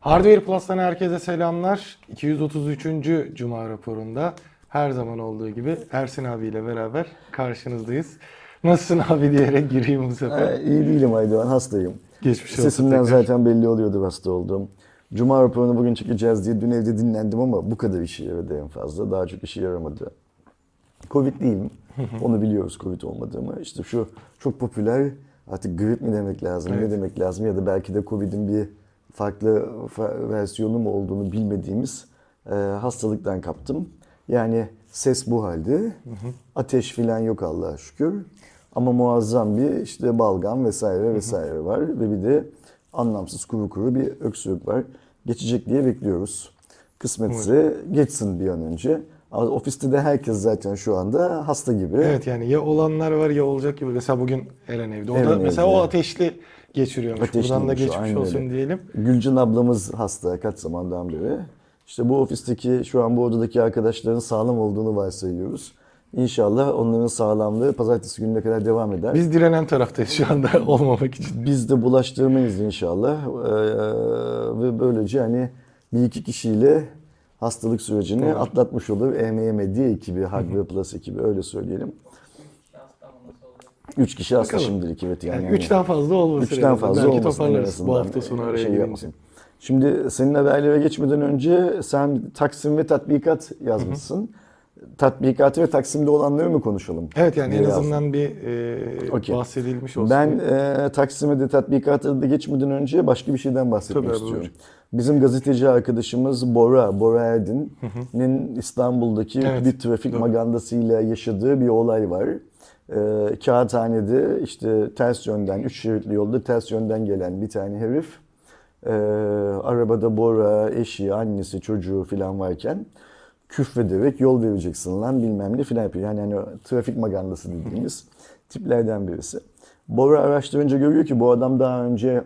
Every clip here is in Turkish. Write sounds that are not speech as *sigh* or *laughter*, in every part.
Hardware Plus'tan herkese selamlar. 233. Cuma raporunda her zaman olduğu gibi Ersin abiyle beraber karşınızdayız. Nasılsın abi diyerek gireyim bu sefer. Ee, iyi değilim Aydoğan, hastayım. Geçmiş olsun Sesimden tekrar. zaten belli oluyordu hasta olduğum. Cuma raporunu bugün çekeceğiz diye dün evde dinlendim ama bu kadar işe yaradı en fazla. Daha çok işe yaramadı. Covid değilim. *laughs* Onu biliyoruz Covid olmadığımı. İşte şu çok popüler artık grip mi demek lazım, Evet. ne demek lazım ya da belki de Covid'in bir farklı fa- versiyonu mu olduğunu bilmediğimiz e, hastalıktan kaptım. Yani ses bu halde. Ateş filan yok Allah'a şükür. Ama muazzam bir işte balgam vesaire vesaire var ve bir de anlamsız kuru kuru bir öksürük var. Geçecek diye bekliyoruz. Kısmetse geçsin bir an önce. Ofiste de herkes zaten şu anda hasta gibi. Evet yani ya olanlar var ya olacak gibi. Mesela bugün Eren evde. O da Eren mesela evde. o ateşli geçiriyormuş. Buradan da Ateşliymiş geçmiş aynen olsun öyle. diyelim. Gülcan ablamız hasta kaç zamandan beri. İşte bu ofisteki şu an bu odadaki arkadaşların sağlam olduğunu varsayıyoruz. İnşallah onların sağlamlığı pazartesi gününe kadar devam eder. Biz, Biz direnen taraftayız şu anda *laughs* olmamak için. de bulaştırmayız inşallah. Ee, ve böylece hani bir iki kişiyle hastalık sürecini atlatmış olur. EMM diye ekibi, Hardware Plus ekibi öyle söyleyelim. Üç kişi hasta Bakalım. şimdilik evet yani. Yani hani- üçten fazla olmasın. en Üçten fazla Belki olmasın toparlarız bu hafta sonu araya şey yapmasın. Şimdi senin haberlere geçmeden önce sen Taksim ve tatbikat yazmışsın. Tatbikatı ve Taksim'de olanları mı konuşalım? Evet yani en yazdım. azından bir e, Okey. bahsedilmiş olsun. Ben e, Taksim'e de tatbikata da geçmeden önce başka bir şeyden bahsetmek Tabii abi, istiyorum. buyur. Bizim gazeteci arkadaşımız Bora, Bora Erdin'in İstanbul'daki Evet, bir trafik doğru. magandasıyla yaşadığı bir olay var. E, Kağıthane'de işte ters yönden, üç şeritli yolda ters yönden gelen bir tane herif e, arabada Bora, eşi, annesi, çocuğu falan varken küfrederek yol vereceksin lan bilmem ne filan yapıyor. Yani hani trafik magandası dediğimiz *laughs* tiplerden birisi. Bora araştırınca görüyor ki bu adam daha önce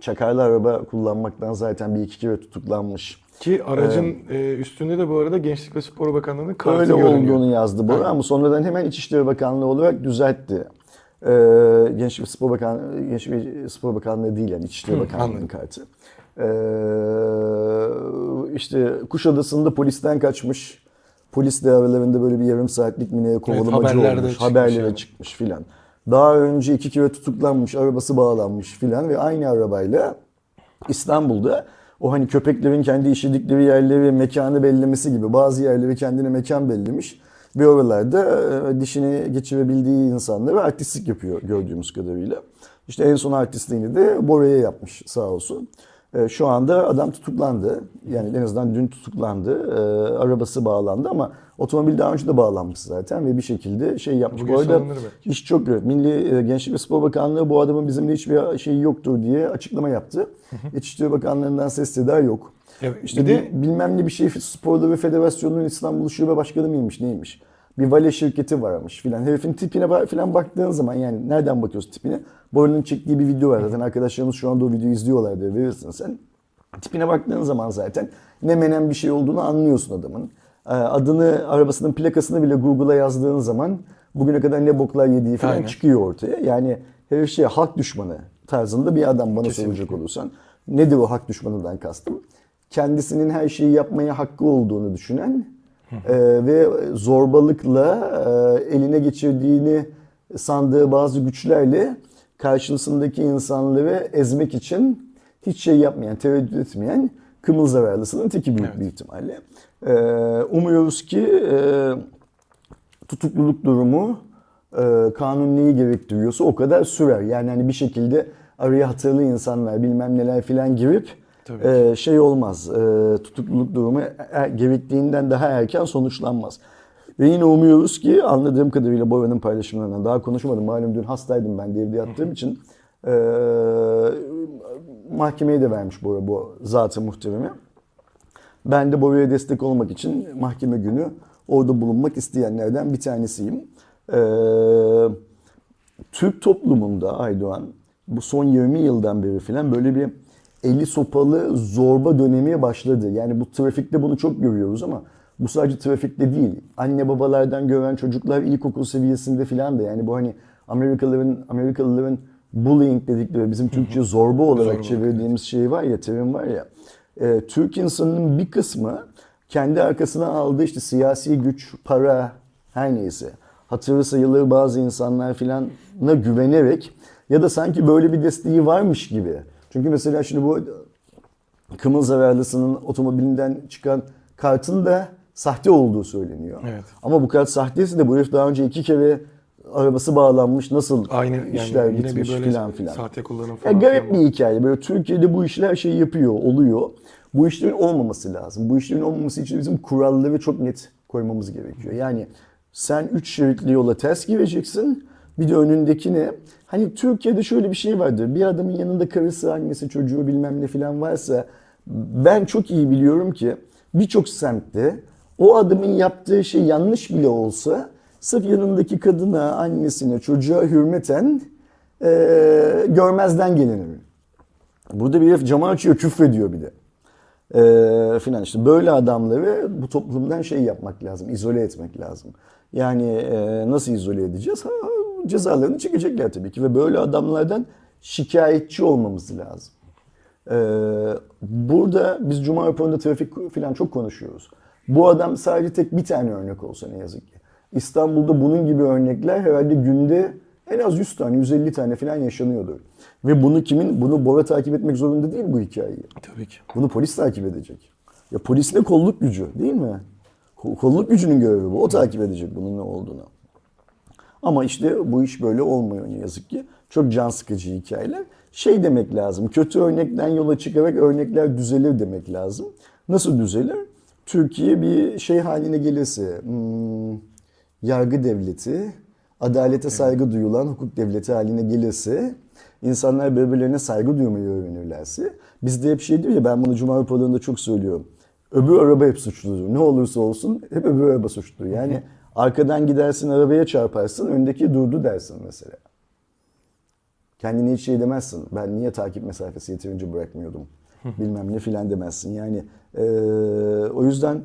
çakarlı araba kullanmaktan zaten bir iki kere tutuklanmış. Ki aracın e, üstünde de bu arada Gençlik ve Spor Bakanlığı'nın kartı Öyle görünüyor. olduğunu yazdı Bora Evet. ama sonradan hemen İçişleri Bakanlığı olarak düzeltti. Ee, Gençlik ve Spor Bakanlığı, Gençlik ve Spor Bakanlığı değil yani İçişleri Hı, Bakanlığı'nın anladım. kartı. Ee, işte Kuşadası'nda polisten kaçmış. Polis de aralarında böyle bir yarım saatlik mi ne kovalamacı haberlerde olmuş. Haberlere yani. çıkmış filan. Daha önce iki kere tutuklanmış, arabası bağlanmış filan ve aynı arabayla İstanbul'da o hani köpeklerin kendi işledikleri yerleri mekanı bellemesi gibi bazı yerleri kendine mekan bellemiş ve oralarda e, dişini geçirebildiği insanlara artistlik yapıyor gördüğümüz kadarıyla. İşte en son artistliğini de Bora'ya yapmış sağ olsun. E, Şu anda adam tutuklandı. Yani en azından dün tutuklandı. E, arabası bağlandı ama otomobil daha önce de bağlanmış zaten ve bir şekilde şey yapmış. Bugün Bu arada. İş çok güzel. Milli e, Gençlik ve Spor Bakanlığı bu adamın bizimle hiçbir şeyi yoktur diye açıklama yaptı. İçişleri Bakanlığı'ndan ses seda yok. Evet, işte bir de- bilmem ne bir şey sporları ve federasyonunun İstanbul Şube Başkanı mıymış neymiş. Bir vale şirketi varmış filan. Herifin tipine filan baktığın zaman yani nereden bakıyorsun tipine? Bora'nın çektiği bir video var zaten arkadaşlarımız şu anda o videoyu izliyorlar diye verirsin sen. Tipine baktığın zaman zaten ne menen bir şey olduğunu anlıyorsun adamın. Ee, Adını, arabasının plakasını bile Google'a yazdığın zaman bugüne kadar ne boklar yediği falan Aynen. çıkıyor ortaya. Yani herif şey halk düşmanı tarzında bir adam bana Kesinlikle. soracak olursan. Nedir o halk düşmanından kastım? Kendisinin her şeyi yapmaya hakkı olduğunu düşünen e, ve zorbalıkla e, eline geçirdiğini sandığı bazı güçlerle karşısındaki insanları ezmek için hiç şey yapmayan, tereddüt etmeyen kımıl zararlısının teki büyük Evet. bir ihtimalle. E, umuyoruz ki e, tutukluluk durumu e, kanun neyi gerektiriyorsa o kadar sürer. Yani hani bir şekilde araya hatırlı insanlar bilmem neler filan girip Tabii e, şey olmaz. E, tutukluluk durumu er- gerektiğinden daha erken sonuçlanmaz. Ve yine umuyoruz ki anladığım kadarıyla Bora'nın paylaşımlarından daha konuşmadım. Malum dün hastaydım ben de evde yattığım için. E, mahkemeye de vermiş Bora bu zatı muhteremi. Ben de Bora'ya destek olmak için mahkeme günü orada bulunmak isteyenlerden bir tanesiyim. Ee, Türk toplumunda Aydoğan bu son 20 yıldan beri falan böyle bir eli sopalı zorba dönemi başladı. Yani bu trafikte bunu çok görüyoruz ama bu sadece trafikte değil. Anne babalardan gören çocuklar ilkokul seviyesinde falan da yani bu hani Amerikalıların Amerikalıların bullying dedikleri bizim Türkçe zorba olarak Zorba, çevirdiğimiz şey var ya, terim var ya. e, Türk insanının bir kısmı kendi arkasına aldığı işte siyasi güç, para her neyse hatırı sayılır bazı insanlar filana güvenerek ya da sanki böyle bir desteği varmış gibi. Çünkü mesela şimdi bu Kımıl zararlısının otomobilinden çıkan kartın da sahte olduğu söyleniyor. Evet. Ama bu kart sahteyse de bu herif daha önce iki kere arabası bağlanmış nasıl Aynı yani işler yine bir bitmiş böyle filan filan. sahte kullanım Ya falan. garip filan bir hikaye. Böyle Türkiye'de bu işler şey yapıyor, oluyor. Bu işlerin olmaması lazım. Bu işlerin olmaması için bizim kuralları çok net koymamız gerekiyor. Yani sen üç şeritli yola ters gireceksin. Bir de önündekine hani Türkiye'de şöyle bir şey vardır. Bir adamın yanında karısı, annesi, çocuğu bilmem ne filan varsa ben çok iyi biliyorum ki birçok semtte o adamın yaptığı şey yanlış bile olsa sırf yanındaki kadına, annesine, çocuğa hürmeten eee, görmezden gelinir. Burada bir herif camı açıyor, küfrediyor bir de. Ee, filan işte böyle adamları bu toplumdan şey yapmak lazım, izole etmek lazım. Yani e, nasıl izole edeceğiz? Ha, cezalarını çekecekler tabii ki ve böyle adamlardan şikayetçi olmamız lazım. Ee, burada biz Cuma raporunda trafik falan çok konuşuyoruz. Bu adam sadece tek bir tane örnek olsa ne yazık ki. İstanbul'da bunun gibi örnekler herhalde günde en az 100 tane, 150 tane falan yaşanıyordur. Ve bunu kimin? Bunu Bora takip etmek zorunda değil bu hikayeyi. Tabii ki. Bunu polis takip edecek. Ya polis ne kolluk gücü değil mi? Ko- Kolluk gücünün görevi bu. O takip edecek bunun ne olduğunu. Ama işte bu iş böyle olmuyor ne yazık ki. Çok can sıkıcı hikayeler. Şey demek lazım. Kötü örnekten yola çıkarak örnekler düzelir demek lazım. Nasıl düzelir? Türkiye bir şey haline gelirse, hmm, yargı devleti, adalete saygı duyulan hukuk devleti haline gelirse, insanlar birbirlerine saygı duymayı öğrenirlerse, bizde hep şey diyor ya ben bunu Cuma raporlarında çok söylüyorum. Öbür araba hep suçludur. Ne olursa olsun hep öbür araba suçludur. Yani arkadan gidersin arabaya çarparsın, öndeki durdu dersin mesela. Kendine hiç şey demezsin. Ben niye takip mesafesi yeterince bırakmıyordum? *laughs* Bilmem ne filan demezsin. Yani eee, o yüzden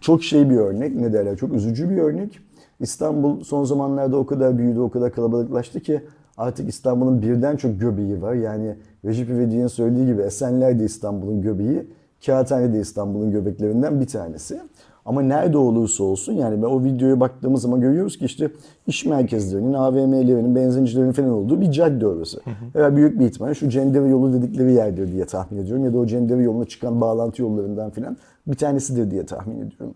çok şey bir örnek. Ne derler? Çok üzücü bir örnek. İstanbul son zamanlarda o kadar büyüdü, o kadar kalabalıklaştı ki artık İstanbul'un birden çok göbeği var. Yani Recep İvedik'in söylediği gibi Esenler de İstanbul'un göbeği, Kağıthane de İstanbul'un göbeklerinden bir tanesi. Ama nerede olursa olsun yani ben o videoya baktığımız zaman görüyoruz ki işte iş merkezlerinin, AVM'lerinin, benzincilerin falan olduğu bir cadde orası. Veya büyük bir ihtimalle şu Cendere yolu dedikleri yerdir diye tahmin ediyorum. Ya da o Cendere yoluna çıkan bağlantı yollarından falan bir tanesidir diye tahmin ediyorum.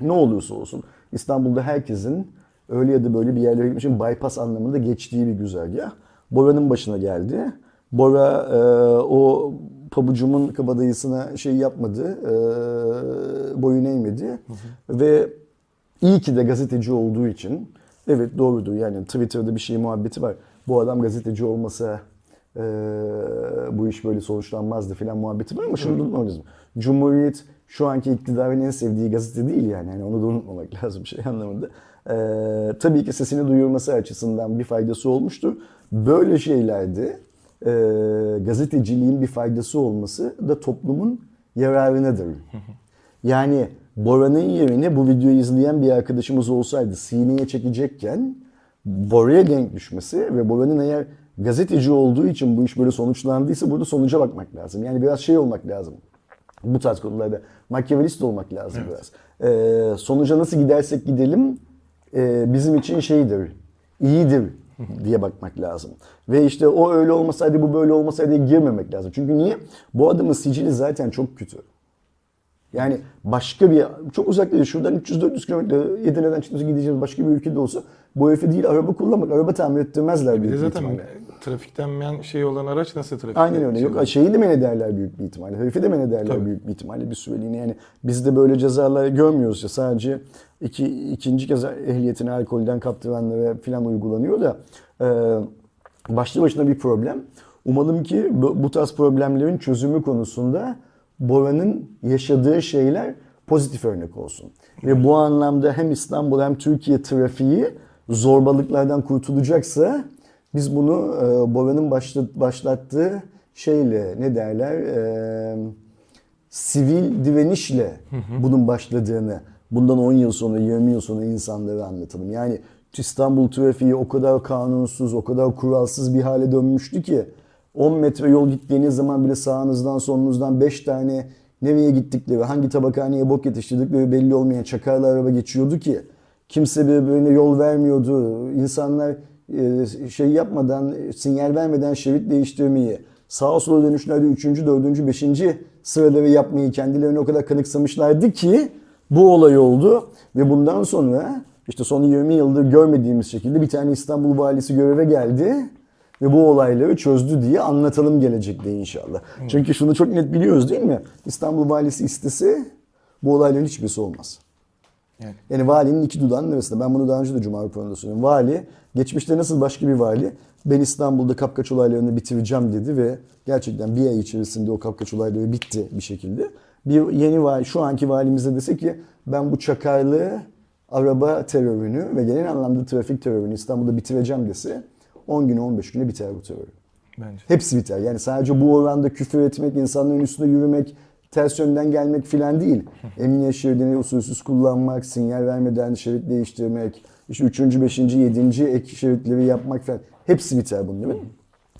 Ne olursa olsun İstanbul'da herkesin öyle ya da böyle bir yerlere gitmek için bypass anlamında geçtiği bir güzergah. Bora'nın başına geldi. Bora e, o pabucumun kabadayısına şey yapmadı, e, boyun eğmedi. Ve iyi ki de gazeteci olduğu için, evet doğrudur yani Twitter'da bir şey muhabbeti var. Bu adam gazeteci olmasa e, bu iş böyle sonuçlanmazdı filan muhabbeti var ama şunu da unutmamak lazım. Cumhuriyet şu anki iktidarın en sevdiği gazete değil yani. yani onu da unutmamak *laughs* lazım şey anlamında. E, tabii ki sesini duyurması açısından bir faydası olmuştur. Böyle şeylerde e, gazeteciliğin bir faydası olması da toplumun yararınadır. Yani Bora'nın yerine bu videoyu izleyen bir arkadaşımız olsaydı sineye çekecekken Bora'ya denk düşmesi ve Bora'nın eğer gazeteci olduğu için bu iş böyle sonuçlandıysa burada sonuca bakmak lazım. Yani biraz şey olmak lazım. Bu tarz konularda makyavelist olmak lazım biraz. Ee, sonuca nasıl gidersek gidelim e, bizim için şeydir, iyidir diye bakmak lazım. Ve işte o öyle olmasaydı bu böyle olmasaydı girmemek lazım. Çünkü niye? Bu adamın sicili zaten çok kötü. Yani başka bir, çok uzak değil. Şuradan 300-400 kilometre Edirne'den çıktığımız gideceğimiz başka bir ülkede olsa bu herife değil araba kullanmak, araba tamir ettirmezler Bir de zaten ihtimalle. Trafikten men şey olan araç nasıl trafikte? Aynen öyle. Yok şeyi de men ederler büyük bir ihtimalle. Herifi de men ederler Tabii. büyük bir ihtimalle bir süreliğine. Yani biz de böyle cezalar görmüyoruz ya. Sadece iki, ikinci kez ehliyetini alkolden kaptıranlara falan uygulanıyor da e, başlı başına bir problem. Umalım ki bu, bu tarz problemlerin çözümü konusunda Bora'nın yaşadığı şeyler pozitif örnek olsun. Ve bu anlamda hem İstanbul hem Türkiye trafiği zorbalıklardan kurtulacaksa biz bunu e, başlat, başlattığı şeyle ne derler e, sivil direnişle bunun başladığını bundan 10 yıl sonra 20 yıl sonra insanlara anlatalım. Yani İstanbul trafiği o kadar kanunsuz, o kadar kuralsız bir hale dönmüştü ki 10 metre yol gittiğiniz zaman bile sağınızdan solunuzdan 5 tane nereye gittikleri, hangi tabakhaneye bok yetiştirdikleri belli olmayan çakarlı araba geçiyordu ki kimse birbirine yol vermiyordu. İnsanlar şey yapmadan, sinyal vermeden şerit değiştirmeyi, sağa sola dönüşlerde 3. 4. 5. sıraları yapmayı kendilerini o kadar kanıksamışlardı ki bu olay oldu ve bundan sonra işte son 20 yıldır görmediğimiz şekilde bir tane İstanbul valisi göreve geldi ve bu olayları çözdü diye anlatalım gelecekte inşallah. Çünkü şunu çok net biliyoruz değil mi? İstanbul valisi istese bu olayların hiçbirisi olmaz. Yani. Yani valinin iki dudağının arasında. Ben bunu daha önce de Cuma raporunda söyledim. Vali, geçmişte nasıl başka bir vali ben İstanbul'da kapkaç olaylarını bitireceğim dedi ve gerçekten bir ay içerisinde o kapkaç olayları bitti bir şekilde. Bir yeni vali, şu anki valimize dese ki ben bu çakarlı araba terörünü ve genel anlamda trafik terörünü İstanbul'da bitireceğim dese 10 güne 15 güne biter bu terör. Bence. Hepsi biter. Yani sadece bu oranda küfür etmek, insanların üstüne yürümek, ters yönden gelmek filan değil. Emniyet şeridini usulsüz kullanmak, sinyal vermeden şerit değiştirmek, işte üçüncü, beşinci, yedinci ek şeritleri yapmak falan. Hepsi biter bunun değil mi?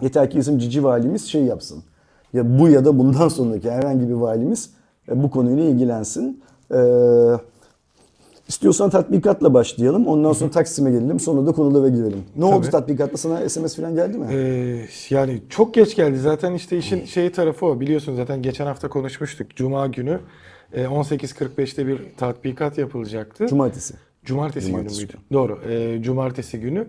Yeter ki bizim cici valimiz şey yapsın. Ya bu ya da bundan sonraki herhangi bir valimiz e, bu konuyla ilgilensin. Ee, istiyorsan tatbikatla başlayalım. Ondan sonra Taksim'e gelelim. Sonra da konulara girelim. Ne oldu Tabii. tatbikatta? Sana SMS falan geldi mi? Ee, yani çok geç geldi. Zaten işte işin şeyi tarafı o. Biliyorsun zaten geçen hafta konuşmuştuk. Cuma günü e, 18.45'te bir tatbikat yapılacaktı. Cumartesi. Cumartesi, Cumartesi günü müydü? Doğru. E, cumartesi günü.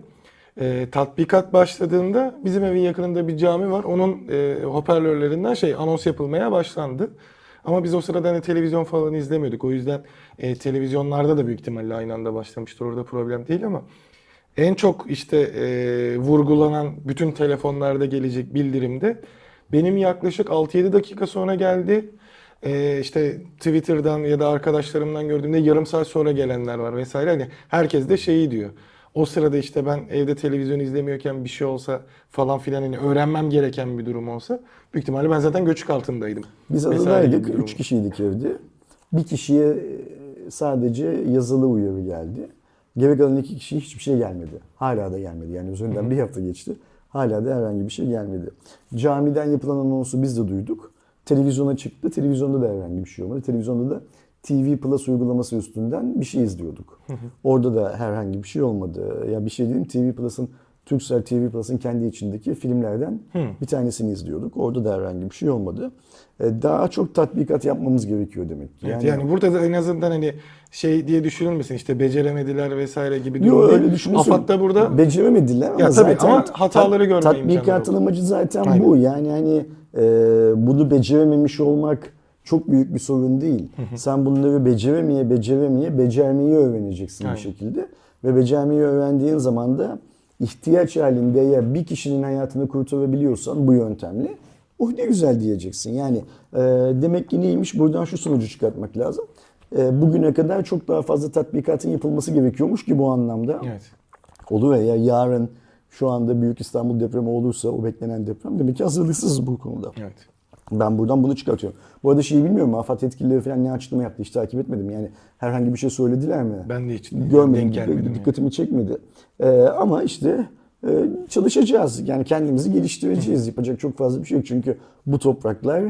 E, tatbikat başladığında bizim evin yakınında bir cami var. Onun e, hoparlörlerinden şey anons yapılmaya başlandı. Ama biz o sırada hani televizyon falan izlemiyorduk. O yüzden e, televizyonlarda da büyük ihtimalle aynı anda başlamıştır. Orada problem değil ama en çok işte e, vurgulanan bütün telefonlarda gelecek bildirimde benim yaklaşık 6-7 dakika sonra geldi. E, işte Twitter'dan ya da arkadaşlarımdan gördüğümde yarım saat sonra gelenler var vesaire. Hani herkes de şeyi diyor. O sırada işte ben evde televizyon izlemiyorken bir şey olsa falan filan hani öğrenmem gereken bir durum olsa büyük ihtimalle ben zaten göçük altındaydım. Biz adadaydık. Üç kişiydik evde. Bir kişiye e, sadece yazılı uyarı geldi. Geri kalan iki kişiye hiçbir şey gelmedi. Hala da gelmedi. Yani üzerinden bir hafta geçti. Hala da herhangi bir şey gelmedi. Camiden yapılan anonsu biz de duyduk. Televizyona çıktı. Televizyonda da herhangi bir şey olmadı. Televizyonda da TV Plus uygulaması üstünden bir şey izliyorduk. Orada da herhangi bir şey olmadı. Ya bir şey diyeyim TV Plus'ın Turkcell TV Plus'ın kendi içindeki filmlerden bir tanesini izliyorduk. Orada da herhangi bir şey olmadı. E, Daha çok tatbikat yapmamız gerekiyor demek ki. Evet, yani, burada da en azından hani şey diye düşünülmesin işte beceremediler vesaire gibi durum Yok öyle düşünüyorsun. AFAD da burada beceremediler ama Ya tabii zaten ama hataları görme imkanı tatbikatın amacı zaten Aynen. bu. Yani hani e, bunu becerememiş olmak çok büyük bir sorun değil. Sen bunları beceremeye beceremeye becermeyi öğreneceksin Aynen. bir şekilde. Ve becermeyi öğrendiğin zaman da ihtiyaç halinde eğer bir kişinin hayatını kurtarabiliyorsan bu yöntemle oh ne güzel diyeceksin. Yani e, demek ki neymiş buradan şu sonucu çıkartmak lazım. E, bugüne kadar çok daha fazla tatbikatın yapılması gerekiyormuş ki bu anlamda. Evet. Olur ya yarın şu anda Büyük İstanbul depremi olursa o beklenen deprem demek ki hazırlıksız bu konuda. Evet. Ben buradan bunu çıkartıyorum. Bu arada şeyi bilmiyorum AFAD yetkilileri falan ne açıklama yaptı hiç takip etmedim. Yani herhangi bir şey söylediler mi? Ben de hiç Görmedim, gelmedim yani. dikkatimi çekmedi. Ee, ama işte e, çalışacağız. Yani kendimizi geliştireceğiz. Yapacak çok fazla bir şey yok. Çünkü bu topraklar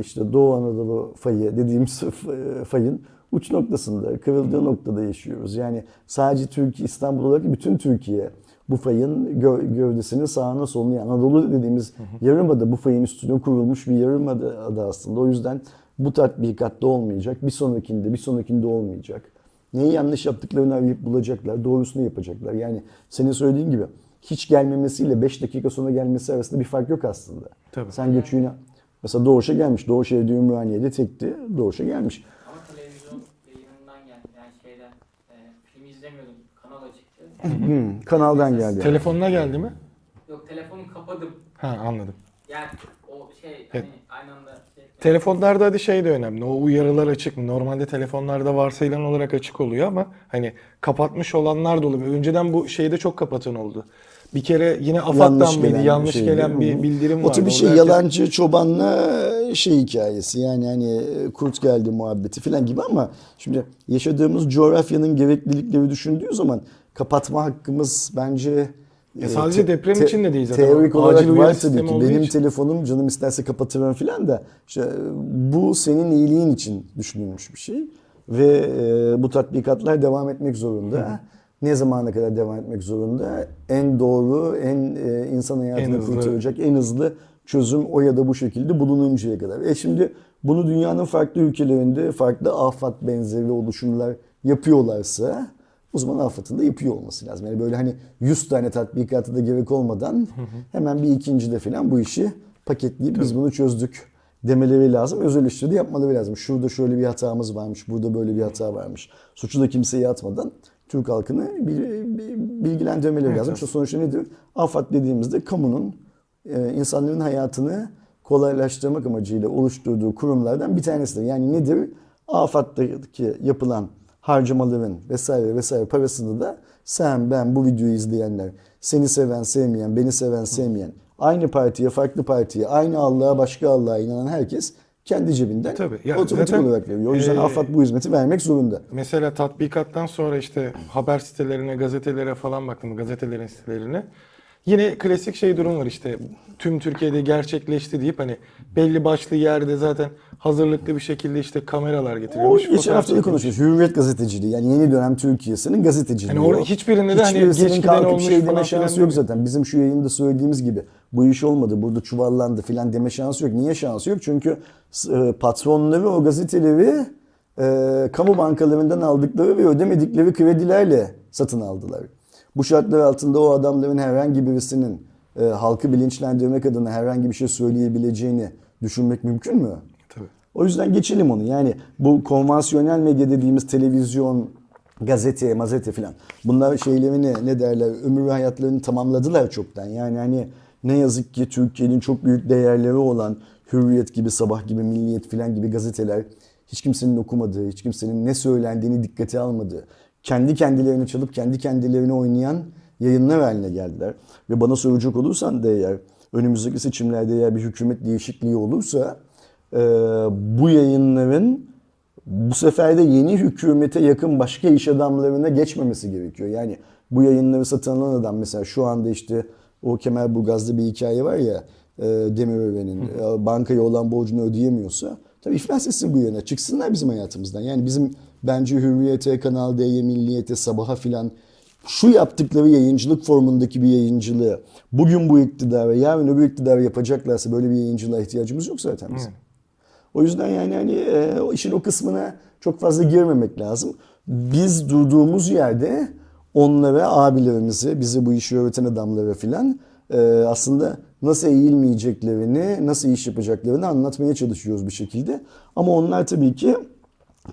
işte Doğu Anadolu fayı dediğimiz *laughs* e, fayın uç noktasında, kırıldığı noktada yaşıyoruz. Yani sadece Türkiye, İstanbul olarak bütün Türkiye bu fayın gö- gövdesinin sağına soluna yani Anadolu dediğimiz yarımada bu fayın üstüne kurulmuş bir yarımada adı aslında. O yüzden bu tatbikatta olmayacak. Bir sonrakinde, bir sonrakinde olmayacak. Neyi yanlış yaptıklarını arayıp bulacaklar. Doğrusunu yapacaklar. Yani senin söylediğin gibi hiç gelmemesiyle 5 dakika sonra gelmesi arasında bir fark yok aslında. Tabii. Sen göçüğüne Mesela Doğuş'a gelmiş. Doğuş evde Ümraniye'de tekti. Doğuş'a gelmiş. Ama televizyon yayınından geldi. Yani şeyden e, film izlemiyordum. Kanal açıktı. Hmm, kanaldan geldi. yani. Telefonuna geldi mi? Yok telefonu kapadım. Ha anladım. Yani o şey hani aynı anda şey Telefonlarda hadi şey de önemli. O uyarılar açık mı? Normalde telefonlarda varsayılan olarak açık oluyor ama hani kapatmış olanlar da oluyor. Önceden bu şeyde çok kapatan oldu. Bir kere yine AFAD'dan mıydı? gelen Yanlış şey gelen bir bildirim vardı. O tür bir şey Orada herkes- yalancı çobanla şey hikayesi yani hani kurt geldi muhabbeti falan gibi ama şimdi yaşadığımız coğrafyanın gereklilikleri düşündüğü zaman kapatma hakkımız bence e, sadece deprem te- için de değil zaten. Teorik olarak acil var tabii ki. Benim için. telefonum canım isterse kapatırım filan da işte, bu senin iyiliğin için düşünülmüş bir şey. Ve e, bu tatbikatlar devam etmek zorunda. Ne zamana kadar devam etmek zorunda? En doğru, en e, insan hayatını En kurtaracak, en hızlı çözüm o ya da bu şekilde bulununcaya kadar. E şimdi bunu dünyanın farklı ülkelerinde farklı afet benzeri oluşumlar yapıyorlarsa o zaman AFAD'ın da yapıyor olması lazım. Yani böyle hani 100 tane tatbikatı da gerek olmadan hemen bir ikinci de falan bu işi paketleyip biz bunu çözdük demeleri lazım. Öz eleştiri de yapmaları lazım. Şurada şöyle bir hatamız varmış, burada böyle bir hata varmış. Suçu da kimseye atmadan Türk halkını bil- bil- bilgilendirmeleri lazım. İşte sonuçta nedir? AFAD dediğimizde kamunun e, insanların hayatını kolaylaştırmak amacıyla oluşturduğu kurumlardan bir tanesidir. Yani nedir? AFAD'daki yapılan harcamaların vesaire vesaire parasını da sen, ben, bu videoyu izleyenler, seni seven, sevmeyen, beni seven, sevmeyen, aynı partiye, farklı partiye, aynı Allah'a, başka Allah'a inanan herkes kendi cebinden Tabii. Ya otomatik zaten, olarak veriyor. O yüzden e, AFAD bu hizmeti vermek zorunda. Mesela tatbikattan sonra işte haber sitelerine, gazetelere falan baktım, gazetelerin sitelerine. Yine klasik şey durum var işte tüm Türkiye'de gerçekleşti deyip hani belli başlı yerde zaten hazırlıklı bir şekilde işte kameralar O getiriyormuş. geçen hafta da konuşuyoruz. Hürriyet gazeteciliği yani yeni dönem Türkiye'sinin gazeteciliği. Hani orada o. hiçbirinde de hani Hiçbirisinin geçkiden kalkıp olmuş şey falan deme filan şansı yok değil. zaten. Bizim şu yayında söylediğimiz gibi bu iş olmadı burada çuvallandı filan deme şansı yok. Niye şansı yok? Çünkü e, patronları o gazeteleri e, kamu bankalarından aldıkları ve ödemedikleri kredilerle satın aldılar. Bu şartlar altında o adamların herhangi birisinin e, halkı bilinçlendirmek adına herhangi bir şey söyleyebileceğini düşünmek mümkün mü? Tabii. O yüzden geçelim onu. Yani bu konvansiyonel medya dediğimiz televizyon, gazete, mazete filan. Bunlar şeylerini ne derler ömür hayatlarını tamamladılar çoktan. Yani hani ne yazık ki Türkiye'nin çok büyük değerleri olan Hürriyet gibi, Sabah gibi, Milliyet filan gibi gazeteler hiç kimsenin okumadığı, hiç kimsenin ne söylendiğini dikkate almadığı, kendi kendilerini çalıp kendi kendilerini oynayan yayınlar haline geldiler. Ve bana soracak olursan da eğer önümüzdeki seçimlerde eğer bir hükümet değişikliği olursa e, bu yayınların bu sefer de yeni hükümete yakın başka iş adamlarına geçmemesi gerekiyor. Yani bu yayınları satın alan adam mesela şu anda işte o Kemerburgaz'da bir hikaye var ya e, Demirören'in e, bankaya olan borcunu ödeyemiyorsa tabii iflas etsin bu yana çıksınlar bizim hayatımızdan. Yani bizim bence Hürriyet'e, Kanal D'ye, Milliyet'e, Sabah'a filan şu yaptıkları yayıncılık formundaki bir yayıncılığı bugün bu iktidara, yarın öbür iktidar yapacaklarsa böyle bir yayıncılığa ihtiyacımız yok zaten bizim. O yüzden yani hani e, işin o kısmına çok fazla girmemek lazım. Biz durduğumuz yerde onlara, abilerimize, bize bu işi öğreten adamlara filan e, aslında nasıl eğilmeyeceklerini, nasıl iş yapacaklarını anlatmaya çalışıyoruz bir şekilde. Ama onlar tabii ki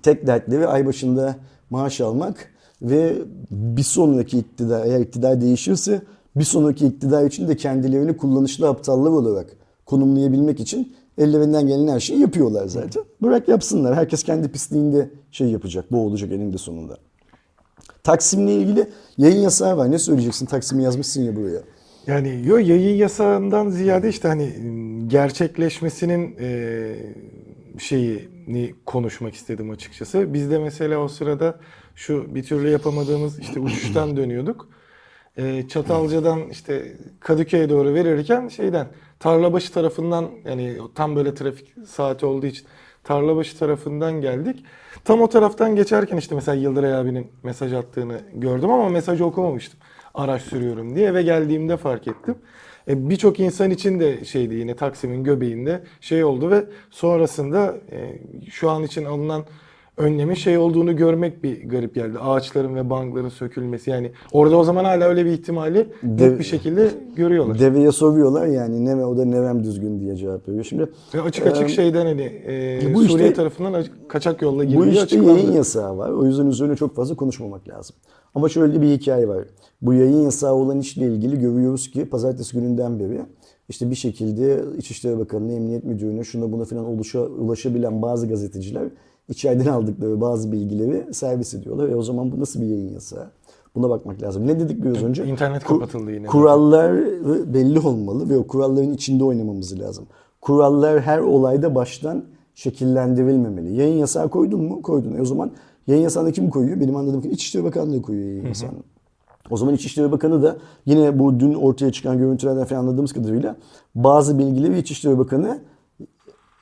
tek dertleri ay başında maaş almak ve bir sonraki iktidar, eğer iktidar değişirse bir sonraki iktidar için de kendilerini kullanışlı aptallar olarak konumlayabilmek için ellerinden gelen her şeyi yapıyorlar zaten. Bırak yapsınlar. Herkes kendi pisliğinde şey yapacak. Bu olacak eninde sonunda. Taksim'le ilgili yayın yasağı var. Ne söyleyeceksin? Taksim'i yazmışsın ya buraya. Yani yo yayın yasağından ziyade işte hani gerçekleşmesinin e, şeyini konuşmak istedim açıkçası. Biz de mesela o sırada şu bir türlü yapamadığımız işte uçuştan dönüyorduk. E, Çatalca'dan işte Kadıköy'e doğru verirken şeyden Tarlabaşı tarafından yani tam böyle trafik saati olduğu için Tarlabaşı tarafından geldik. Tam o taraftan geçerken işte mesela Yıldıray abinin mesaj attığını gördüm ama mesajı okumamıştım. Araç sürüyorum diye eve geldiğimde fark ettim. E, Birçok insan için de şeydi yine Taksim'in göbeğinde şey oldu ve sonrasında e, şu an için alınan önlemin şey olduğunu görmek bir garip geldi. Ağaçların ve bankların sökülmesi yani orada o zaman hala öyle bir ihtimali Dev- bir şekilde görüyorlar. Deveye soruyorlar yani ne o da nevem düzgün diye cevap veriyor. Şimdi Ve açık açık Ee, şeyden hani e, bu Suriye işte- tarafından kaçak yolla Bu girdiği işte açıklandı. yayın yasağı var. O yüzden üzerine çok fazla konuşmamak lazım. Ama şöyle bir hikaye var. Bu yayın yasağı olan işle ilgili görüyoruz ki pazartesi gününden beri işte bir şekilde İçişleri Bakanı'na, Emniyet Müdürü'ne, şuna buna filan ulaşa, ulaşabilen bazı gazeteciler içeriden aldıkları bazı bilgileri servis ediyorlar. Ve o zaman bu nasıl bir yayın yasağı? Buna bakmak lazım. Ne dedik biraz önce? İnternet kapatıldı yine. Kurallar belli olmalı ve o kuralların içinde oynamamız lazım. Kurallar her olayda baştan şekillendirilmemeli. Yayın yasağı koydun mu? Koydun. E o zaman yayın yasağını kim koyuyor? Benim anladığım ki İçişleri Bakanlığı koyuyor yayın yasağını. O zaman İçişleri Bakanı da yine bu dün ortaya çıkan görüntülerden falan anladığımız kadarıyla bazı bilgileri İçişleri Bakanı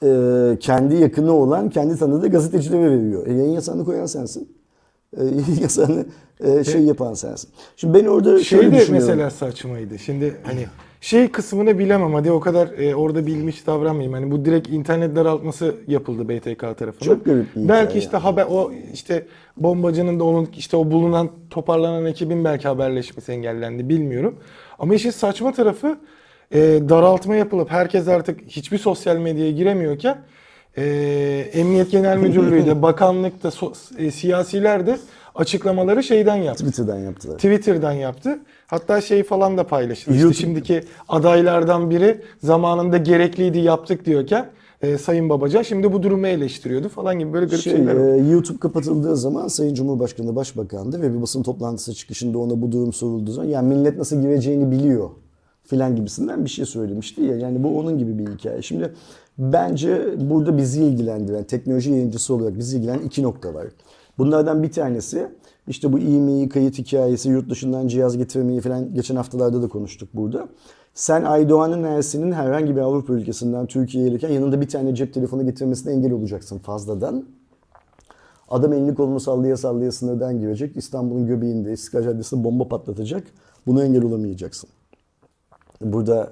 e, kendi yakını olan, kendi tanıdığı gazetecilere veriyor. E, yayın yasağını koyan sensin. E, *laughs* yayın yasağını e, şey yapan sensin. Şimdi ben orada Şey şöyle de düşünüyorum. mesela saçmaydı. Şimdi hani şey kısmını bilemem hadi o kadar e, orada bilmiş davranmayayım. Hani bu direkt internet daraltması yapıldı BTK tarafından. Çok garip bir hikaye Belki işte yani. haber o işte bombacının da onun işte o bulunan toparlanan ekibin belki haberleşmesi engellendi bilmiyorum. Ama işin saçma tarafı e, daraltma yapılıp herkes artık hiçbir sosyal medyaya giremiyorken e, Emniyet Genel Müdürlüğü de *laughs* bakanlıkta so- e, siyasiler de açıklamaları şeyden yaptı. Twitter'dan yaptılar. Twitter'dan yaptı. Hatta şey falan da paylaşıldı. İşte YouTube- şimdiki adaylardan biri zamanında gerekliydi yaptık diyorken e, Sayın Babacan şimdi bu durumu eleştiriyordu falan gibi böyle garip Şey, şeyler var. e, YouTube kapatıldığı zaman Sayın Cumhurbaşkanı Başbakan'dı ve bir basın toplantısı çıkışında ona bu durum sorulduğu zaman yani millet nasıl gireceğini biliyor filan gibisinden bir şey söylemişti ya. Yani bu onun gibi bir hikaye. Şimdi bence burada bizi ilgilendiren, teknoloji yayıncısı olarak bizi ilgilendiren iki nokta var. Bunlardan bir tanesi işte bu e-mail kayıt hikayesi, yurt dışından cihaz getirmeyi falan geçen haftalarda da konuştuk burada. Sen Aydoğan'ın Ersin'in herhangi bir Avrupa ülkesinden Türkiye'ye gelirken yanında bir tane cep telefonu getirmesine engel olacaksın fazladan. Adam elini kolunu sallaya sallaya sınırdan girecek. İstanbul'un göbeğinde İstiklal Caddesi'nde bomba patlatacak. Buna engel olamayacaksın. Burada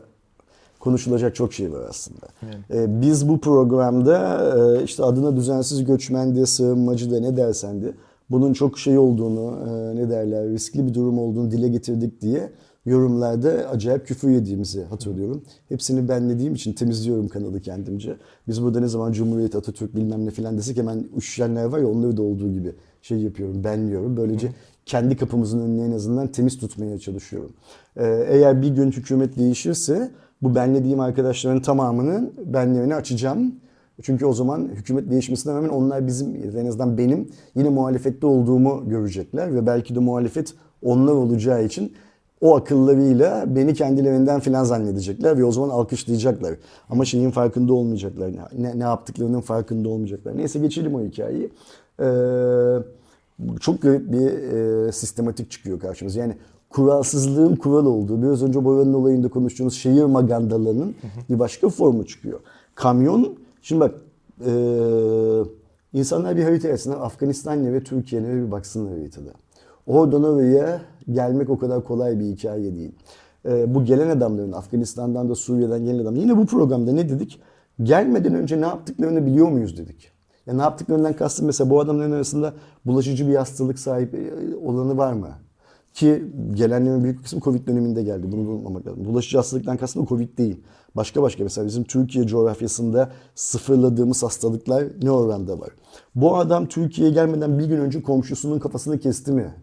konuşulacak çok şey var aslında. Ee, biz bu programda e, işte adına düzensiz göçmen de, sığınmacı da ne dersen de bunun çok şey olduğunu, e, ne derler, riskli bir durum olduğunu dile getirdik diye yorumlarda acayip küfür yediğimizi hatırlıyorum. Hepsini benlediğim için temizliyorum kanalı kendimce. Biz burada ne zaman Cumhuriyet, Atatürk bilmem ne filan desek hemen üşüyenler var ya onları da olduğu gibi şey yapıyorum, benliyorum. Böylece kendi kapımızın önünü en azından temiz tutmaya çalışıyorum. Ee, eğer bir gün hükümet değişirse bu benlediğim arkadaşların tamamının benlerini açacağım. Çünkü o zaman hükümet değişmesine rağmen onlar bizim en azından benim yine muhalefette olduğumu görecekler ve belki de muhalefet onlar olacağı için o akıllarıyla beni kendilerinden filan zannedecekler ve o zaman alkışlayacaklar. Ama şeyin farkında olmayacaklar. Ne, ne yaptıklarının farkında olmayacaklar. Neyse geçelim o hikayeyi. Ee, çok garip bir e, sistematik çıkıyor karşımıza. Yani kuralsızlığın kural olduğu, biraz önce Bora'nın olayında konuştuğumuz şehir magandalarının bir başka formu çıkıyor. Kamyon, şimdi bak e, insanlar bir harita yazsınlar. Afganistan'la ve Türkiye'ne bir baksınlar haritada. Oradan oraya gelmek o kadar kolay bir hikaye değil. E, bu gelen adamların Afganistan'dan da Suriye'den gelen adam. Yine bu programda ne dedik? Gelmeden önce ne yaptıklarını biliyor muyuz dedik. Ya ne yaptıklarından kastım mesela bu adamların arasında bulaşıcı bir hastalık sahibi olanı var mı? Ki gelenlerin büyük kısmı Covid döneminde geldi. Bunu unutmamak lazım. Bulaşıcı hastalıktan kastım Covid değil. Başka başka mesela bizim Türkiye coğrafyasında sıfırladığımız hastalıklar ne oranda var? Bu adam Türkiye'ye gelmeden bir gün önce komşusunun kafasını kesti mi?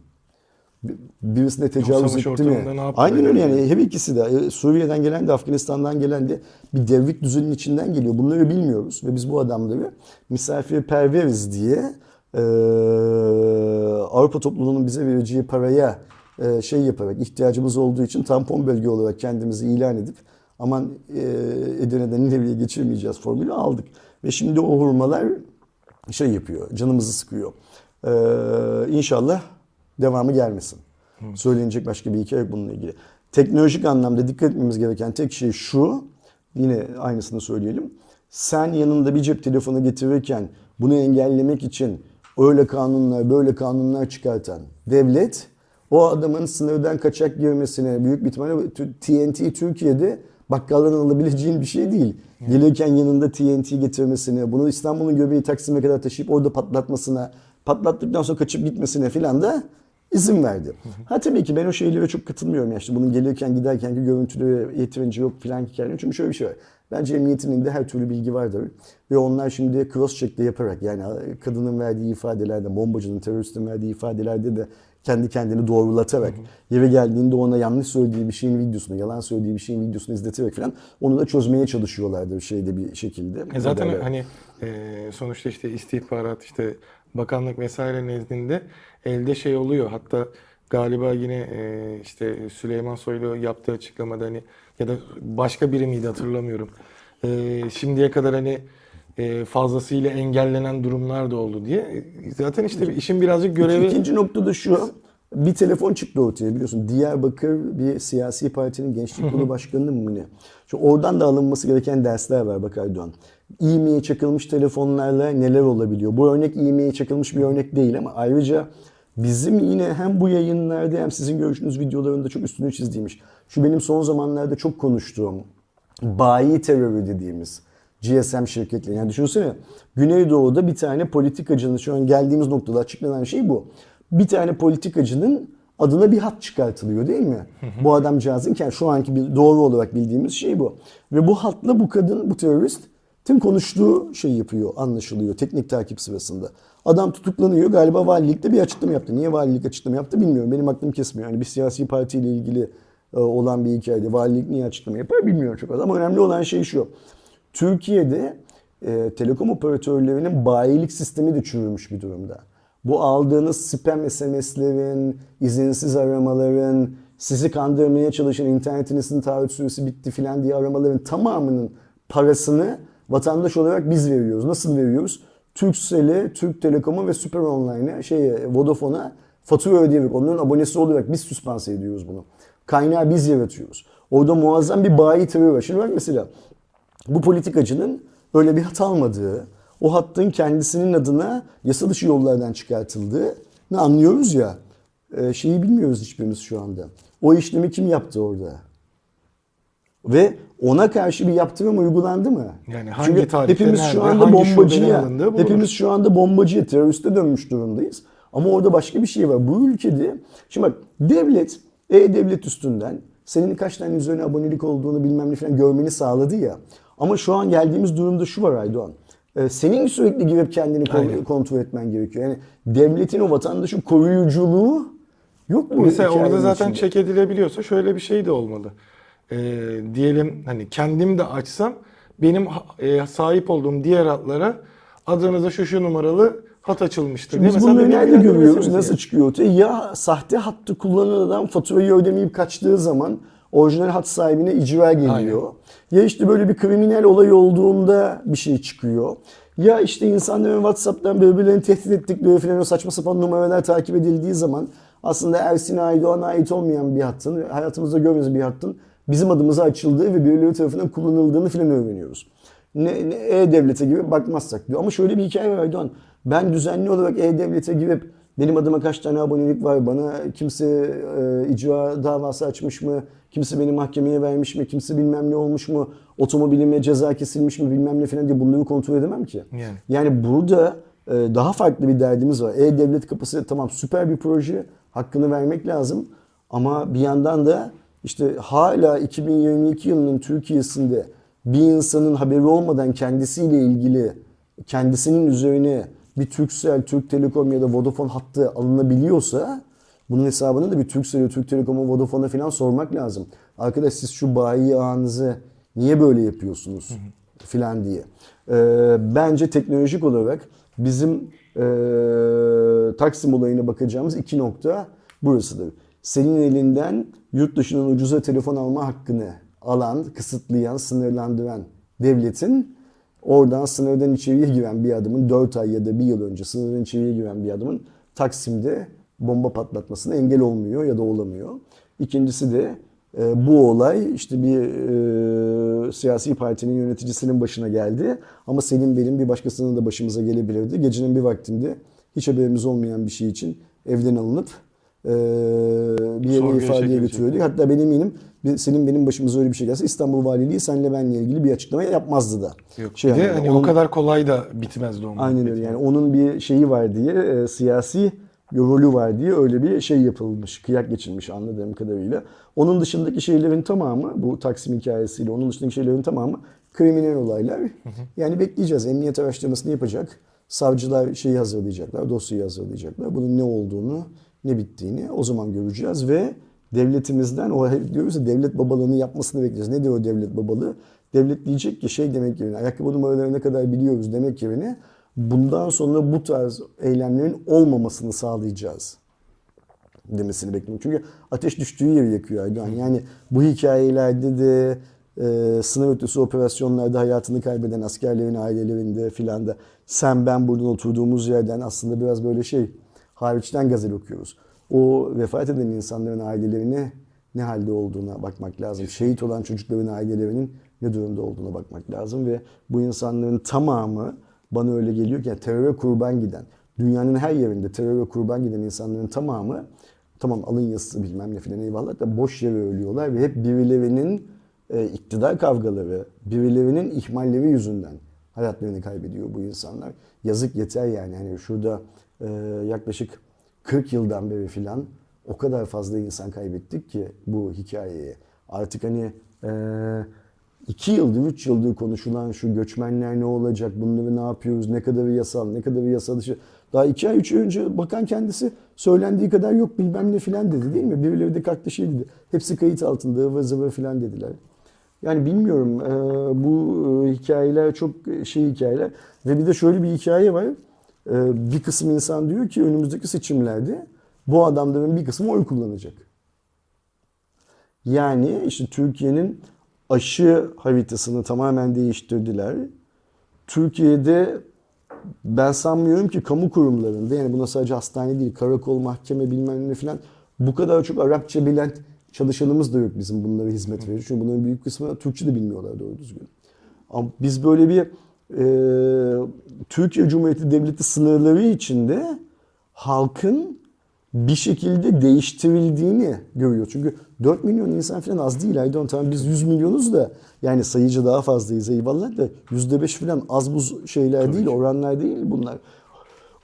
Bir- Birisine tecavüz etti mi? Aynen öyle yani? Her ikisi de. E, Suriye'den gelen de Afganistan'dan gelen de bir devrik düzeninin içinden geliyor. Bunları bilmiyoruz ve biz bu adamları misafirperveriz diye e, Avrupa topluluğunun bize vereceği paraya e, şey yaparak ihtiyacımız olduğu için tampon bölge olarak kendimizi ilan edip aman e, Edirne'den Nineve'ye geçirmeyeceğiz formülü aldık. Ve şimdi o hurmalar şey yapıyor, canımızı sıkıyor. Ee, inşallah devamı gelmesin. Söylenecek başka bir hikaye yok bununla ilgili. Teknolojik anlamda dikkat etmemiz gereken tek şey şu, yine aynısını söyleyelim. Sen yanında bir cep telefonu getirirken bunu engellemek için öyle kanunlar, böyle kanunlar çıkartan devlet o adamın sınırdan kaçak girmesine büyük bir ihtimalle TNT Türkiye'de bakkaldan alabileceğin bir şey değil. Gelirken yanında TNT getirmesine, bunu İstanbul'un göbeği Taksim'e kadar taşıyıp orada patlatmasına, patlattıktan sonra kaçıp gitmesine filan da izin verdi. Ha tabii ki ben o şeylere çok katılmıyorum ya işte bunun gelirken giderkenki görüntüleri yeterince yok filan hikayeler. Çünkü şöyle bir şey var. Bence emniyetinin de her türlü bilgi vardır. Ve onlar şimdi cross check de yaparak yani kadının verdiği ifadelerde, bombacının, teröristin verdiği ifadelerde de kendi kendini doğrulatarak yere geldiğinde ona yanlış söylediği bir şeyin videosunu, yalan söylediği bir şeyin videosunu izleterek falan onu da çözmeye çalışıyorlardı bir şeyde bir şekilde. E zaten Haberler. hani e, sonuçta işte istihbarat işte bakanlık vesaire nezdinde elde şey oluyor. Hatta galiba yine e, işte Süleyman Soylu yaptığı açıklamada hani ya da başka biri miydi hatırlamıyorum. E, şimdiye kadar hani fazlasıyla engellenen durumlar da oldu diye. E, Zaten işte işin birazcık görevi İkinci nokta da şu. Bir telefon çıktı ortaya biliyorsun. Diyarbakır bir siyasi partinin gençlik kurulu başkanı mı ne? Şu oradan da alınması gereken dersler var bak Erdoğan. İğmeye çakılmış telefonlarla neler olabiliyor? Bu örnek iğmeye çakılmış bir örnek değil ama ayrıca bizim yine hem bu yayınlarda hem sizin görüşünüz videolarında çok üstünü çizdiğimiz şu benim son zamanlarda çok konuştuğum bayi terörü dediğimiz GSM şirketleri. Yani düşünsene Güneydoğu'da bir tane politikacının şu an geldiğimiz noktada açıklanan şey bu. Bir tane politikacının adına bir hat çıkartılıyor değil mi? bu adamcağızın yani şu anki bir doğru olarak bildiğimiz şey bu. Ve bu hatla bu kadın, bu terörist tüm konuştuğu şey yapıyor, anlaşılıyor teknik takip sırasında. Adam tutuklanıyor. Galiba valilikte bir açıklama yaptı. Niye valilik açıklama yaptı bilmiyorum. Benim aklım kesmiyor. Yani bir siyasi partiyle ilgili e, olan bir hikayede valilik niye açıklama yapar bilmiyorum çok az. Ama önemli olan şey şu. Türkiye'de e, telekom operatörlerinin bayilik sistemi de çürümüş bir durumda. Bu aldığınız spam SMS'lerin, izinsiz aramaların, sizi kandırmaya çalışan internetinizin taahhüt süresi bitti filan diye aramaların tamamının parasını vatandaş olarak biz veriyoruz. Nasıl veriyoruz? Turkcell'e, Türk Telekom'a ve Süper Online'e, şeye, Vodafone'a fatura ödeyerek, onların abonesi olarak biz süspanse ediyoruz bunu. Kaynağı biz yaratıyoruz. Orada muazzam bir bayi terör var. Şimdi bak mesela bu politikacının böyle bir hat almadığı, o hattın kendisinin adına yasa dışı yollardan çıkartıldığını anlıyoruz ya. E, şeyi bilmiyoruz hiçbirimiz şu anda. O işlemi kim yaptı orada? Ve ona karşı bir yaptırım uygulandı mı? Yani hangi Çünkü tarihte, hepimiz şu nerede, anda hangi şubenin bombacıya, bulunur. hepimiz şu anda bombacıya, teröriste dönmüş durumdayız. Ama orada başka bir şey var. Bu ülkede, şimdi bak devlet, e-devlet üstünden senin kaç tane üzerine abonelik olduğunu bilmem ne falan görmeni sağladı ya. Ama şu an geldiğimiz durumda şu var Aydoğan. Ee, Senin sürekli girip kendini Aynen. kontrol etmen gerekiyor. Yani devletin o vatandaşın koruyuculuğu yok mu? Mesela orada zaten içinde? çek edilebiliyorsa şöyle bir şey de olmalı. Ee, diyelim hani kendim de açsam benim e, sahip olduğum diğer hatlara adınıza şu şu numaralı hat açılmıştır. Şimdi biz bunları nerede görüyoruz? Nasıl çıkıyor ortaya? Ya sahte hattı kullanan adam faturayı ödemeyip kaçtığı zaman orijinal hat sahibine icra geliyor. Ya işte böyle bir kriminal olay olduğunda bir şey çıkıyor. Ya işte insanların WhatsApp'tan birbirlerini tehdit ettikleri falan o saçma sapan numaralar takip edildiği zaman aslında Ersin Aydoğan'a ait olmayan bir hattın, hayatımızda görmediğimiz bir hattın bizim adımıza açıldığı ve birileri tarafından kullanıldığını falan öğreniyoruz. Ne, ne E-Devlet'e girip bakmazsak diyor. Ama şöyle bir hikaye var Aydoğan. Ben düzenli olarak E-Devlet'e girip benim adıma kaç tane abonelik var, bana kimse e, icra davası açmış mı, kimse beni mahkemeye vermiş mi, kimse bilmem ne olmuş mu, otomobilime ceza kesilmiş mi bilmem ne falan diye bunları kontrol edemem ki. Yani. Yani burada e, daha farklı bir derdimiz var. E-Devlet kapısı tamam süper bir proje, hakkını vermek lazım. Ama bir yandan da işte hala 2022 yılının Türkiye'sinde bir insanın haberi olmadan kendisiyle ilgili kendisinin üzerine bir Turkcell, Türk Telekom ya da Vodafone hattı alınabiliyorsa bunun hesabını da bir Turkcell'e, Türk Telekom'a, Vodafone'a falan sormak lazım. Arkadaş siz şu bayi ağınızı niye böyle yapıyorsunuz filan diye. Ee, bence teknolojik olarak bizim e, Taksim olayına bakacağımız iki nokta burasıdır. Senin elinden yurt dışından ucuza telefon alma hakkını alan, kısıtlayan, sınırlandıran devletin oradan sınırdan içeriye giren bir adamın 4 ay ya da 1 yıl önce sınırdan içeriye giren bir adamın Taksim'de bomba patlatmasına engel olmuyor ya da olamıyor. İkincisi de e, bu olay işte bir e, siyasi partinin yöneticisinin başına geldi. Ama senin benim bir başkasının da başımıza gelebilirdi. Gecenin bir vaktinde hiç haberimiz olmayan bir şey için evden alınıp e, bir yere Sorguya ifadeye götürüldük. Hatta ben eminim senin benim başımıza öyle bir şey gelse İstanbul Valiliği senle benle ilgili bir açıklama yapmazdı da. Yok. Şey bir de yani, hani onun- o kadar kolay da bitmezdi o Aynen öyle yani onun bir şeyi var diye e, siyasi bir rolü var diye öyle bir şey yapılmış, kıyak geçilmiş anladığım kadarıyla. Onun dışındaki şeylerin tamamı bu Taksim hikayesiyle onun dışındaki şeylerin tamamı kriminal olaylar. Yani bekleyeceğiz. Emniyet araştırmasını yapacak. Savcılar şeyi hazırlayacaklar, dosyayı hazırlayacaklar. Bunun ne olduğunu, ne bittiğini o zaman göreceğiz ve devletimizden o diyoruz ya devlet babalığını yapmasını bekleyeceğiz. Nedir o devlet babalığı? Devlet diyecek ki şey demek yerine ayakkabı numaralarını ne kadar biliyoruz demek yerine bundan sonra bu tarz eylemlerin olmamasını sağlayacağız demesini bekliyorum. Çünkü ateş düştüğü yeri yakıyor Aydoğan. Yani bu hikayelerde de e, sınır ötesi operasyonlarda hayatını kaybeden askerlerin ailelerinde filan da sen ben buradan oturduğumuz yerden aslında biraz böyle şey hariçten gazel okuyoruz. o vefat eden insanların ailelerine ne halde olduğuna bakmak lazım. Şehit olan çocukların ailelerinin ne durumda olduğuna bakmak lazım ve bu insanların tamamı bana öyle geliyor ki yani teröre kurban giden, dünyanın her yerinde teröre kurban giden insanların tamamı tamam alın yazısı bilmem ne filan eyvallah da boş yere ölüyorlar ve hep birilerinin e, iktidar kavgaları, birilerinin ihmalleri yüzünden hayatlarını kaybediyor bu insanlar. Yazık yeter yani. Hani şurada e, yaklaşık 40 yıldan beri filan o kadar fazla insan kaybettik ki bu hikayeye. Artık hani e, iki yıldır, üç yıldır konuşulan şu göçmenler ne olacak, bunları ne yapıyoruz, ne kadarı yasal, ne kadarı yasal dışı. Daha iki ay, üç ay önce bakan kendisi söylendiği kadar yok bilmem ne filan dedi değil mi? Birileri de kalktı şey dedi. Hepsi kayıt altında ıvır zıvır filan dediler. Yani bilmiyorum e, bu e, hikayeler çok şey hikayeler ve bir de şöyle bir hikaye var. E, bir kısım insan diyor ki önümüzdeki seçimlerde bu adamların bir kısmı oy kullanacak. Yani işte Türkiye'nin aşı haritasını tamamen değiştirdiler. Türkiye'de ben sanmıyorum ki kamu kurumlarında yani buna sadece hastane değil, karakol, mahkeme bilmem ne filan bu kadar çok Arapça bilen çalışanımız da yok bizim bunlara hizmet veriyor. Çünkü bunların büyük kısmı Türkçe de bilmiyorlar doğru düzgün. Ama biz böyle bir e, Türkiye Cumhuriyeti Devleti sınırları içinde halkın bir şekilde değiştirildiğini görüyor. Çünkü 4 milyon insan falan az değil Aydoğan. Tamam biz 100 milyonuz da yani sayıcı daha fazlayız eyvallah da %5 falan az bu şeyler değil, oranlar değil bunlar.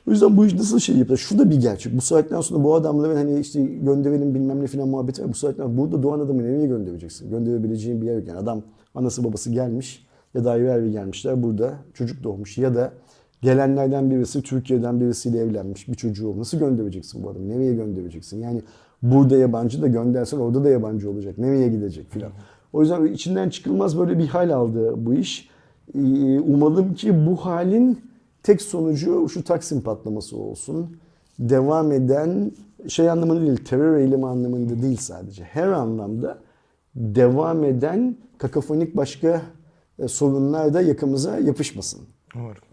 O yüzden bu iş nasıl şey yapıyor? Şu da bir gerçek. Bu saatten sonra bu adamların hani işte gönderelim bilmem ne falan muhabbeti var. Bu saatten burada doğan adamı nereye göndereceksin? Gönderebileceğin bir yer yok. Yani adam anası babası gelmiş ya da ayrı ayrı gelmişler. Burada çocuk doğmuş ya da gelenlerden birisi Türkiye'den birisiyle evlenmiş bir çocuğu. Nasıl göndereceksin bu adamı? Nereye göndereceksin? Yani burada yabancı da göndersen orada da yabancı olacak. Nereye gidecek filan. O yüzden içinden çıkılmaz böyle bir hal aldı bu iş. Ee, Umalım ki bu halin tek sonucu şu Taksim patlaması olsun. Devam eden şey anlamında değil, terör eylemi anlamında değil sadece. Her anlamda devam eden kakafonik başka e, sorunlar da yakımıza yapışmasın. Umarım.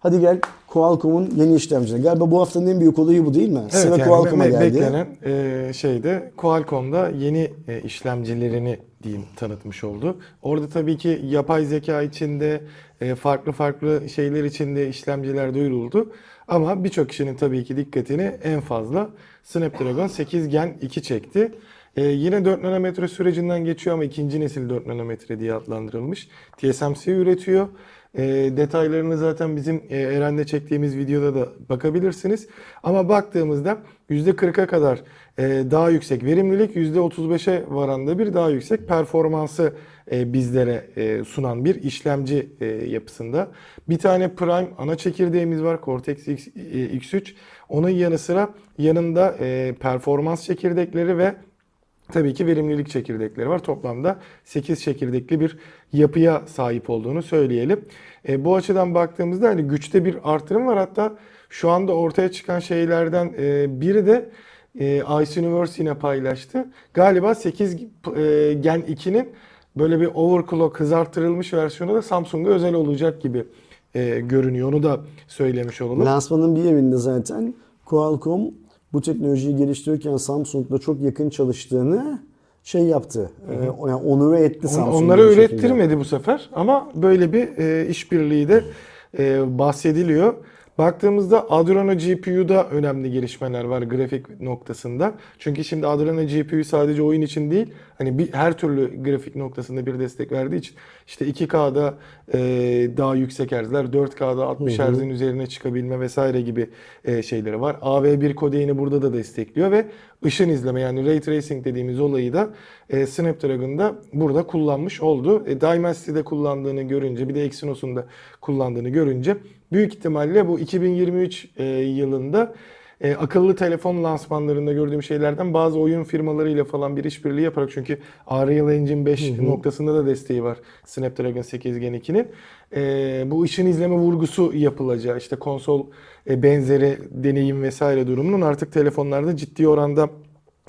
Hadi gel Qualcomm'un yeni işlemcine. Galiba bu haftanın en büyük olayı bu değil mi? Sıra yani Qualcomm'a geldi. Beklenen e, şeyde Qualcomm'da yeni e, işlemcilerini diyeyim tanıtmış oldu. Orada tabii ki yapay zeka içinde e, farklı farklı şeyler içinde işlemciler duyuruldu. Ama birçok kişinin tabii ki dikkatini en fazla Snapdragon 8 Gen 2 çekti. E, yine 4 nanometre sürecinden geçiyor ama ikinci nesil 4 nanometre diye adlandırılmış. TSMC üretiyor. E, detaylarını zaten bizim e, Eren'de çektiğimiz videoda da bakabilirsiniz. Ama baktığımızda %40'a kadar e, daha yüksek verimlilik, %35'e varan da bir daha yüksek performansı e, bizlere e, sunan bir işlemci e, yapısında. Bir tane Prime ana çekirdeğimiz var Cortex X, e, X3. Onun yanı sıra yanında e, performans çekirdekleri ve Tabii ki verimlilik çekirdekleri var. Toplamda 8 çekirdekli bir yapıya sahip olduğunu söyleyelim. E, bu açıdan baktığımızda hani güçte bir artırım var. Hatta şu anda ortaya çıkan şeylerden e, biri de e, Ice Universe yine paylaştı. Galiba 8 e, Gen 2'nin böyle bir overclock hızarttırılmış versiyonu da Samsung'a özel olacak gibi e, görünüyor. Onu da söylemiş olalım. Lansmanın bir evinde zaten Qualcomm bu teknolojiyi geliştirirken Samsung'la çok yakın çalıştığını şey yaptı. E, yani onure etti On- Samsung'u. Onlara bir şekilde. ürettirmedi bu sefer ama böyle bir e, işbirliği de e, bahsediliyor. Baktığımızda Adreno GPU'da önemli gelişmeler var grafik noktasında. Çünkü şimdi Adreno GPU sadece oyun için değil, hani bir her türlü grafik noktasında bir destek verdiği için işte 2K'da e, daha yüksek herzler, 4K'da 60 Hz'in üzerine çıkabilme vesaire gibi e, şeyleri var. AV1 kodeğini burada da destekliyor ve ışın izleme yani Ray Tracing dediğimiz olayı da e, Snapdragon'da burada kullanmış oldu. E, Dimensity'de kullandığını görünce bir de Exynos'un da kullandığını görünce büyük ihtimalle bu 2023 e, yılında e, akıllı telefon lansmanlarında gördüğüm şeylerden bazı oyun firmalarıyla falan bir işbirliği yaparak çünkü Unreal Engine 5 noktasında da desteği var Snapdragon 8 Gen 2'nin. E, bu ışın izleme vurgusu yapılacağı işte konsol e, benzeri deneyim vesaire durumunun artık telefonlarda ciddi oranda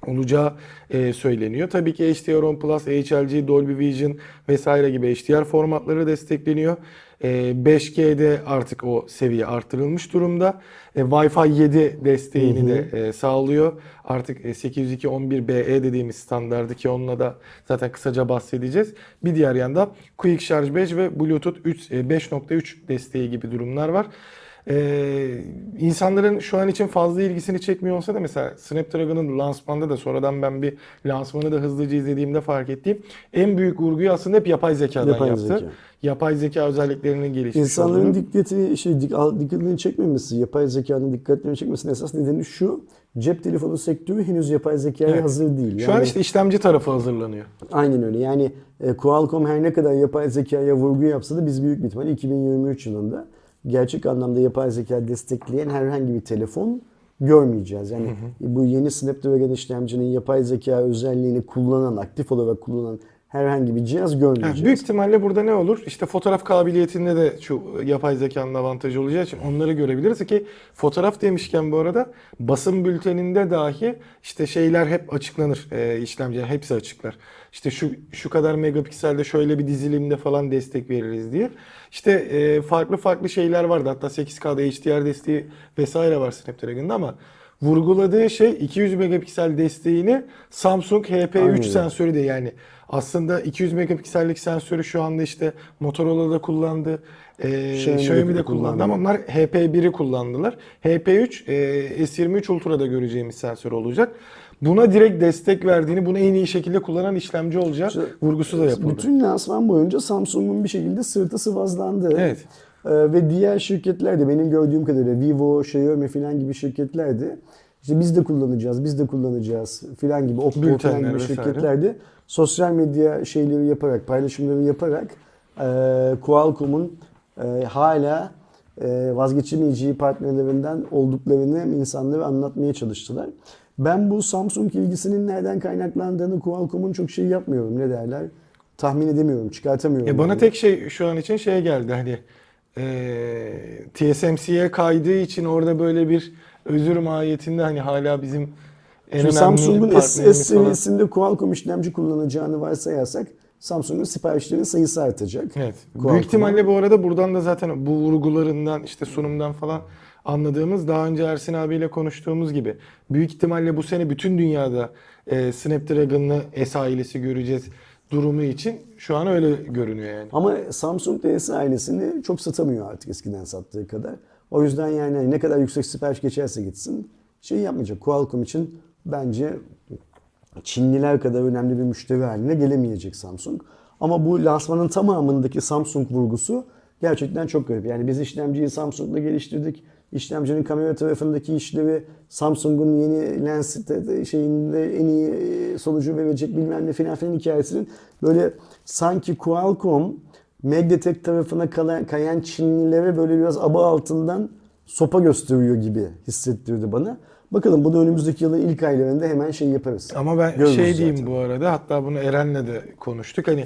olacağı e, söyleniyor. Tabii ki HDR10 Plus, HLG, Dolby Vision vesaire gibi HDR formatları destekleniyor. E, 5G'de artık o seviye artırılmış durumda. E, Wi-Fi 7 desteğini de e, sağlıyor. Artık e, 802.11be dediğimiz standardı ki onunla da zaten kısaca bahsedeceğiz. Bir diğer yanda Quick Charge 5 ve Bluetooth 3, e, 5.3 desteği gibi durumlar var. Ee, insanların şu an için fazla ilgisini çekmiyor olsa da mesela Snapdragon'ın lansmanında da sonradan ben bir lansmanı da hızlıca izlediğimde fark ettiğim en büyük vurguyu aslında hep yapay zekadan Yapay yaptı. zeka. Yapay zeka özelliklerinin gelişmiş İnsanların olduğunu. dikkati şey dikkatini çekmemesi, yapay zekanın dikkatlerini çekmesinin esas nedeni şu. Cep telefonu sektörü henüz yapay zekaya Evet. hazır değil. Şu an Yani- işte işlemci tarafı hazırlanıyor. Aynen öyle. Yani e, Qualcomm her ne kadar yapay zekaya vurgu yapsa da biz büyük bir ihtimalle 2023 yılında gerçek anlamda yapay zeka destekleyen herhangi bir telefon görmeyeceğiz. Yani bu yeni Snapdragon işlemcinin yapay zeka özelliğini kullanan, aktif olarak kullanan herhangi bir cihaz Yani görmeyeceğiz. büyük ihtimalle burada ne olur? İşte fotoğraf kabiliyetinde de şu yapay zekanın avantajı olacağı için onları görebiliriz ki fotoğraf demişken bu arada basın bülteninde dahi işte şeyler hep açıklanır. E, işlemciler hepsi açıklar. İşte şu şu kadar megapikselde şöyle bir dizilimde falan destek veririz diye. İşte e, farklı farklı şeyler vardı. Hatta 8K'da HDR desteği vesaire var Snapdragon'da ama vurguladığı şey 200 megapiksel desteğini Samsung HP3 Aynen. sensörü de yani aslında 200 megapiksellik sensörü şu anda işte Motorola'da kullandı. E, Xiaomi de Xiaomi'de kullandı. kullandı ama onlar HP1'i kullandılar. HP3 e, S23 Ultra'da göreceğimiz sensör olacak. Buna direkt destek verdiğini, bunu en iyi şekilde kullanan işlemci olacağı İşte vurgusu da yapıldı. Bütün lansman boyunca Samsung'un bir şekilde sırtı sıvazlandı. Evet. Ee, ve diğer şirketler de benim gördüğüm kadarıyla Vivo, Xiaomi falan gibi şirketler de işte biz de kullanacağız, biz de kullanacağız filan gibi Oppo Bültenler falan gibi vesaire. şirketler de sosyal medya şeyleri yaparak, paylaşımları yaparak e, Qualcomm'un e, hala e, vazgeçemeyeceği partnerlerinden olduklarını insanlara anlatmaya çalıştılar. Ben bu Samsung ilgisinin nereden kaynaklandığını Qualcomm'un çok şey yapmıyorum. Ne derler? Tahmin edemiyorum, çıkartamıyorum. E bana yani. tek şey şu an için şey geldi hani e, TSMC'ye kaydığı için orada böyle bir özür mahiyetinde hani hala bizim en Şimdi Samsung'un S, S seviyesinde Qualcomm işlemci kullanacağını varsayarsak Samsung'un siparişlerinin sayısı artacak. Evet. Qualcomm'a. Büyük ihtimalle bu arada buradan da zaten bu vurgularından işte sunumdan falan anladığımız daha önce Ersin abiyle konuştuğumuz gibi büyük ihtimalle bu sene bütün dünyada e, Snapdragon'lı S ailesi göreceğiz durumu için şu an öyle görünüyor yani. Ama Samsung da S ailesini çok satamıyor artık eskiden sattığı kadar. O yüzden yani ne kadar yüksek sipariş geçerse gitsin şey yapmayacak. Qualcomm için bence Çinliler kadar önemli bir müşteri haline gelemeyecek Samsung. Ama bu lansmanın tamamındaki Samsung vurgusu gerçekten çok garip. Yani biz işlemciyi Samsung'la geliştirdik. İşlemcinin kamera tarafındaki işlevi Samsung'un yeni lens şeyinde en iyi sonucu verecek bilmem ne filan filan hikayesinin böyle sanki Qualcomm Mediatek tarafına kalan, kayan Çinlilere böyle biraz aba altından sopa gösteriyor gibi hissettirdi bana. Bakalım bunu önümüzdeki yılın ilk aylarında hemen şey yaparız. Ama ben Görürüz şey zaten. diyeyim bu arada hatta bunu Eren'le de konuştuk. Hani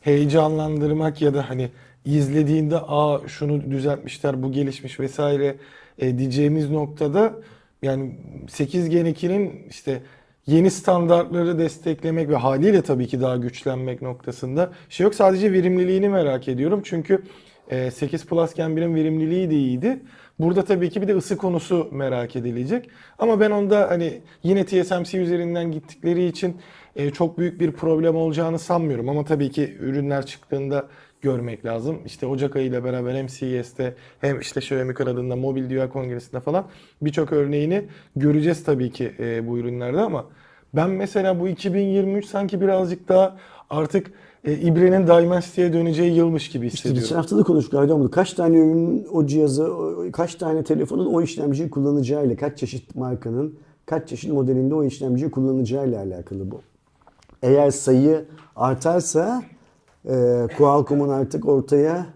heyecanlandırmak ya da hani izlediğinde aa şunu düzeltmişler bu gelişmiş vesaire e, diyeceğimiz noktada yani 8 Gen 2'nin işte yeni standartları desteklemek ve haliyle tabii ki daha güçlenmek noktasında şey yok sadece verimliliğini merak ediyorum. Çünkü e, 8 Plus Gen 1'in verimliliği de iyiydi. Burada tabii ki bir de ısı konusu merak edilecek. Ama ben onda hani yine TSMC üzerinden gittikleri için e, çok büyük bir problem olacağını sanmıyorum. Ama tabii ki ürünler çıktığında görmek lazım. İşte Ocak ayı ile beraber hem CES'te hem işte Xiaomi kanadında Mobil Dünya Kongresi'nde falan birçok örneğini göreceğiz tabii ki e, bu ürünlerde ama ben mesela bu 2023 sanki birazcık daha artık e, İbre'nin Dynasty'ye döneceği yılmış gibi İşte hissediyorum. geçen hafta da konuştuk Aydan bunu. Kaç tane ürünün o cihazı, kaç tane telefonun o işlemciyi kullanacağıyla, kaç çeşit markanın, kaç çeşit modelinde o işlemciyi kullanacağıyla alakalı bu. Eğer sayı artarsa e, Qualcomm'un artık ortaya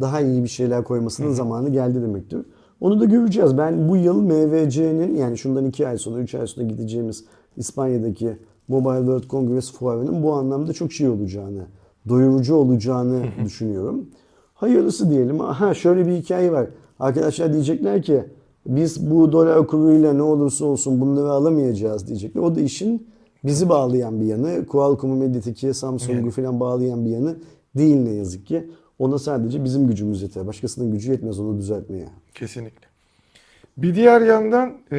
daha iyi bir şeyler koymasının zamanı geldi demektir. Onu da göreceğiz. Ben bu yıl MVC'nin yani şundan 2 ay sonra, 3 ay sonra gideceğimiz İspanya'daki Mobile World Congress fuarının bu anlamda çok şey olacağını, doyurucu olacağını düşünüyorum. Hayırlısı diyelim. Ha şöyle bir hikaye var. Arkadaşlar diyecekler ki biz bu dolar kuruyla ne olursa olsun bunları alamayacağız diyecekler. O da işin bizi bağlayan bir yanı, Qualcomm'u, Mediatek'i, Samsung'u Evet. falan bağlayan bir yanı değil ne yazık ki. Ona sadece bizim gücümüz yeter. Başkasının gücü yetmez onu düzeltmeye. Kesinlikle. Bir diğer yandan e,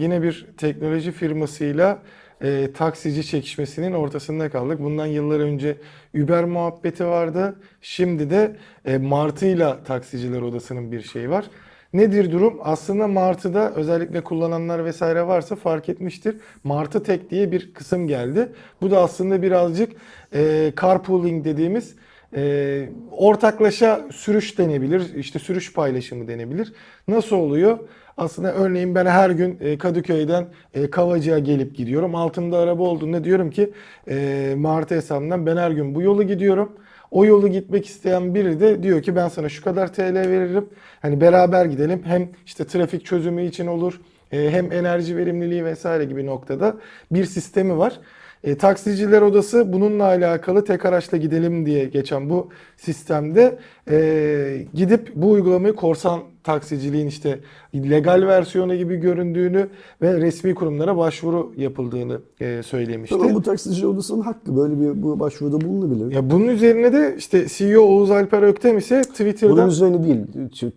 yine bir teknoloji firmasıyla e, taksici çekişmesinin ortasında kaldık. Bundan yıllar önce Uber muhabbeti vardı. Şimdi de e, Martı'yla taksiciler odasının bir şeyi var. Nedir durum? Aslında Martı'da özellikle kullananlar vesaire varsa fark etmiştir. Martı Tek diye bir kısım geldi. Bu da aslında birazcık e, carpooling dediğimiz e, ortaklaşa sürüş denebilir, işte sürüş paylaşımı denebilir. Nasıl oluyor? Aslında örneğin ben her gün e, Kadıköy'den e, Kavacık'a gelip gidiyorum. Altımda araba olduğunda diyorum ki e, Martı hesabından ben her gün bu yolu gidiyorum. O yolu gitmek isteyen biri de diyor ki ben sana şu kadar TL veririm. Hani beraber gidelim. Hem işte trafik çözümü için olur. hem enerji verimliliği vesaire gibi noktada bir sistemi var. E, taksiciler odası bununla alakalı tek araçla gidelim diye geçen bu sistemde e, gidip bu uygulamayı korsan taksiciliğin işte legal versiyonu gibi göründüğünü ve resmi kurumlara başvuru yapıldığını e, söylemişti. Tamam bu taksici odasının hakkı. Böyle bir bu başvuruda bulunabilir. Ya bunun üzerine de işte CEO Oğuz Alper Öktem ise Twitter'dan Bunun üzerine değil.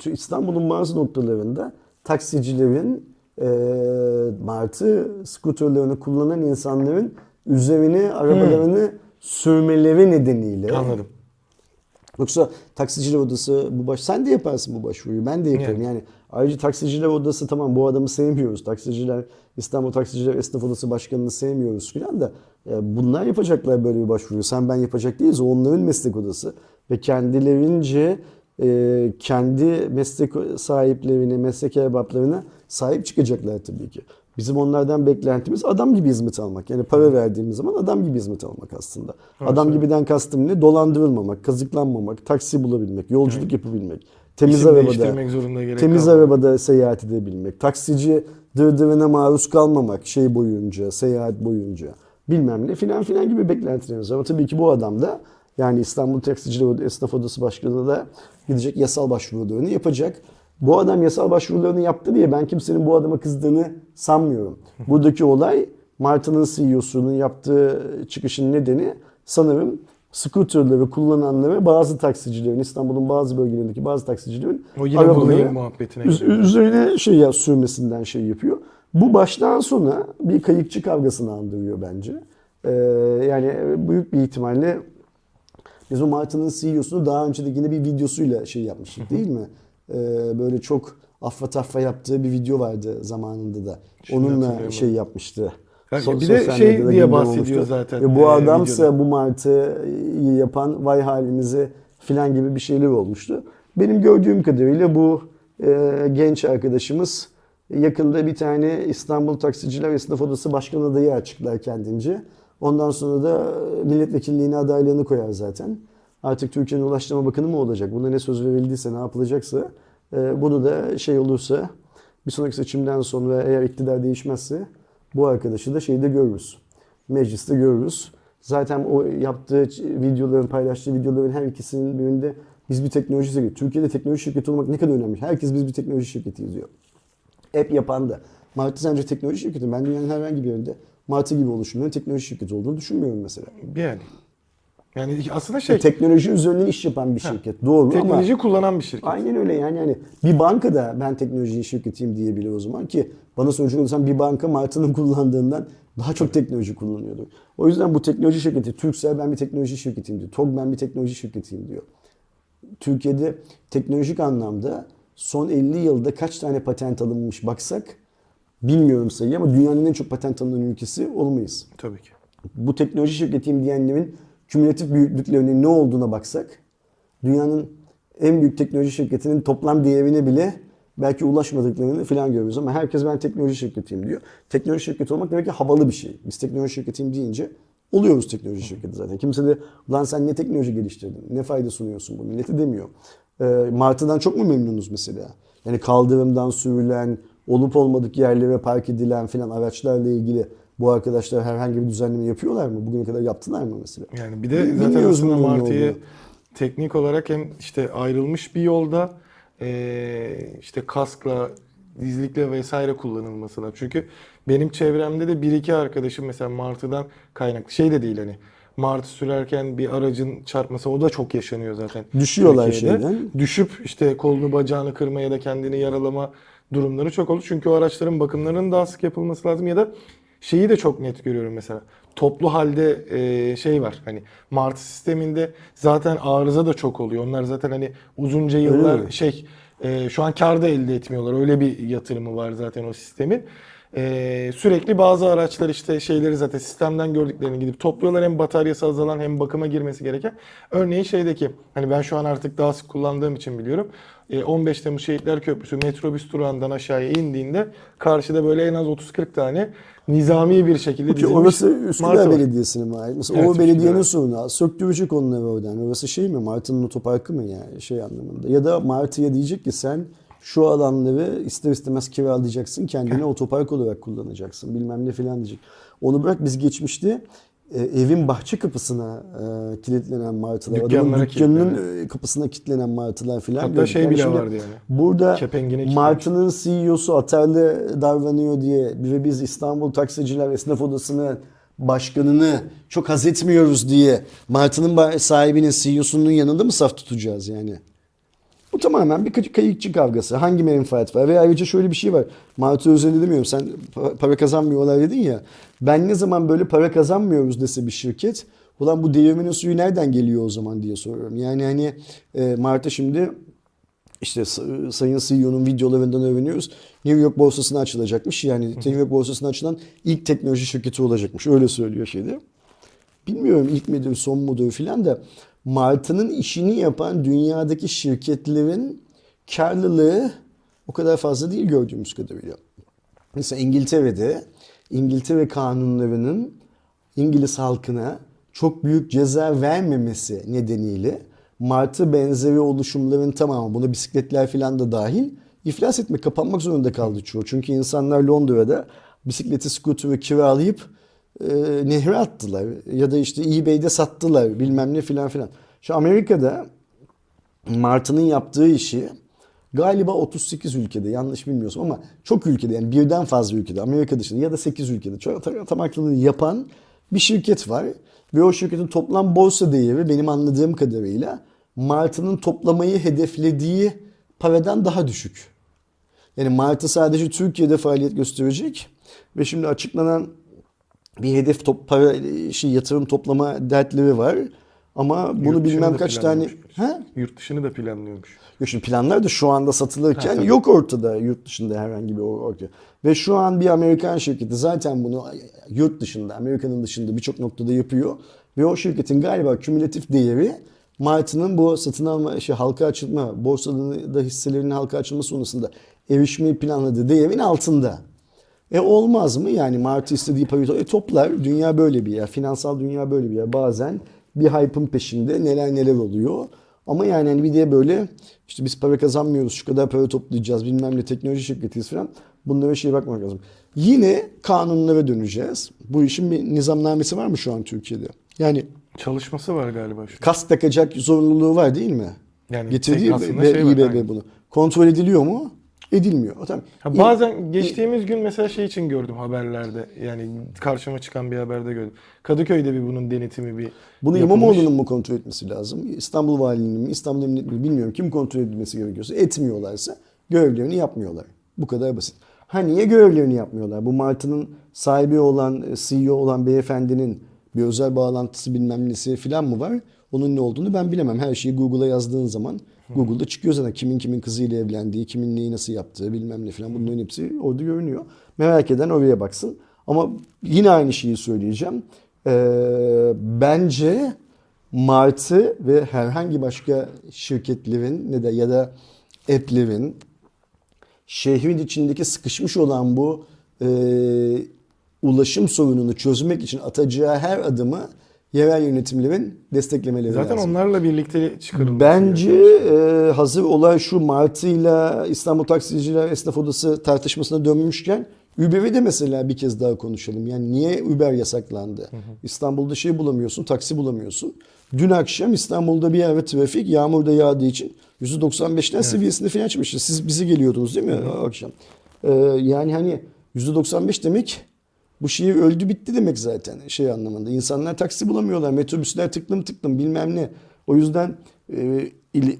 İstanbul'un bazı noktalarında taksicilerin e, martı skuterlerini kullanan insanların üzerine arabalarını sürmeleri nedeniyle. anladım. Yoksa taksiciler odası bu baş sen de yaparsın bu başvuruyu. Ben de yaparım. Yani ayrıca taksiciler odası tamam bu adamı sevmiyoruz. Taksiciler İstanbul Taksiciler Esnaf Odası Başkanı'nı sevmiyoruz filan da e, bunlar yapacaklar böyle bir başvuruyu. Sen ben yapacak değiliz. O onların meslek odası ve kendilerince e, kendi meslek sahiplerine, meslek erbaplarına sahip çıkacaklar tabii ki. Bizim onlardan beklentimiz adam gibi hizmet almak. Yani para verdiğimiz zaman adam gibi hizmet almak aslında. Adam gibiden kastım ne? Dolandırılmamak, kazıklanmamak, taksi bulabilmek, yolculuk yapabilmek, temiz İsim arabada, temiz kalmadı. arabada seyahat edebilmek, taksici dırdırına maruz kalmamak şey boyunca, seyahat boyunca bilmem ne filan filan gibi beklentilerimiz var. Ama tabii ki bu adam da yani İstanbul Taksiciler Odası Esnaf Odası Başkanı da gidecek yasal başvurularını yapacak. Bu adam yasal başvurularını yaptı diye ben kimsenin bu adama kızdığını sanmıyorum. Buradaki olay Martı'nın CEO'sunun yaptığı çıkışın nedeni sanırım scooterları kullananları bazı taksicilerin İstanbul'un bazı bölgelerindeki bazı taksicilerin O yine arabaları muhabbetine üz- üzerine şey ya sürmesinden şey yapıyor. Bu baştan sona bir kayıkçı kavgasını andırıyor bence. Ee, yani büyük bir ihtimalle biz bu Martin'in CEO'sunu daha önce de yine bir videosuyla şey yapmıştık değil mi? Ee, böyle çok affa taffa yaptığı bir video vardı zamanında da. Şimdi Onunla şey yapmıştı. Ya So- bir de şey diye bahsediyor olmuştu. zaten, Ve bu e, adamsa videoda. bu Martı'yı yapan vay halimize filan gibi bir şeyler olmuştu. Benim gördüğüm kadarıyla bu e, genç arkadaşımız yakında bir tane İstanbul Taksiciler Esnaf Odası Başkan adayı açıklar kendince. Ondan sonra da milletvekilliğine adaylığını koyar zaten. Artık Türkiye'nin Ulaştırma Bakanı mı olacak? Buna ne söz verildiyse, ne yapılacaksa e, bunu da şey olursa bir sonraki seçimden sonra eğer iktidar değişmezse bu arkadaşı da şeyde görürüz. Mecliste görürüz. Zaten o yaptığı videoların, paylaştığı videoların her ikisinin birinde biz bir teknoloji şirketi. Türkiye'de teknoloji şirketi olmak ne kadar önemli. Herkes biz bir teknoloji şirketiyiz diyor. App yapan da. Martı sence teknoloji şirketi? Ben dünyanın herhangi bir yerinde Martı gibi oluşumların teknoloji şirketi olduğunu düşünmüyorum mesela. Yani. Yani aslında şey Teknoloji üzerinden iş yapan bir şirket. Doğru ama teknoloji kullanan bir şirket. Aynen öyle yani yani bir bankada ben teknoloji şirketiyim diyebilir o zaman ki bana soracak olursan bir banka Martı'nın *laughs* kullandığından daha çok teknoloji kullanıyordu. O yüzden bu teknoloji şirketi Turkcell ben bir teknoloji şirketiyim diyor. TOG ben bir teknoloji şirketiyim diyor. Türkiye'de teknolojik anlamda son 50 yılda kaç tane patent alınmış baksak bilmiyorum sayıyı ama dünyanın en çok patent alınan ülkesi olmayız Tabii ki. bu teknoloji şirketiyim diyenlerin kümülatif büyüklüklerinin ne olduğuna baksak dünyanın en büyük teknoloji şirketinin toplam değerine bile belki ulaşmadıklarını falan görüyoruz ama herkes ben teknoloji şirketiyim diyor. Teknoloji şirketi olmak demek ki havalı bir şey. Biz teknoloji şirketiyim deyince oluyoruz teknoloji şirketi zaten. Kimse de lan sen ne teknoloji geliştirdin, ne fayda sunuyorsun bu millete demiyor. Ee, Martı'dan çok mu memnunuz mesela? Yani kaldırımdan sürülen, olup olmadık yerlere park edilen filan araçlarla ilgili bu arkadaşlar herhangi bir düzenleme yapıyorlar mı? Bugüne kadar yaptılar mı mesela? Yani bir de zaten Bilmiyoruz aslında bunun ne Martı'yı teknik olarak hem işte ayrılmış bir yolda eee, işte kaskla, dizlikle vesaire kullanılması da. Çünkü benim çevremde de bir iki arkadaşım mesela martıdan kaynaklı şey de değil hani martı sürerken bir aracın çarpması o da çok yaşanıyor zaten. Düşüyorlar Türkiye'de. şeyden. Düşüp işte kolunu bacağını kırma ya da kendini yaralama durumları çok oldu. Çünkü o araçların bakımlarının daha sık yapılması lazım ya da şeyi de çok net görüyorum mesela. Toplu halde e, şey var hani martı sisteminde zaten arıza da çok oluyor. Onlar zaten hani uzunca yıllar mi? şey e, şu an kar da elde etmiyorlar. Öyle bir yatırımı var zaten o sistemin. E, sürekli bazı araçlar işte şeyleri zaten sistemden gördüklerini gidip topluyorlar. Hem bataryası azalan hem bakıma girmesi gereken. Örneğin şeydeki hani ben şu an artık daha sık kullandığım için biliyorum. E, 15 Temmuz Şehitler Köprüsü metrobüs durağından aşağıya indiğinde karşıda böyle en az 30-40 tane nizami bir şekilde Ki dizilmiş orası Üsküdar martı. Belediyesi'ne mi ait? Mesela Evet, o belediyenin Üsküdar. sorunu. Söktürecek onları oradan. Orası şey mi? Martı'nın otoparkı mı yani şey anlamında? Ya da Martı'ya diyecek ki sen şu alanları ister istemez kiralayacaksın. Kendine *laughs* otopark olarak kullanacaksın. Bilmem ne filan diyecek. Onu bırak biz geçmişte e, evin bahçe kapısına e, kilitlenen martılar, adamın Dükkanlara dükkanının kilitlenen. e, kapısına kilitlenen martılar filan. Hatta gördük. şey Yani bile şimdi vardı yani. Burada Kepengine. Martı'nın CEO'su atarlı davranıyor diye ve biz İstanbul Taksiciler Esnaf Odası'nın başkanını çok haz etmiyoruz diye Martı'nın ba- sahibinin CEO'sunun yanında mı saf tutacağız yani? Bu tamamen bir kay- kayıkçı kavgası. Hangi menfaat var? Ve ayrıca şöyle bir şey var. Martı özelinde demiyorum. Sen pa- para kazanmıyorlar dedin ya. Ben ne zaman böyle para kazanmıyoruz dese bir şirket. Ulan bu değirmenin suyu nereden geliyor o zaman diye soruyorum. Yani hani e, Martı şimdi işte Sa- Sayın CEO'nun videolarından öğreniyoruz. New York borsasına açılacakmış. Yani New York borsasına açılan ilk teknoloji şirketi olacakmış. Öyle söylüyor şeyde. Bilmiyorum ilk midir son mudur filan da Martı'nın işini yapan dünyadaki şirketlerin karlılığı o kadar fazla değil gördüğümüz kadarıyla. Mesela İngiltere'de İngiltere kanunlarının İngiliz halkına çok büyük ceza vermemesi nedeniyle Martı benzeri oluşumların tamamı buna bisikletler filan da dahil iflas etmek, kapanmak zorunda kaldı çoğu. Çünkü insanlar Londra'da bisikleti, skuturu kiralayıp e, nehre attılar. Ya da işte eBay'de sattılar bilmem ne filan filan. Şu Amerika'da Martı'nın yaptığı işi galiba 38 ülkede yanlış bilmiyorsam ama çok ülkede yani birden fazla ülkede Amerika dışında ya da 8 ülkede çok tam- akıllı yapan bir şirket var. Ve o şirketin toplam borsa değeri benim anladığım kadarıyla Martı'nın toplamayı hedeflediği paradan daha düşük. Yani Martı sadece Türkiye'de faaliyet gösterecek ve şimdi açıklanan bir hedef top, para şey yatırım toplama dertleri var. Ama bunu Yurt bilmem kaç tane ha? Yurt dışını da planlıyormuş. Yok şimdi planlar da şu anda satılırken Ha, yok ortada yurt dışında herhangi bir orta. Ve şu an bir Amerikan şirketi zaten bunu yurt dışında, Amerika'nın dışında birçok noktada yapıyor. Ve o şirketin galiba kümülatif değeri Martin'in bu satın alma, şey, halka açılma, borsada da hisselerinin halka açılma sonrasında erişmeyi planladığı değerin altında. E olmaz mı? Yani Martı istediği parayı e, toplar. Dünya böyle bir yer. Finansal dünya böyle bir yer. Bazen bir hype'ın peşinde neler neler oluyor. Ama yani hani bir de böyle işte biz para kazanmıyoruz, şu kadar para toplayacağız, bilmem ne teknoloji şirketiyiz falan. Bunlara şey bakmak lazım. Yine kanunlara döneceğiz. Bu işin bir nizamnamesi var mı şu an Türkiye'de? Yani Çalışması var galiba şu. kas takacak zorunluluğu var değil mi? Yani Getirdiği ve şey İBB bunu. Kontrol ediliyor mu? Edilmiyor. Tamam. Ha, bazen geçtiğimiz gün mesela şey için gördüm haberlerde. Yani karşıma çıkan bir haberde gördüm. Kadıköy'de bir bunun denetimi bir Bunu yapılmış. İmamoğlu'nun mu kontrol etmesi lazım? İstanbul Valiliğinin mi? İstanbul Emniyet mi? Bilmiyorum. Kim kontrol edilmesi gerekiyorsa etmiyorlarsa görevlerini yapmıyorlar. Bu kadar basit. Ha niye görevlerini yapmıyorlar? Bu Martı'nın sahibi olan, CEO olan beyefendinin bir özel bağlantısı bilmem nesi falan mı var? Onun ne olduğunu ben bilemem. Her şeyi Google'a yazdığın zaman Google'da çıkıyor zaten kimin kimin kızıyla evlendiği, kimin neyi nasıl yaptığı bilmem ne falan bunların hepsi orada görünüyor. Merak eden oraya baksın. Ama yine aynı şeyi söyleyeceğim. Ee, bence Martı ve herhangi başka şirketlerin ne de ya da app'lerin şehrin içindeki sıkışmış olan bu e, ulaşım sorununu çözmek için atacağı her adımı yerel yönetimlerin desteklemeleri Zaten lazım. onlarla birlikte çıkarılması Bence e, hazır olay şu Martı'yla İstanbul Taksiciler Esnaf Odası tartışmasına dönmüşken Uber'i de mesela bir kez daha konuşalım. Yani niye Uber yasaklandı? İstanbul'da şey bulamıyorsun, taksi bulamıyorsun. Dün akşam İstanbul'da bir yerde trafik yağmur da yağdığı için %95'ler seviyesinde falan çıkmıştı. Siz bizi geliyordunuz değil mi o akşam? Ee, yani hani %95 demek bu şehir öldü bitti demek zaten şey anlamında. İnsanlar taksi bulamıyorlar. Metrobüsler tıklım tıklım bilmem ne. O yüzden e, il-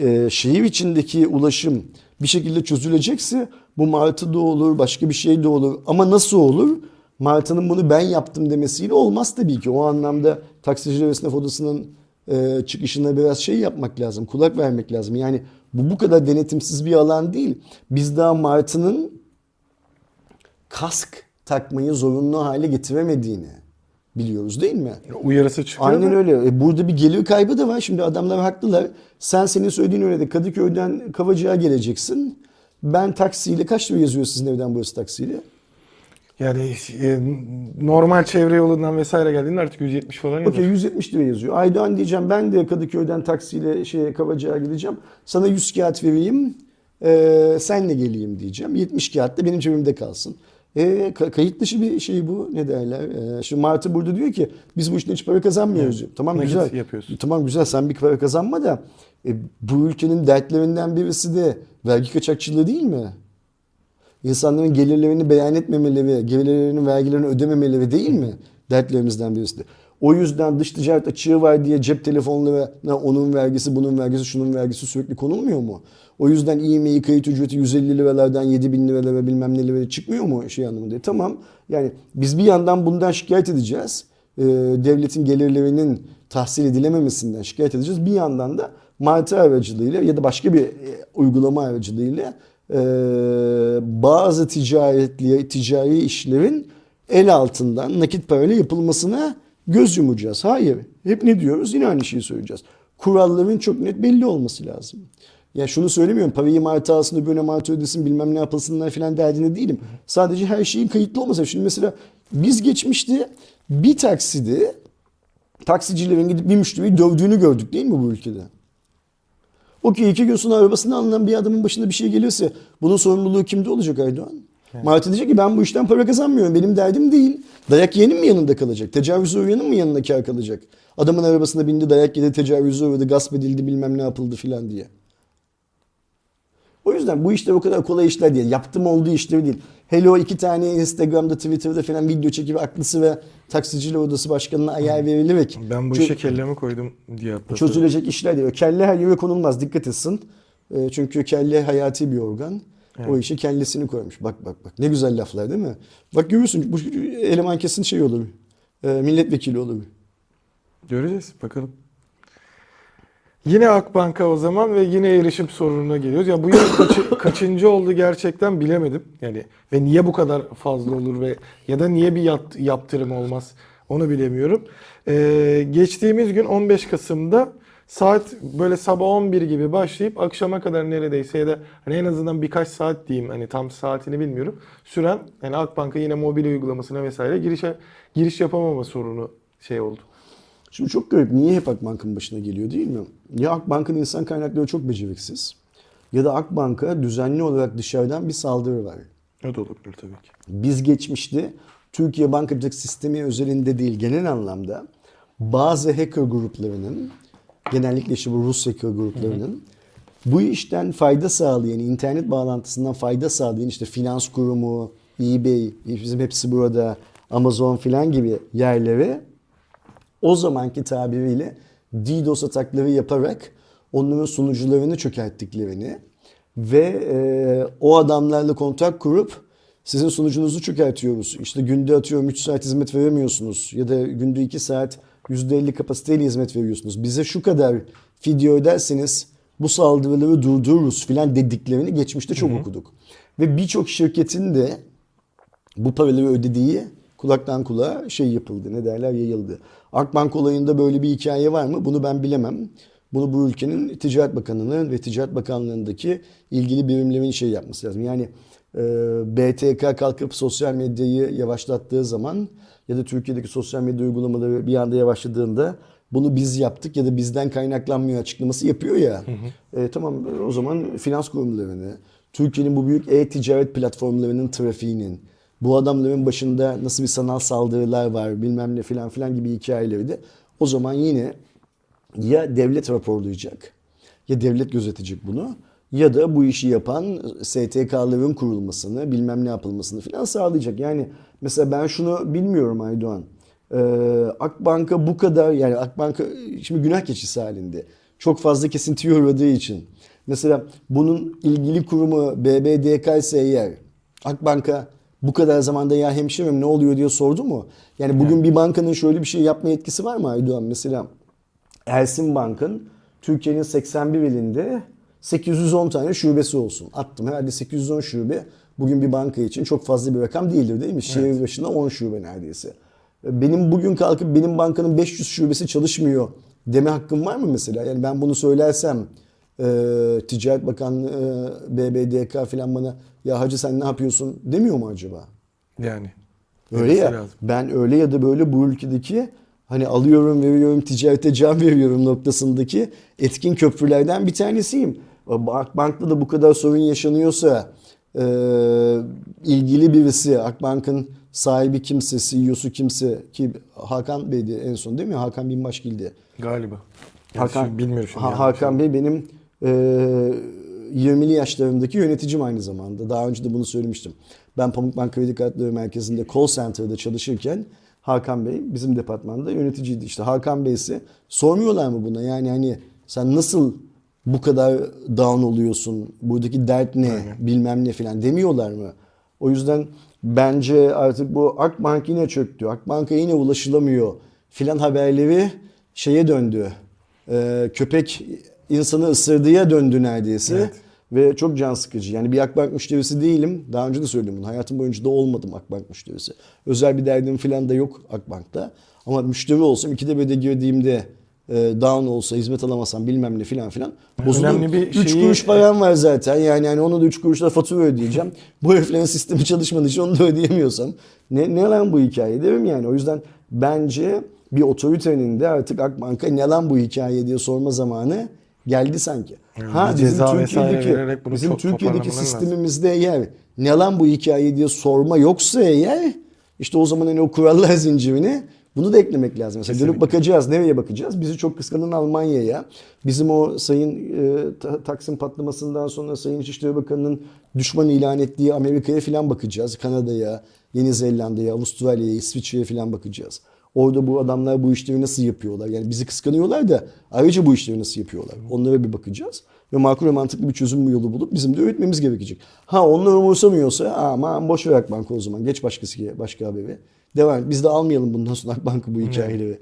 e, şehir içindeki ulaşım bir şekilde çözülecekse bu Martı da olur, başka bir şey de olur. Ama nasıl olur? Martı'nın bunu ben yaptım demesiyle olmaz tabii ki. O anlamda taksiciler esnaf odasının e, çıkışına biraz şey yapmak lazım, kulak vermek lazım. Yani bu bu kadar denetimsiz bir alan değil. Biz daha Martı'nın kask takmayı zorunlu hale getiremediğini biliyoruz değil mi? Uyarısı çıkıyor. Aynen da- öyle. E, burada bir gelir kaybı da var. Şimdi adamlar haklılar. Sen senin söylediğin öyle de Kadıköy'den Kavacık'a geleceksin. Ben taksiyle kaç lira yazıyor sizin evden burası taksiyle? Yani e, normal çevre yolundan vesaire geldiğinde artık 170 falan yazar. Okey 170 lira yazıyor. Aydoğan diyeceğim ben de Kadıköy'den taksiyle şeye Kavacık'a gideceğim. Sana 100 kağıt vereyim. E, senle geleyim diyeceğim. 70 kağıt da benim cebimde kalsın. E, ka- kayıt dışı bir şey bu. Ne derler? E, şimdi Martı burada diyor ki biz bu işten hiç para kazanmıyoruz. diyor. Tamam Nakit güzel. yapıyorsun. Tamam güzel sen bir para kazanma da e, bu ülkenin dertlerinden birisi de vergi kaçakçılığı değil mi? İnsanların gelirlerini beyan etmemeleri, gelirlerinin vergilerini ödememeleri değil mi? Dertlerimizden birisi de. O yüzden dış ticaret açığı var diye cep telefonlarına onun vergisi, bunun vergisi, şunun vergisi sürekli konulmuyor mu? O yüzden IMEI kayıt ücreti 150 liralardan 7 bin liralara bilmem ne liralara çıkmıyor mu şey anlamında? Tamam yani biz bir yandan bundan şikayet edeceğiz. Ee, devletin gelirlerinin tahsil edilememesinden şikayet edeceğiz. Bir yandan da martı aracılığıyla ya da başka bir e, uygulama aracılığıyla e, bazı ticaretli ticari işlerin el altından nakit parayla yapılmasına göz yumacağız. Hayır. Hep ne diyoruz? Yine aynı şeyi söyleyeceğiz. Kuralların çok net belli olması lazım. Ya şunu söylemiyorum. Parayı martı alsın, öbürüne martı ödesin, bilmem ne yapılsınlar falan derdinde değilim. Sadece her şeyin kayıtlı olması. Şimdi mesela biz geçmişte bir takside taksicilerin gidip bir müşteriyi dövdüğünü gördük değil mi bu ülkede? Okey iki gün sonra arabasını alınan bir adamın başına bir şey gelirse bunun sorumluluğu kimde olacak Martı diyecek ki ben bu işten para kazanmıyorum. Benim derdim değil. Dayak yiyenin mi yanında kalacak? Tecavüze uğrayanın mı yanına kar kalacak? Adamın arabasına bindi dayak yedi, tecavüze uğradı, gasp edildi bilmem ne yapıldı filan diye. O yüzden bu işler o kadar kolay işler değil. Yaptım olduğu işler değil. Hele o iki tane Instagram'da, Twitter'da falan video çekip aklısı ve taksiciler odası başkanına ayar verilerek Ben bu çö- işe kellemi koydum diye atladı. çözülecek işler değil. Kelle her yere konulmaz. Dikkat etsin. E, Çünkü kelle hayati bir organ. O işe kellesini koymuş. Bak bak bak. Ne güzel laflar değil mi? Bak görüyorsun bu eleman kesin şey olur. E, milletvekili olur. Göreceğiz bakalım. Yine Akbank'a o zaman ve yine erişim sorununa geliyoruz. Ya bu yıl kaçı- *coughs* kaçıncı oldu gerçekten bilemedim. Yani ve niye bu kadar fazla olur ve ya da niye bir yat- yaptırım olmaz onu bilemiyorum. Ee, geçtiğimiz gün 15 Kasım'da saat böyle sabah 11 gibi başlayıp akşama kadar neredeyse ya da hani en azından birkaç saat diyeyim hani tam saatini bilmiyorum. Süren yani Akbank'a yine mobil uygulamasına vesaire girişe giriş yapamama sorunu şey oldu. Şimdi çok garip. Niye hep Akbank'ın başına geliyor değil mi? Ya Akbank'ın insan kaynakları çok beceriksiz ya da Akbank'a düzenli olarak dışarıdan bir saldırı var. Da olabilir tabii ki. Biz geçmişte Türkiye bankacılık sistemi özelinde değil genel anlamda bazı hacker gruplarının genellikle işte bu Rus hacker gruplarının bu işten fayda sağlayan, internet bağlantısından fayda sağlayan işte finans kurumu, eBay, bizim hepsi burada, Amazon filan gibi yerlere o zamanki tabiriyle DDoS atakları yaparak onların sunucularını çökerttiklerini ve e, o adamlarla kontak kurup sizin sunucunuzu çökertiyoruz. İşte günde atıyorum 3 saat hizmet veremiyorsunuz ya da günde 2 saat %50 kapasiteyle hizmet veriyorsunuz. Bize şu kadar video öderseniz bu saldırıları durdururuz filan dediklerini geçmişte çok okuduk. Ve birçok şirketin de bu paraları ödediği kulaktan kulağa şey yapıldı. Ne derler yayıldı. Akbank olayında böyle bir hikaye var mı? Bunu ben bilemem. Bunu bu ülkenin Ticaret Bakanı'nın ve Ticaret Bakanlığı'ndaki ilgili birimlerin şey yapması lazım. Yani e, BTK kalkıp sosyal medyayı yavaşlattığı zaman ya da Türkiye'deki sosyal medya uygulamaları bir anda yavaşladığında bunu biz yaptık ya da bizden kaynaklanmıyor açıklaması yapıyor ya. E, tamam o zaman finans kurumlarını, Türkiye'nin bu büyük e-ticaret platformlarının trafiğinin, bu adamların başında nasıl bir sanal saldırılar var bilmem ne filan filan gibi hikayeleri de o zaman yine ya devlet raporlayacak ya devlet gözetecek bunu ya da bu işi yapan STK'ların kurulmasını, bilmem ne yapılmasını falan sağlayacak. Yani mesela ben şunu bilmiyorum Aydoğan. Ee, Akbank'a bu kadar yani Akbank'a şimdi günah keçisi halinde çok fazla kesintiye uğradığı için. Mesela bunun ilgili kurumu BBDK ise eğer Akbank'a bu kadar zamanda ya hemşirem ne oluyor diye sordu mu? Yani bugün bir bankanın şöyle bir şey yapma yetkisi var mı Aydoğan? Mesela Ersin Bank'ın Türkiye'nin 81 ilinde 810 tane şubesi olsun. Attım herhalde 810 şube bugün bir banka için çok fazla bir rakam değildir değil mi? Şehir başına 10 şube neredeyse. Benim bugün kalkıp benim bankanın 500 şubesi çalışmıyor deme hakkım var mı mesela? Yani ben bunu söylersem e, Ticaret Bakanlığı, e, BBDK falan bana ya hacı sen ne yapıyorsun demiyor mu acaba? Yani. Öyle ya. lazım. Ben öyle ya da böyle bu ülkedeki hani alıyorum veriyorum ticarete can veriyorum noktasındaki etkin köprülerden bir tanesiyim. Akbank'ta da bu kadar sorun yaşanıyorsa e, ilgili birisi Akbank'ın sahibi kimse, CEO'su kimse ki Hakan Bey'di en son değil mi? Hakan Binbaşgil'di. Galiba. Yani Hakan, şimdi bilmiyorum şimdi. Ha- yani. Hakan Bey benim e, 20'li yaşlarımdaki yöneticim aynı zamanda. Daha önce de bunu söylemiştim. Ben Pamukbank Kredi Kartları Merkezi'nde call center'da çalışırken Hakan Bey bizim departmanda yöneticiydi. İşte Hakan Bey ise sormuyorlar mı buna? Yani hani sen nasıl bu kadar down oluyorsun? Buradaki dert ne? Bilmem ne filan demiyorlar mı? O yüzden bence artık bu Akbank yine çöktü. Akbank'a yine ulaşılamıyor filan haberleri şeye döndü. Ee, köpek insanı ısırdıya döndü neredeyse. Evet. Ve çok can sıkıcı. Yani bir Akbank müşterisi değilim. Daha önce de söyledim bunu. Hayatım boyunca da olmadım Akbank müşterisi. Özel bir derdim falan da yok Akbank'ta. Ama müşteri olsam ikide bir de girdiğimde down olsa hizmet alamazsam bilmem ne filan filan bozulur. Önemli bir 3 şeyi- kuruş param var zaten. Yani yani onu da 3 kuruşla fatura ödeyeceğim. *laughs* bu heriflerin sistemi çalışmadığı için onu da ödeyemiyorsam ne, ne lan bu hikaye derim yani. O yüzden bence bir otoritenin de artık Akbank'a ne lan bu hikaye diye sorma zamanı geldi sanki. Yani vesaire vererek bunu bizim Türkiye'deki toparlamaları lazım. sistemimizde eğer ne lan bu hikaye diye sorma yoksa eğer işte o zaman hani o kurallar *laughs* zincirine bunu da eklemek lazım. Mesela dönüp Kesinlikle. bakacağız. Nereye bakacağız? Bizi çok kıskanan Almanya'ya. Bizim o sayın e, Ta- Taksim patlamasından sonra Sayın İçişleri Bakanı'nın düşman ilan ettiği Amerika'ya falan bakacağız. Kanada'ya, Yeni Zelanda'ya, Avustralya'ya, İsviçre'ye falan bakacağız. Orada bu adamlar bu işleri nasıl yapıyorlar? Yani bizi kıskanıyorlar da ayrıca bu işleri nasıl yapıyorlar? Onlara bir bakacağız. Ve makul ve mantıklı bir çözüm yolu bulup bizim de üretmemiz gerekecek. Ha onlar umursamıyorsa aman boş ver Akbank'ı o zaman. Geç başkası başka haberi. Devam. Biz de almayalım bundan sonra Akbank'ı bu hikayeleri.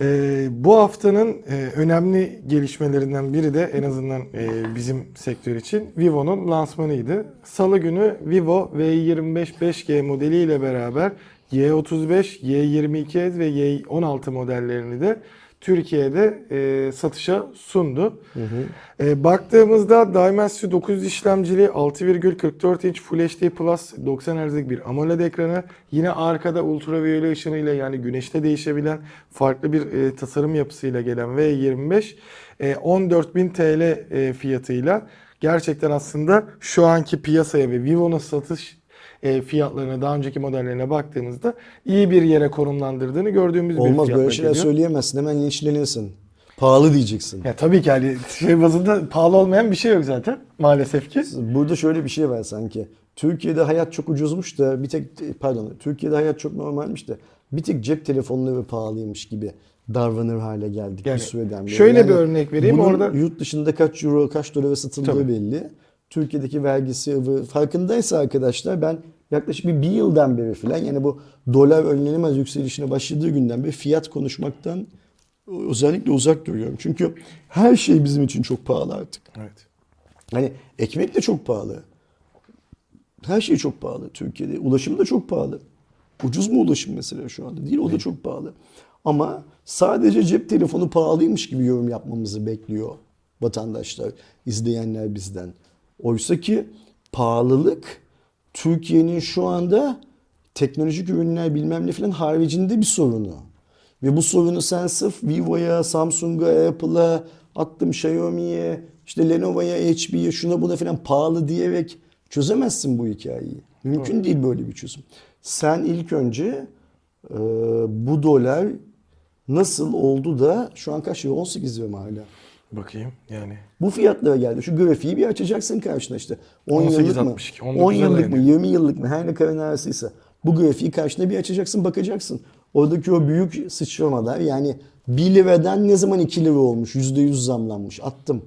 Ee, bu haftanın e, önemli gelişmelerinden biri de en azından e, bizim sektör için Vivo'nun lansmanıydı. Salı günü Vivo V25 5G modeliyle beraber Y35, Y22 ve Y16 modellerini de Türkiye'de e, satışa sundu. E, baktığımızda Dimensity 900 işlemcili 6,44 inç Full HD Plus 90 Hz'lik bir AMOLED ekranı. Yine arkada ultraviyole ışınıyla yani güneşte değişebilen farklı bir e, tasarım yapısıyla gelen V25 e, 14.000 TL e, fiyatıyla gerçekten aslında şu anki piyasaya ve Vivo'nun satış e, fiyatlarına daha önceki modellerine baktığımızda iyi bir yere konumlandırdığını gördüğümüz bir Olmaz fiyatla böyle şeyler geliyor. söyleyemezsin. Hemen linçlenirsin. Pahalı diyeceksin. Ya tabii ki hani şey bazında pahalı olmayan bir şey yok zaten maalesef ki. Burada şöyle bir şey var sanki. Türkiye'de hayat çok ucuzmuş da bir tek pardon Türkiye'de hayat çok normalmiş de bir tek cep telefonları pahalıymış gibi davranır hale geldik Yani bir süreden beri. şöyle bir örnek vereyim, bunun orada- yurt dışında kaç euro kaç dolara satıldığı Tabii. belli. Türkiye'deki vergisi ıvı- farkındaysa arkadaşlar ben yaklaşık bir, bir yıldan beri falan yani bu dolar önlenemez yükselişine başladığı günden beri fiyat konuşmaktan özellikle uzak duruyorum. Çünkü her şey bizim için çok pahalı artık. Evet. Hani ekmek de çok pahalı. Her şey çok pahalı Türkiye'de. Ulaşım da çok pahalı. Ucuz mu ulaşım mesela şu anda? Değil o da çok pahalı. Ama sadece cep telefonu pahalıymış gibi yorum yapmamızı bekliyor vatandaşlar, izleyenler bizden. Oysa ki pahalılık Türkiye'nin şu anda teknolojik ürünler bilmem ne falan haricinde bir sorunu. Ve bu sorunu sen sırf Vivo'ya, Samsung'a, Apple'a, attım Xiaomi'ye, işte Lenovo'ya, HP'ye, şuna buna falan pahalı diyerek çözemezsin bu hikayeyi. Mümkün değil böyle bir çözüm. Sen ilk önce e, bu dolar nasıl oldu da şu an kaç lira? 18 lira mı hala? Bakayım yani. Bu fiyatlara geldi. Şu grafiği bir açacaksın karşına işte. 10 yıllık mı? 18.62, 10 19'a yıllık mı? dayanıyor. 20 yıllık mı? Her ne kadar arasıysa. Bu grafiği karşına bir açacaksın bakacaksın. Oradaki o büyük sıçramalar yani 1 liradan ne zaman 2 lira olmuş? %100 zamlanmış. Attım.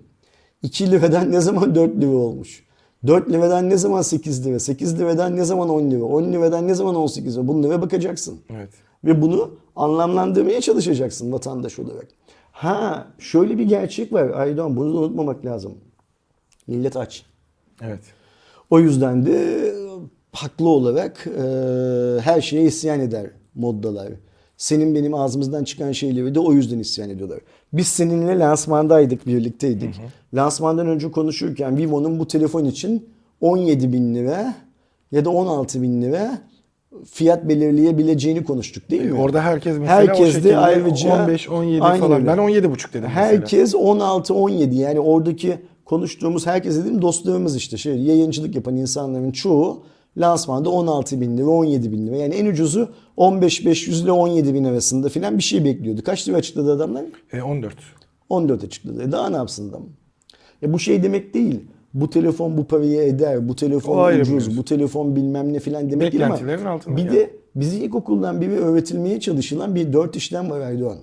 2 liradan ne zaman 4 lira olmuş? 4 liradan ne zaman 8 lira? 8 liradan ne zaman 10 lira? 10 liradan ne zaman 18 lira? Bunlara bakacaksın. Evet. Ve bunu anlamlandırmaya çalışacaksın vatandaş olarak. Ha şöyle bir gerçek var Aydoğan bunu da unutmamak lazım. Millet aç. Evet. O yüzden de haklı olarak e, her şeye isyan eder moddalar. Senin benim ağzımızdan çıkan şeyleri de o yüzden isyan ediyorlar. Biz seninle lansmandaydık, birlikteydik. Lansmandan önce konuşurken Vivo'nun bu telefon için 17 bin lira ya da 16 bin lira fiyat belirleyebileceğini konuştuk değil mi? Orada herkes mesela Herkes o de şekilde ayrıca 15 17 Aynen falan. öyle. Ben 17 buçuk dedim mesela. Herkes 16-17 yani oradaki konuştuğumuz herkes dediğim dostlarımız işte şey yayıncılık yapan insanların çoğu lansmanda 16 bin lira 17 bin lira yani en ucuzu 15-500 ile 17 bin arasında filan bir şey bekliyordu. Kaç lira açıkladı adamlar? E, 14. 14 açıkladı. E daha ne yapsın adam? Ya bu şey demek değil. Bu telefon bu parayı eder, bu O telefon ayrı ucuz, bu telefon bilmem ne filan demek değil ama altında bir yani. de bizi ilkokuldan biri öğretilmeye çalışılan bir dört işlem var Aydoğan.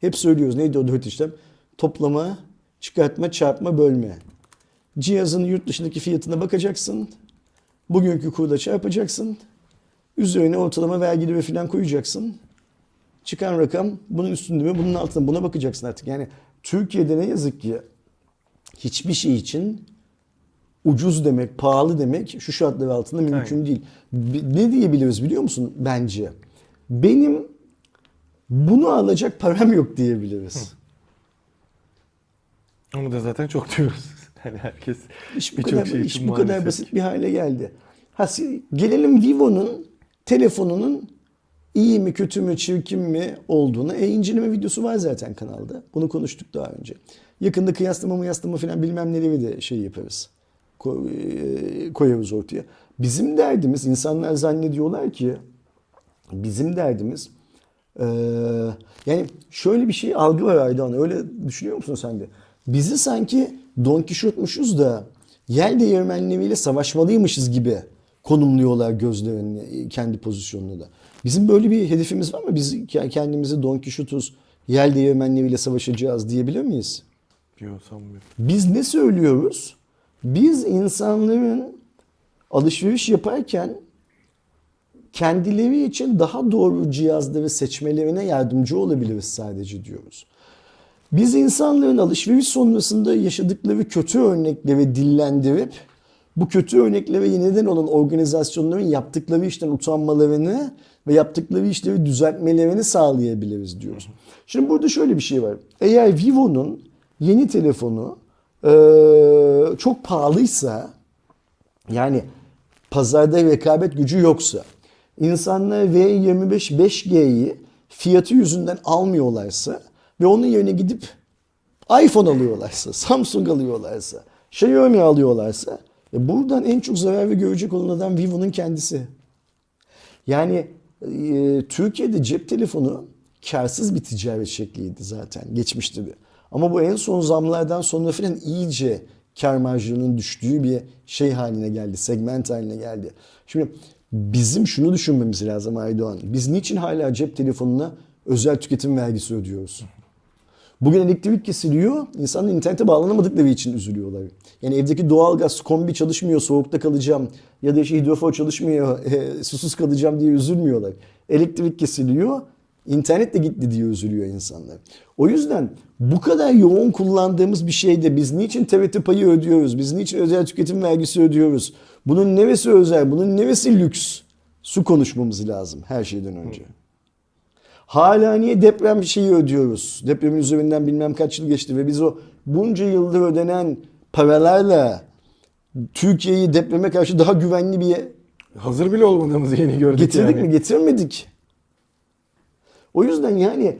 Hep söylüyoruz neydi o dört işlem? Toplama, çıkartma, çarpma, bölme. Cihazın yurt dışındaki fiyatına bakacaksın. Bugünkü kurla çarpacaksın. Üzerine ortalama vergileri falan koyacaksın. Çıkan rakam bunun üstünde mi bunun altında mı? buna bakacaksın artık. Yani Türkiye'de ne yazık ki hiçbir şey için ucuz demek, pahalı demek şu şartlar altında mümkün Aynen. değil. Ne diyebiliriz biliyor musun bence? Benim bunu alacak param yok diyebiliriz. Onu da zaten çok diyoruz. *laughs* Yani herkes İş bu kadar, şey iş bu kadar basit bir hale geldi. Ha, gelelim Vivo'nun telefonunun iyi mi, kötü mü, çirkin mi olduğunu. E, inceleme videosu var zaten kanalda. Bunu konuştuk daha önce. Yakında kıyaslama mıyaslama falan bilmem neleri de şey yaparız. E, koyarız ortaya. Bizim derdimiz, insanlar zannediyorlar ki bizim derdimiz eee, yani şöyle bir şey algı var Aydan öyle düşünüyor musun sen de? Bizi sanki Don Kişotmuşuz da yer değirmenleriyle savaşmalıymışız gibi konumluyorlar gözlerini kendi pozisyonunda da. Bizim böyle bir hedefimiz var mı? Biz ke- kendimizi Don Kişotuz yer değirmenleriyle savaşacağız diyebilir miyiz? Yok sanmıyorum. Biz ne söylüyoruz? Biz insanların alışveriş yaparken kendileri için daha doğru cihazları seçmelerine yardımcı olabiliriz sadece diyoruz. Biz insanların alışveriş sonrasında yaşadıkları kötü örnekleri dillendirip bu kötü örneklere neden olan organizasyonların yaptıkları işten utanmalarını ve yaptıkları işleri düzeltmelerini sağlayabiliriz diyoruz. Şimdi burada şöyle bir şey var. Eğer Vivo'nun yeni telefonu eee, çok pahalıysa yani pazarda rekabet gücü yoksa, insanlar V25 5G'yi fiyatı yüzünden almıyorlarsa ve onun yerine gidip iPhone alıyorlarsa, *laughs* Samsung alıyorlarsa, Xiaomi alıyorlarsa e buradan en çok zararı görecek olan adam Vivo'nun kendisi. Yani e, Türkiye'de cep telefonu karsız bir ticaret şekliydi zaten geçmişte bir. Ama bu en son zamlardan sonra falan iyice kar marjının düştüğü bir şey haline geldi, segment haline geldi. Şimdi bizim şunu düşünmemiz lazım Aydoğan. Biz niçin hala cep telefonuna özel tüketim vergisi ödüyoruz? Bugün elektrik kesiliyor. İnsanlar internete bağlanamadıkları için üzülüyorlar. Yani evdeki doğalgaz kombi çalışmıyor, soğukta kalacağım ya da işte hidrofor çalışmıyor, e, *laughs* susuz kalacağım diye üzülmüyorlar. Elektrik kesiliyor, internet de gitti diye üzülüyor insanlar. O yüzden bu kadar yoğun kullandığımız bir şeyde biz niçin TRT payı ödüyoruz? Biz niçin özel tüketim vergisi ödüyoruz? Bunun neresi özel, bunun neresi lüks? Su konuşmamız lazım her şeyden önce. Hala niye deprem şeyi ödüyoruz? Depremin üzerinden bilmem kaç yıl geçti ve biz o bunca yıldır ödenen paralarla Türkiye'yi depreme karşı daha güvenli bir Hazır bile olmadığımızı yeni gördük getirdik yani. mi? Getirmedik. O yüzden yani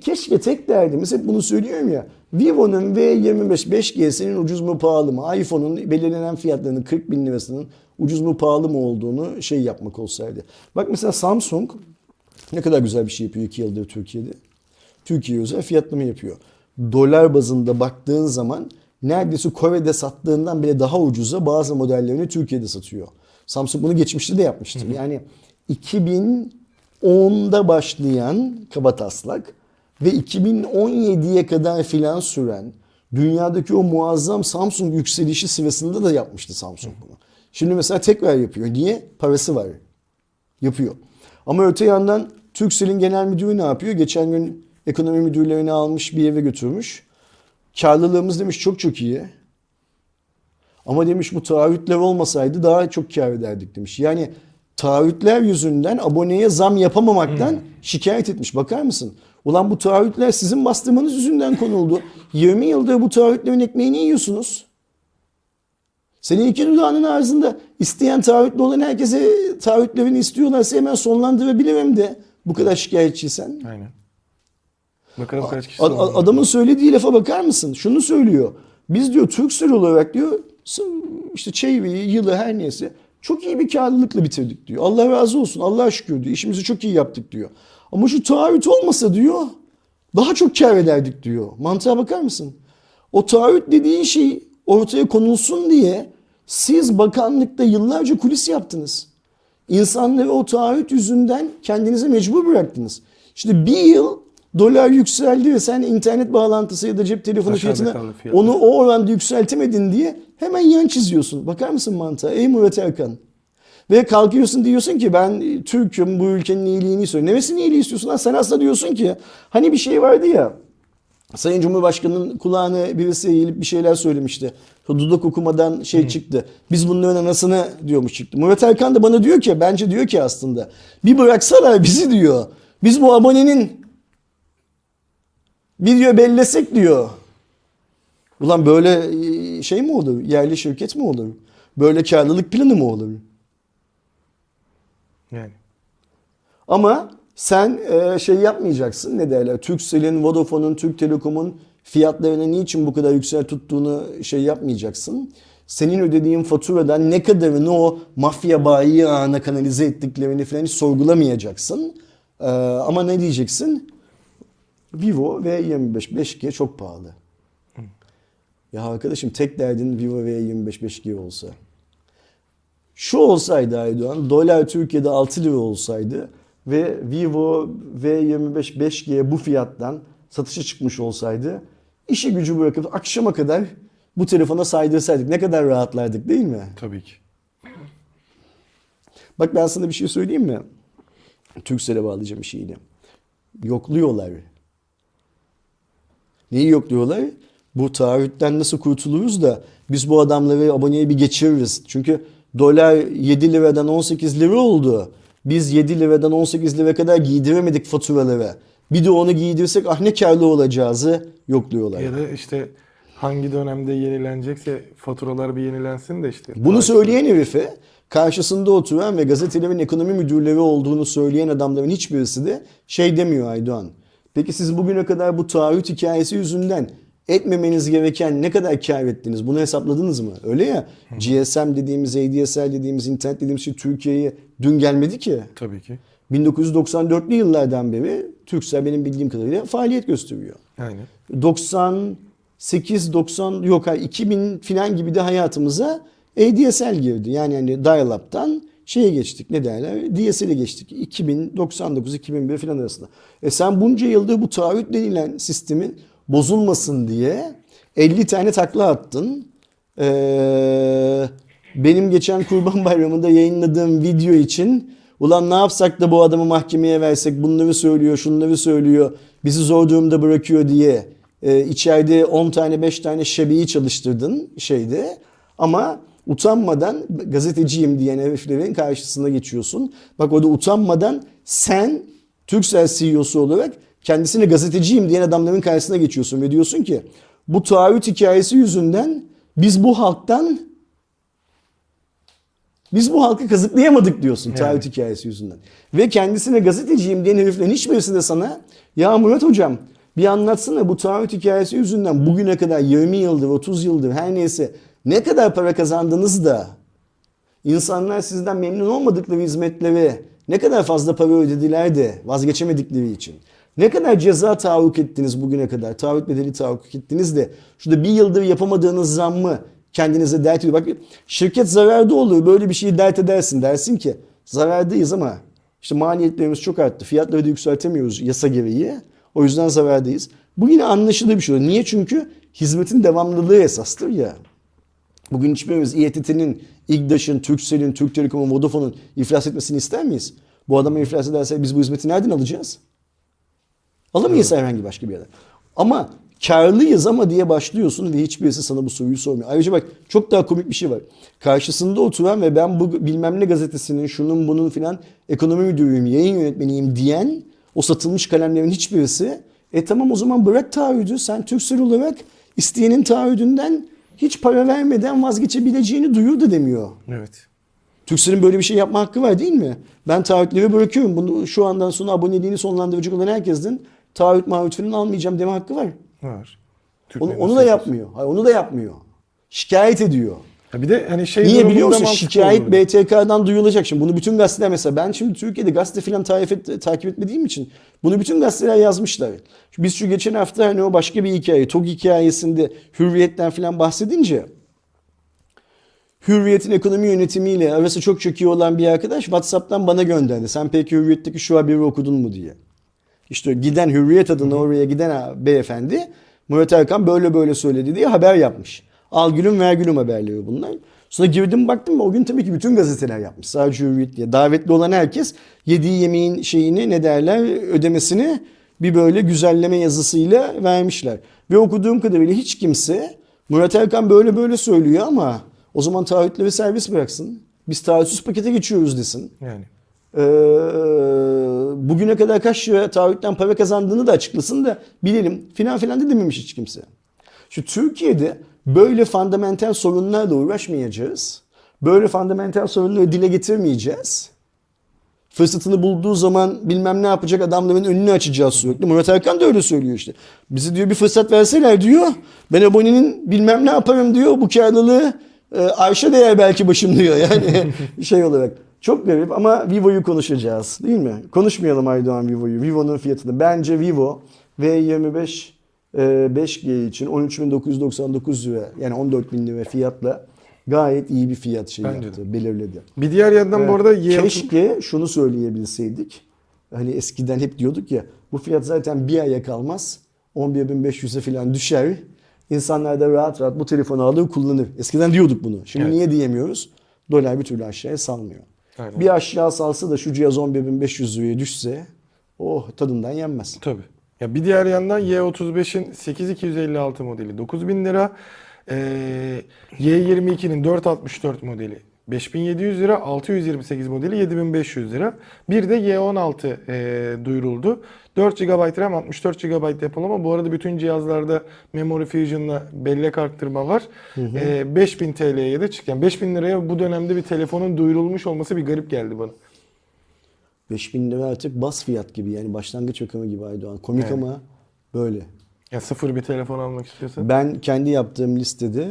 keşke tek derdimiz hep bunu söylüyorum ya. Vivo'nun V25 5G'sinin ucuz mu pahalı mı? iPhone'un belirlenen fiyatlarının 40 bin lirasının ucuz mu pahalı mı olduğunu şey yapmak olsaydı. Bak mesela Samsung ne kadar güzel bir şey yapıyor 2 yıldır Türkiye'de. Türkiye özel fiyatlama yapıyor. dolar bazında baktığın zaman neredeyse Kore'de sattığından bile daha ucuza bazı modellerini Türkiye'de satıyor. Samsung bunu geçmişte de yapmıştır. Yani 2010'da başlayan kabataslak ve 2017'ye kadar filan süren dünyadaki o muazzam Samsung yükselişi sırasında da yapmıştı Samsung bunu. Şimdi mesela tekrar yapıyor. Niye? Parası var. Yapıyor. Ama öte yandan Turkcell'in genel müdürü ne yapıyor? Geçen gün ekonomi müdürlerini almış bir eve götürmüş. Karlılığımız demiş çok çok iyi. Ama demiş bu taahhütler olmasaydı daha çok kar ederdik demiş. Yani taahhütler yüzünden aboneye zam yapamamaktan şikayet etmiş. Bakar mısın? Ulan bu taahhütler sizin bastırmanız yüzünden konuldu. 20 *laughs* yıldır bu taahhütlerin ekmeğini yiyorsunuz. Senin iki dudağının ağzında isteyen taahhütlü olan herkese taahhütlerini istiyorlarsa hemen sonlandırabilirim de bu kadar şikayetçiysen. Aynen. Bakalım kaç kişi Ad- ad- adamın söylediği lafa bakar mısın? Şunu söylüyor. Biz diyor Türksel olarak diyor işte çeyreği, yılı her neyse çok iyi bir karlılıkla bitirdik diyor. Allah razı olsun, Allah'a şükür diyor. İşimizi çok iyi yaptık diyor. Ama şu taahhüt olmasa diyor daha çok kar ederdik diyor. Mantığa bakar mısın? O taahhüt dediğin şey ortaya konulsun diye siz bakanlıkta yıllarca kulis yaptınız. İnsanları o taahhüt yüzünden kendinize mecbur bıraktınız. İşte bir yıl dolar yükseldi ve sen internet bağlantısı ya da cep telefonu Aşağıda fiyatını fiyatlar. onu o oranda yükseltemedin diye hemen yan çiziyorsun. Bakar mısın mantığa? Ey Murat Erkan. Ve kalkıyorsun diyorsun ki ben Türk'üm bu ülkenin iyiliğini istiyorum. Nemesinin iyiliği istiyorsun lan? Sen aslında diyorsun ki hani bir şey vardı ya Sayın Cumhurbaşkanı'nın kulağına birisi eğilip bir şeyler söylemişti. Dudak okumadan şey çıktı. Biz bunların anasını diyormuş çıktı. Murat Erkan da bana diyor ki bence diyor ki aslında bir bıraksalar bizi diyor. Biz bu abonenin bir diyor bellesek diyor. Ulan böyle e, şey mi olur? Yerli şirket mi olur? Böyle karlılık planı mı olur? Yani. Ama sen e, şey yapmayacaksın ne derler Turkcell'in, Vodafone'un, Türk Telekom'un fiyatlarını niçin bu kadar yüksek tuttuğunu şey yapmayacaksın. Senin ödediğin faturadan ne kadarını o mafya bayi ağına kanalize ettiklerini falan hiç sorgulamayacaksın. E, ama ne diyeceksin? Vivo V25 5G çok pahalı. Ya arkadaşım tek derdin Vivo V25 5G olsa. Şu olsaydı Aydoğan, dolar Türkiye'de 6 lira olsaydı ve Vivo V25 5G bu fiyattan satışa çıkmış olsaydı işi gücü bırakıp akşama kadar bu telefona saydırsaydık ne kadar rahatlardık değil mi? Tabii ki. Bak ben sana bir şey söyleyeyim mi? Türkcell'e bağlayacağım işi yine. Yokluyorlar. Neyi yokluyorlar? Bu taahhütten nasıl kurtuluruz da biz bu adamları aboneye bir geçiririz. Çünkü dolar 7 liradan 18 lira oldu. Biz 7 liradan 18 lira kadar giydiremedik faturaları. Bir de onu giydirsek ah ne karlı olacağızı yokluyorlar. Ya da işte hangi dönemde yenilenecekse faturalar bir yenilensin de işte. Bunu söyleyen herife karşısında oturan ve gazetelerin ekonomi müdürleri olduğunu söyleyen adamların hiçbirisi de şey demiyor Aydoğan. Peki siz bugüne kadar bu taahhüt hikayesi yüzünden etmemeniz gereken ne kadar kar ettiniz? Bunu hesapladınız mı? Öyle ya GSM dediğimiz, ADSL dediğimiz, internet dediğimiz şey Türkiye'ye dün gelmedi ki. Tabii ki. 1994'lü yıllardan beri Turkcell benim bildiğim kadarıyla faaliyet gösteriyor. Aynen. 98 90 yok hayır 2000 filan gibi de hayatımıza ADSL girdi. Yani hani dial-up'tan şeye geçtik ne derler DSL'e geçtik 2099 2001 filan arasında. E sen bunca yıldır bu taahhüt denilen sistemin bozulmasın diye 50 tane takla attın. Ee, benim geçen Kurban *laughs* Bayramı'nda yayınladığım video için ulan ne yapsak da bu adamı mahkemeye versek bunları söylüyor şunları söylüyor bizi zor durumda bırakıyor diye e, içeride 10 tane 5 tane şebeyi çalıştırdın şeyde ama utanmadan gazeteciyim diyen heriflerin karşısına geçiyorsun. Bak orada utanmadan sen Turkcell CEO'su olarak kendisine gazeteciyim diyen adamların karşısına geçiyorsun ve diyorsun ki bu taahhüt hikayesi yüzünden biz bu halktan biz bu halkı kazıklayamadık diyorsun taahhüt hikayesi yüzünden. Ve kendisine gazeteciyim diyen heriflerin hiçbirisi de sana ya Murat hocam bir anlatsana bu taahhüt hikayesi yüzünden bugüne kadar 20 yıldır 30 yıldır her neyse ne kadar para kazandınız da insanlar sizden memnun olmadıkları hizmetleri ne kadar fazla para ödediler de vazgeçemedikleri için. Ne kadar ceza tahakkuk ettiniz bugüne kadar? Taahhüt bedeli tahakkuk ettiniz de şurada bir yıldır yapamadığınız zammı kendinize dert ediyor. Bak şirket zararda oluyor. Böyle bir şeyi dert edersin. Dersin ki zarardayız ama işte maliyetlerimiz çok arttı. Fiyatları da yükseltemiyoruz yasa gereği. O yüzden zarardayız. Bu yine anlaşılır bir şey. oluyor. Niye? Çünkü hizmetin devamlılığı esastır ya. Bugün hiçbirimiz İETT'nin, İGDAŞ'ın, Turkcell'in, Türk Telekom'un, Vodafone'un iflas etmesini ister miyiz? Bu adamı iflas ederse biz bu hizmeti nereden alacağız? Alamayız herhangi başka bir yerden. Ama karlıyız ama diye başlıyorsun ve hiçbirisi sana bu soruyu sormuyor. Ayrıca bak çok daha komik bir şey var. Karşısında oturan ve ben bu bilmem ne gazetesinin şunun bunun filan ekonomi müdürüyüm, yayın yönetmeniyim diyen o satılmış kalemlerin hiçbirisi e tamam o zaman bırak taahhüdü sen Türksel olarak isteyenin taahhüdünden hiç para vermeden vazgeçebileceğini duyur da demiyor. Evet. Türkcell'in böyle bir şey yapma hakkı var değil mi? Ben taahhütleri bırakıyorum. Bunu şu andan sonra aboneliğini sonlandıracak olan herkesin taahhüt mahüt falan almayacağım deme hakkı var. Var. Onu, onu da yapmıyor. Hayır, onu da yapmıyor. Şikayet ediyor. Ha bir de hani şey Niye biliyor musun? Şikayet. BTK'dan duyulacak. Şimdi bunu bütün gazeteler mesela ben şimdi Türkiye'de gazete takip, et, takip etmediğim için bunu bütün gazeteler yazmışlar. Biz şu geçen hafta hani o başka bir hikaye, TOG hikayesinde hürriyetten falan bahsedince Hürriyet'in ekonomi yönetimiyle arası çok çok iyi olan bir arkadaş WhatsApp'tan bana gönderdi. Sen peki Hürriyet'teki şu haberi okudun mu diye. İşte giden Hürriyet adına oraya giden beyefendi Murat Erkan böyle böyle söyledi diye haber yapmış. Al gülüm ver gülüm haberleri bunlar. Sonra girdim baktım o gün tabii ki bütün gazeteler yapmış. Sadece Hürriyet diye. Davetli olan herkes yediği yemeğin şeyini ne derler ödemesini bir böyle güzelleme yazısıyla vermişler. Ve okuduğum kadarıyla hiç kimse Murat Erkan böyle böyle söylüyor ama o zaman taahhütleri servis bıraksın. Biz taahhütsüz pakete geçiyoruz desin. Yani. Ee, bugüne kadar kaç lira taahhütten para kazandığını da açıklasın da bilelim. Filan filan da dememiş hiç kimse. Şu Türkiye'de böyle fundamental sorunlarla uğraşmayacağız. Böyle fundamental sorunları dile getirmeyeceğiz. Fırsatını bulduğu zaman bilmem ne yapacak adamların önünü açacağız sürekli. Murat Erkan da öyle söylüyor işte. Bize diyor bir fırsat verseler diyor. Ben abonenin bilmem ne yaparım diyor. Bu karlılığı e, Ayşe değer belki başım diyor yani *laughs* şey olarak. Çok garip ama Vivo'yu konuşacağız değil mi? Konuşmayalım Aydoğan Vivo'yu. Vivo'nun fiyatını. Bence Vivo V25 e, 5G için 13.999 lira yani 14.000 lira fiyatla gayet iyi bir fiyat şey Bence yaptı, belirledi. Bir diğer yandan bu arada Y30 Keşke şunu söyleyebilseydik. Hani eskiden hep diyorduk ya bu fiyat zaten bir aya kalmaz. 11.500'e falan düşer. İnsanlar da rahat rahat bu telefonu alır kullanır. Eskiden diyorduk bunu. Şimdi Evet. niye diyemiyoruz? Dolar bir türlü aşağıya salmıyor. Aynen. Bir aşağı salsa da şu cihaz 11.500 liraya düşse oh tadından yenmez. Tabii. Ya bir diğer yandan Y35'in 8256 modeli 9000 lira. Ee, Y22'nin 464 modeli 5700 lira. 628 modeli 7500 lira. Bir de Y16 e, duyuruldu. 4 GB RAM 64 GB depolama. Bu arada bütün cihazlarda Memory Fusion'la bellek arttırma var. Ee, 5000 TL'ye de çıktı. Yani 5000 liraya bu dönemde bir telefonun duyurulmuş olması bir garip geldi bana. 5000 lira artık bas fiyat gibi yani başlangıç rakamı gibi Aydoğan. Komik Evet. ama böyle. Ya sıfır bir telefon almak istiyorsan. Ben kendi yaptığım listede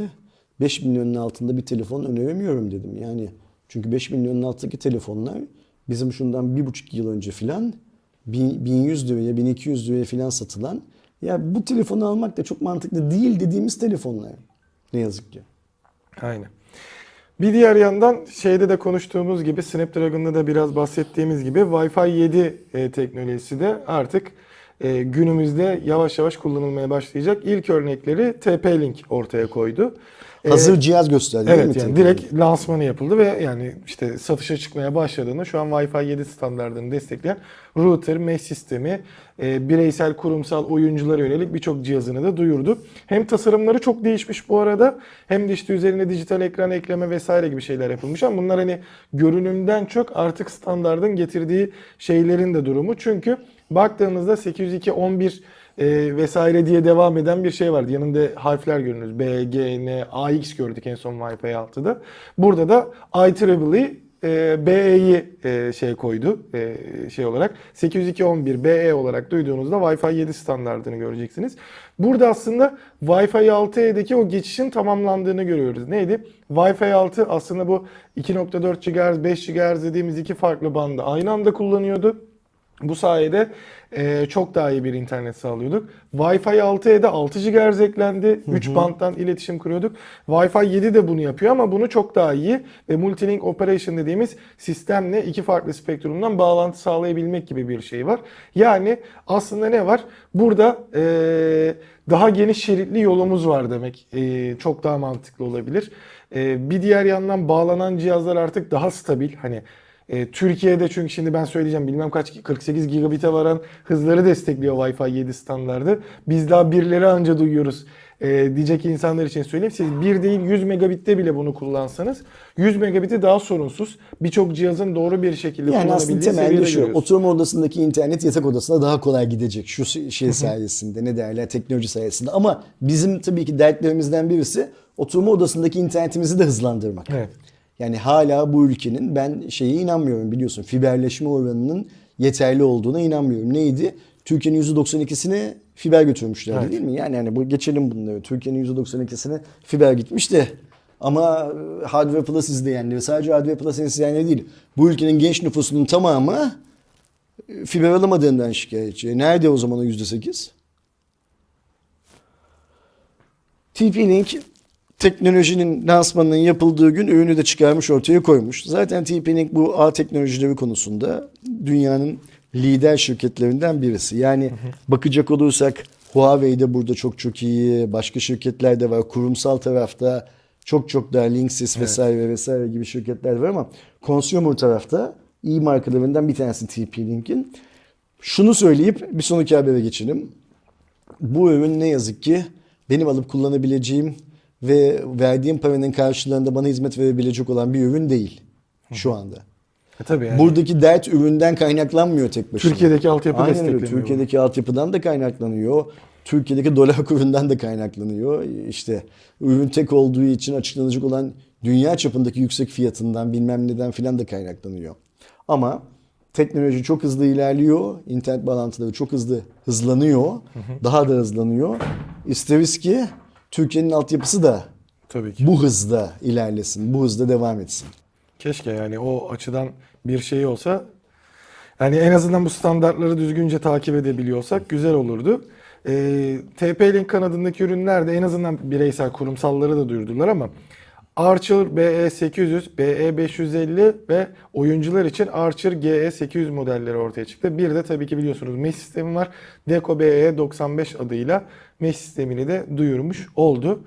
5 milyonun altında bir telefon öneremiyorum dedim. Yani çünkü 5 milyonun altındaki telefonlar bizim şundan bir buçuk yıl önce filan 1100 liraya 1200 liraya filan satılan ya bu telefonu almak da çok mantıklı değil dediğimiz telefonlar. Ne yazık ki. Aynen. Bir diğer yandan şeyde de konuştuğumuz gibi Snapdragon'da da biraz bahsettiğimiz gibi Wi-Fi 7 e, teknolojisi de artık e, günümüzde yavaş yavaş kullanılmaya başlayacak. İlk örnekleri TP-Link ortaya koydu. Hazır cihaz gösterdi? Evet yani direkt lansmanı yapıldı ve yani işte satışa çıkmaya başladığında şu an Wi-Fi 7 standartlarını destekleyen router, mesh sistemi, e, bireysel kurumsal oyunculara yönelik birçok cihazını da duyurdu. Hem tasarımları çok değişmiş bu arada hem de işte üzerine dijital ekran ekleme vesaire gibi şeyler yapılmış ama bunlar hani görünümden çok artık standardın getirdiği şeylerin de durumu. Çünkü baktığımızda 802.11 e, vesaire diye devam eden bir şey vardı. Yanında harfler görünüyoruz. B, G, N, AX gördük en son Wi-Fi 6'da. Burada da IEEE e, BE'yi e, şey koydu e, şey olarak. 802.11 BE olarak duyduğunuzda Wi-Fi 7 standartını göreceksiniz. Burada aslında Wi-Fi 6E'deki o geçişin tamamlandığını görüyoruz. Neydi? Wi-Fi 6 aslında bu 2.4 GHz, 5 GHz dediğimiz iki farklı bandı aynı anda kullanıyordu. Bu sayede e, çok daha iyi bir internet sağlıyorduk. Wi-Fi 6'ya da 6 GHz eklendi. 3 banttan iletişim kuruyorduk. Wi-Fi 7 de bunu yapıyor ama bunu çok daha iyi ve Multilink Operation dediğimiz sistemle iki farklı spektrumdan bağlantı sağlayabilmek gibi bir şey var. Yani aslında ne var? Burada e, daha geniş şeritli yolumuz var demek. E, çok daha mantıklı olabilir. E, bir diğer yandan bağlanan cihazlar artık daha stabil. Hani e, Türkiye'de çünkü şimdi ben söyleyeceğim bilmem kaç 48 gigabit'e varan hızları destekliyor Wi-Fi 7 standardı. Biz daha birleri anca duyuyoruz e, diyecek insanlar için söyleyeyim. Siz bir değil 100 megabitte bile bunu kullansanız 100 megabit'i daha sorunsuz birçok cihazın doğru bir şekilde Yani aslında kullanabildiği temelde seviyede şu, görüyoruz. oturma odasındaki internet yatak odasına daha kolay gidecek şu şey sayesinde, ne derler, teknoloji sayesinde. Ama bizim tabii ki dertlerimizden birisi oturma odasındaki internetimizi de hızlandırmak. Evet. Yani hala bu ülkenin ben şeye inanmıyorum biliyorsun fiberleşme oranının yeterli olduğuna inanmıyorum. Neydi? Türkiye'nin %92'sini fiber götürmüşlerdi Evet. değil mi? Yani hani bu geçelim bunları. Türkiye'nin %92'sine fiber gitmiş de ama e, Hardware Plus izleyenleri sadece Hardware Plus izleyenleri değil. Bu ülkenin genç nüfusunun tamamı e, fiber alamadığından şikayetçi. Nerede o zaman o %8? TP-Link teknolojinin lansmanının yapıldığı gün ürünü de çıkarmış ortaya koymuş. Zaten TP-Link bu ağ teknolojileri konusunda dünyanın lider şirketlerinden birisi. Yani bakacak olursak Huawei de burada çok çok iyi. Başka şirketler de var. Kurumsal tarafta çok çok daha Linksys vesaire vesaire gibi şirketler var ama consumer tarafta iyi markalarından bir tanesi TP-Link'in. Şunu söyleyip bir sonraki habere geçelim. Bu ürün ne yazık ki benim alıp kullanabileceğim ve verdiğim paranın karşılığında bana hizmet verebilecek olan bir ürün değil şu anda. E, tabii yani. Buradaki dert üründen kaynaklanmıyor tek başına. Türkiye'deki altyapı Aynen öyle. desteklemiyor. Türkiye'deki altyapıdan da kaynaklanıyor. Türkiye'deki dolar *laughs* kurundan da kaynaklanıyor. İşte ürün tek olduğu için açıklanacak olan dünya çapındaki yüksek fiyatından bilmem neden filan da kaynaklanıyor. Ama teknoloji çok hızlı ilerliyor. İnternet bağlantıları çok hızlı hızlanıyor. Daha da hızlanıyor. İsteriz ki Türkiye'nin altyapısı da Tabii ki. bu hızda ilerlesin. Bu hızda devam etsin. Keşke yani o açıdan bir şey olsa. Yani en azından bu standartları düzgünce takip edebiliyorsak güzel olurdu. Ee, TP-Link kanadındaki ürünler de en azından bireysel kurumsalları da duyurdular ama Archer BE800, BE550 ve oyuncular için Archer GE800 modelleri ortaya çıktı. Bir de tabii ki biliyorsunuz mesh sistemi var. Deco BE95 adıyla mesh sistemini de duyurmuş oldu.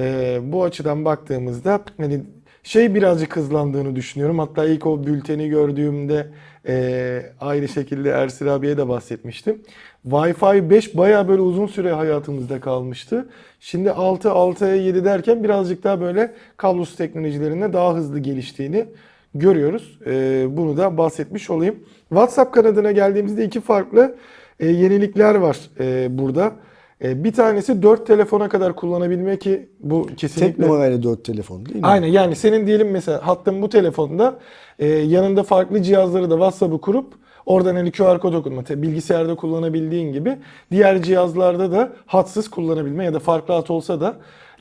Ee, bu açıdan baktığımızda hani şey birazcık hızlandığını düşünüyorum. Hatta ilk o bülteni gördüğümde e, aynı şekilde Ersin abiye de bahsetmiştim. Wi-Fi 5 bayağı böyle uzun süre hayatımızda kalmıştı. Şimdi 6, 6'ya 7 derken birazcık daha böyle kablosuz teknolojilerinde daha hızlı geliştiğini görüyoruz. E, bunu da bahsetmiş olayım. WhatsApp kanadına geldiğimizde iki farklı e, yenilikler var e, burada. E, bir tanesi 4 telefona kadar kullanabilmek ki bu kesinlikle... Tek numarayla 4 telefon değil mi? Aynen yani senin diyelim mesela hattın bu telefonda e, yanında farklı cihazları da WhatsApp'ı kurup oradan hani QR kod okutma bilgisayarda kullanabildiğin gibi diğer cihazlarda da hatsız kullanabilme ya da farklı hat olsa da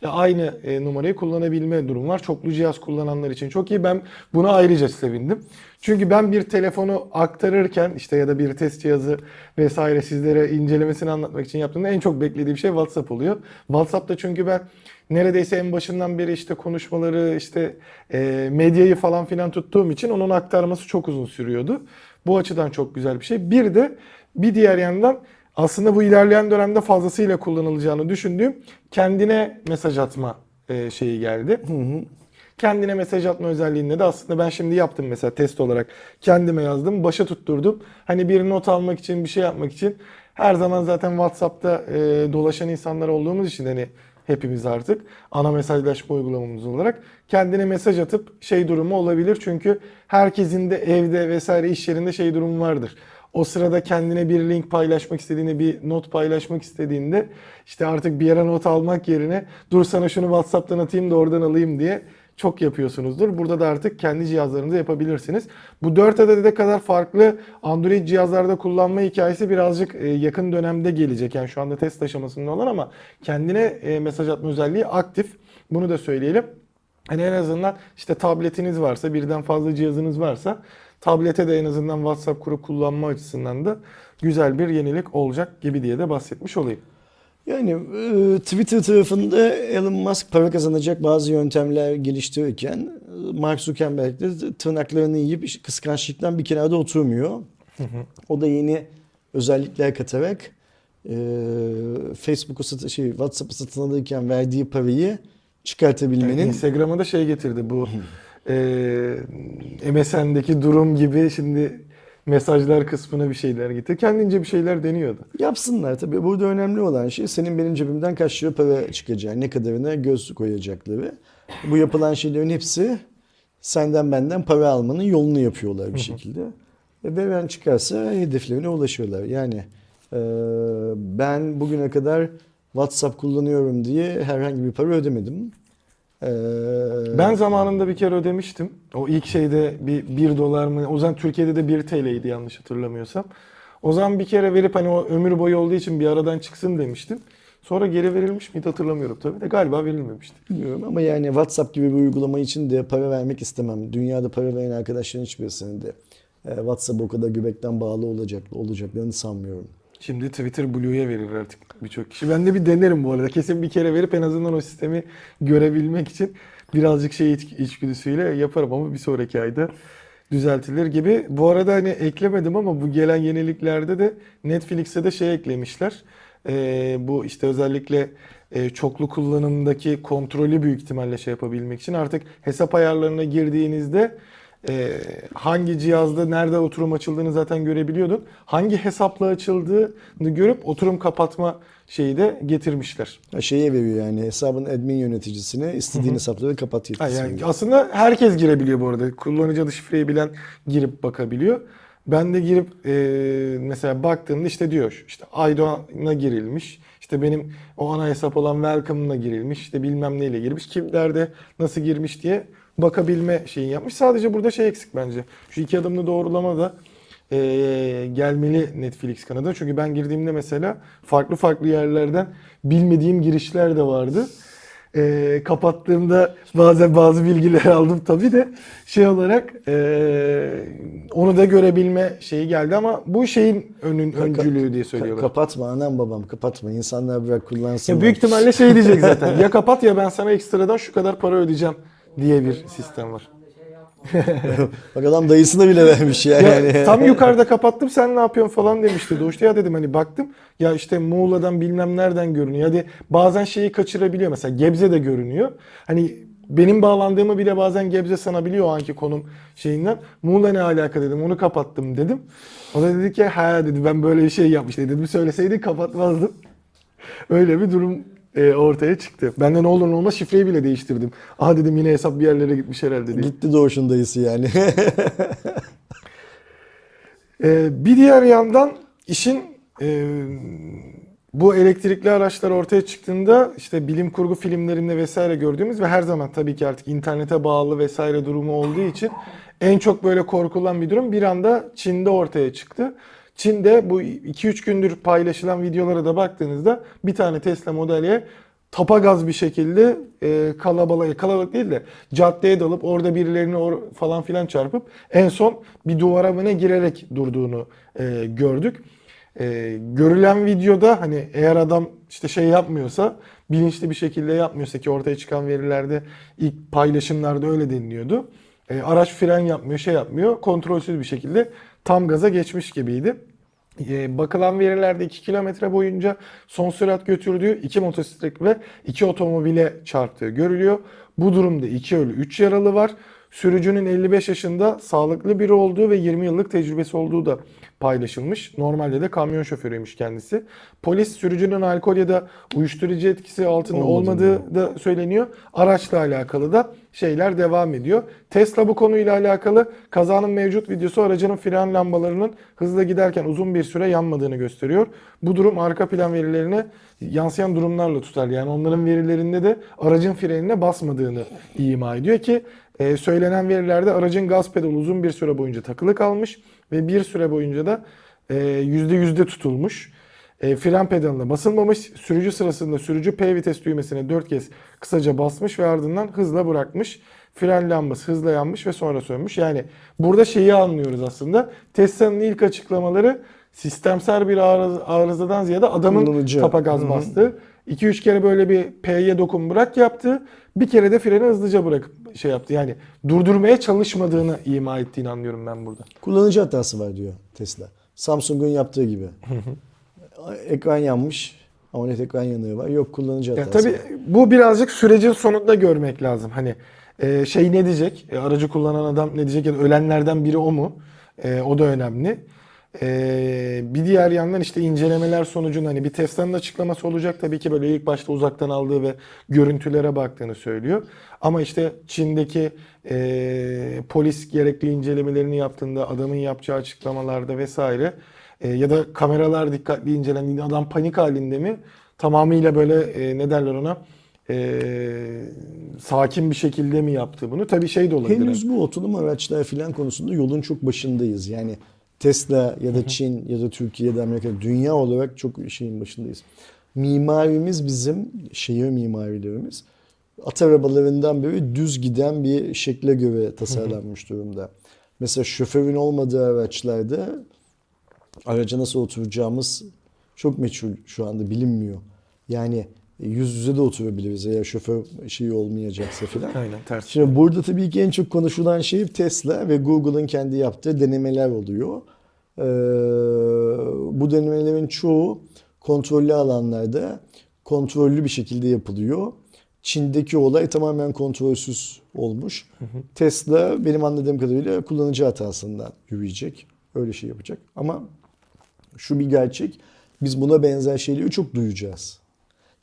aynı e, numarayı kullanabilme durum var. Çoklu cihaz kullananlar için çok iyi. Ben buna ayrıca sevindim. Çünkü ben bir telefonu aktarırken işte ya da bir test cihazı vesaire sizlere incelemesini anlatmak için yaptığımda en çok beklediğim şey WhatsApp oluyor. WhatsApp'ta çünkü ben neredeyse en başından beri işte konuşmaları işte e, medyayı falan filan tuttuğum için onun aktarması çok uzun sürüyordu. Bu açıdan çok güzel bir şey. Bir de bir diğer yandan aslında bu ilerleyen dönemde fazlasıyla kullanılacağını düşündüğüm kendine mesaj atma e, şeyi geldi. Kendine mesaj atma özelliğinde de aslında ben şimdi yaptım mesela test olarak. Kendime yazdım, başa tutturdum. Hani bir not almak için, bir şey yapmak için. Her zaman zaten WhatsApp'ta e, dolaşan insanlar olduğumuz için hani hepimiz artık ana mesajlaşma uygulamamız olarak kendine mesaj atıp şey durumu olabilir. Çünkü herkesin de evde vesaire iş yerinde şey durumu vardır. O sırada kendine bir link paylaşmak istediğinde, bir not paylaşmak istediğinde işte artık bir yere not almak yerine dur sana şunu WhatsApp'tan atayım da oradan alayım diye çok yapıyorsunuzdur. Burada da artık kendi cihazlarınızda yapabilirsiniz. Bu 4 adede kadar farklı Android cihazlarda kullanma hikayesi birazcık e, yakın dönemde gelecek. Yani şu anda test aşamasında olan ama kendine e, mesaj atma özelliği aktif. Bunu da söyleyelim. Hani en azından işte tabletiniz varsa, birden fazla cihazınız varsa tablete de en azından WhatsApp kurup kullanma açısından da güzel bir yenilik olacak gibi diye de bahsetmiş olayım. Yani e, Twitter tarafında Elon Musk para kazanacak bazı yöntemler geliştirirken e, Mark Zuckerberg de tırnaklarını yiyip kıskançlıktan bir kenarda oturmuyor. O da yeni özellikler katarak e, Facebook'u satı, şey, WhatsApp'ı satın alırken verdiği parayı çıkartabilmenin Yani Instagram'a da şey getirdi bu e, MSN'deki durum gibi şimdi mesajlar kısmına bir şeyler getirdi. Kendince bir şeyler deniyordu. Yapsınlar tabii. Burada önemli olan şey senin benim cebimden kaç lira para çıkacağı, ne kadarına göz koyacakları. Bu yapılan şeylerin hepsi senden benden para almanın yolunu yapıyorlar bir şekilde. Ve veren çıkarsa hedeflerine ulaşıyorlar. Yani e, ben bugüne kadar WhatsApp kullanıyorum diye herhangi bir para ödemedim. E, Ben zamanında bir kere ödemiştim. O ilk şeyde bir 1 dolar mı? O zaman Türkiye'de de 1 TL'ydi yanlış hatırlamıyorsam. O zaman bir kere verip hani o ömür boyu olduğu için bir aradan çıksın demiştim. Sonra geri verilmiş miydi hatırlamıyorum tabii de galiba verilmemişti. Bilmiyorum ama yani WhatsApp gibi bir uygulama için de para vermek istemem. Dünyada para veren arkadaşların hiçbirisinin de e, WhatsApp'a o kadar göbekten bağlı olacak olacaklarını sanmıyorum. Şimdi Twitter Blue'ya verir artık birçok kişi. Ben de bir denerim bu arada. Kesin bir kere verip en azından o sistemi görebilmek için birazcık şey iç- içgüdüsüyle yaparım ama bir sonraki ayda düzeltilir gibi. Bu arada hani eklemedim ama bu gelen yeniliklerde de Netflix'e de şey eklemişler. Ee, bu işte özellikle e, çoklu kullanımdaki kontrolü büyük ihtimalle şey yapabilmek için artık hesap ayarlarına girdiğinizde e, hangi cihazda nerede oturum açıldığını zaten görebiliyordun. Hangi hesapla açıldığını görüp oturum kapatma şeyi de getirmişler. Ha, şeye veriyor yani hesabın admin yöneticisine istediğin hesapları kapat Ha, yetkisi yani aslında herkes girebiliyor bu arada. Kullanıcı adı şifreyi bilen girip bakabiliyor. Ben de girip e, mesela baktığımda işte diyor işte Aydoğan'a girilmiş. İşte benim o ana hesap olan Welcome'la girilmiş. işte bilmem neyle girmiş. Kimlerde nasıl girmiş diye bakabilme şeyini yapmış. Sadece burada şey eksik bence. Şu iki adımlı doğrulama da e, gelmeli Netflix kanadına. Çünkü ben girdiğimde mesela farklı farklı yerlerden bilmediğim girişler de vardı. E, kapattığımda bazen bazı bilgiler *laughs* aldım tabii de şey olarak e, onu da görebilme şeyi geldi ama bu şeyin önün öncülüğü diye söylüyorlar. kapatma anam babam kapatma insanlar bırak kullansın. Ya büyük ihtimalle şey diyecek zaten. *laughs* Ya kapat ya ben sana ekstradan şu kadar para ödeyeceğim diye bir sistem var. *laughs* Bak adam dayısına bile vermiş ya. Ya yani. tam yukarıda kapattım sen ne yapıyorsun falan demişti Doğuş'ta. Ya dedim hani baktım ya işte Muğla'dan bilmem nereden görünüyor. Hadi bazen şeyi kaçırabiliyor mesela Gebze de görünüyor. Hani benim bağlandığımı bile bazen Gebze sanabiliyor o anki konum şeyinden. Muğla ne alaka dedim onu kapattım dedim. O da dedi ki ha dedi ben böyle bir şey yapmış dedim söyleseydin kapatmazdım. *laughs* Öyle bir durum e, ortaya çıktı. Ben de ne olur ne olmaz şifreyi bile değiştirdim. Aha dedim yine hesap bir yerlere gitmiş herhalde diye. Gitti doğuşun dayısı yani. Ee, *laughs* bir diğer yandan işin e, bu elektrikli araçlar ortaya çıktığında işte bilim kurgu filmlerinde vesaire gördüğümüz ve her zaman tabii ki artık internete bağlı vesaire durumu olduğu için en çok böyle korkulan bir durum bir anda Çin'de ortaya çıktı. Çin'de bu 2-3 gündür paylaşılan videolara da baktığınızda bir tane Tesla Model Y tapagaz bir şekilde e, kalabalık, kalabalık değil de caddeye dalıp orada birilerini or- falan filan çarpıp en son bir duvara mı ne girerek durduğunu e, gördük. E, görülen videoda hani eğer adam işte şey yapmıyorsa bilinçli bir şekilde yapmıyorsa ki ortaya çıkan verilerde ilk paylaşımlarda öyle deniliyordu. E, araç fren yapmıyor, şey yapmıyor. Kontrolsüz bir şekilde tam gaza geçmiş gibiydi. E, bakılan verilerde 2 kilometre boyunca son sürat götürdüğü 2 motosiklet ve 2 otomobile çarptığı görülüyor. Bu durumda 2 ölü 3 yaralı var. Sürücünün 55 yaşında sağlıklı biri olduğu ve 20 yıllık tecrübesi olduğu da paylaşılmış. Normalde de kamyon şoförüymüş kendisi. Polis sürücünün alkol ya da uyuşturucu etkisi altında Olmadığını. olmadığı da söyleniyor. Araçla alakalı da şeyler devam ediyor. Tesla bu konuyla alakalı kazanın mevcut videosu aracının fren lambalarının hızla giderken uzun bir süre yanmadığını gösteriyor. Bu durum arka plan verilerine yansıyan durumlarla tutar. Yani onların verilerinde de aracın frenine basmadığını ima ediyor ki e, söylenen verilerde aracın gaz pedalı uzun bir süre boyunca takılı kalmış ve bir süre boyunca da e, yüzde yüzde tutulmuş. E, fren pedalına basılmamış. Sürücü sırasında sürücü P vites düğmesine 4 kez kısaca basmış ve ardından hızla bırakmış. Fren lambası hızla yanmış ve sonra sönmüş. Yani burada şeyi anlıyoruz aslında. Tesla'nın ilk açıklamaları sistemsel bir arıza- arızadan ziyade adamın Kullanıcı. tapa gaz bastı. 2-3 kere böyle bir P'ye dokun bırak yaptı. Bir kere de freni hızlıca bırakıp şey yaptı. Yani durdurmaya çalışmadığını ima ettiğini anlıyorum ben burada. Kullanıcı hatası var diyor Tesla. Samsung'un yaptığı gibi. ekran yanmış. AMOLED ekran yanığı var. Yok kullanıcı Ya hatası. tabii bu birazcık sürecin sonunda görmek lazım. Hani e, şey ne diyecek? E, aracı kullanan adam ne diyecek? Ya da ölenlerden biri o mu? E, o da önemli. E, bir diğer yandan işte incelemeler sonucunda hani bir Tesla'nın açıklaması olacak tabii ki böyle ilk başta uzaktan aldığı ve görüntülere baktığını söylüyor. Ama işte Çin'deki e, polis gerekli incelemelerini yaptığında adamın yapacağı açıklamalarda vesaire e, ya da kameralar dikkatli incelendiğinde adam panik halinde mi? Tamamıyla böyle e, ne derler ona? E, sakin bir şekilde mi yaptı bunu? Tabii şey de olabilir. Henüz bu otonom araçlar filan konusunda yolun çok başındayız. Yani Tesla ya da Çin ya da Türkiye ya da Amerika dünya olarak çok şeyin başındayız. Mimarimiz bizim şehir mimarilerimiz at arabalarından beri düz giden bir şekle göre tasarlanmış durumda. Mesela şoförün olmadığı araçlarda araca nasıl oturacağımız çok meçhul şu anda bilinmiyor. Yani yüz yüze de oturabiliriz eğer şoför şeyi olmayacaksa filan. Aynen ters. Şimdi burada tabii ki en çok konuşulan şey Tesla ve Google'ın kendi yaptığı denemeler oluyor. Ee, bu denemelerin çoğu kontrollü alanlarda kontrollü bir şekilde yapılıyor. Çin'deki olay tamamen kontrolsüz olmuş. Tesla benim anladığım kadarıyla kullanıcı hatasından yürüyecek. Öyle şey yapacak. Ama şu bir gerçek. Biz buna benzer şeyleri çok duyacağız.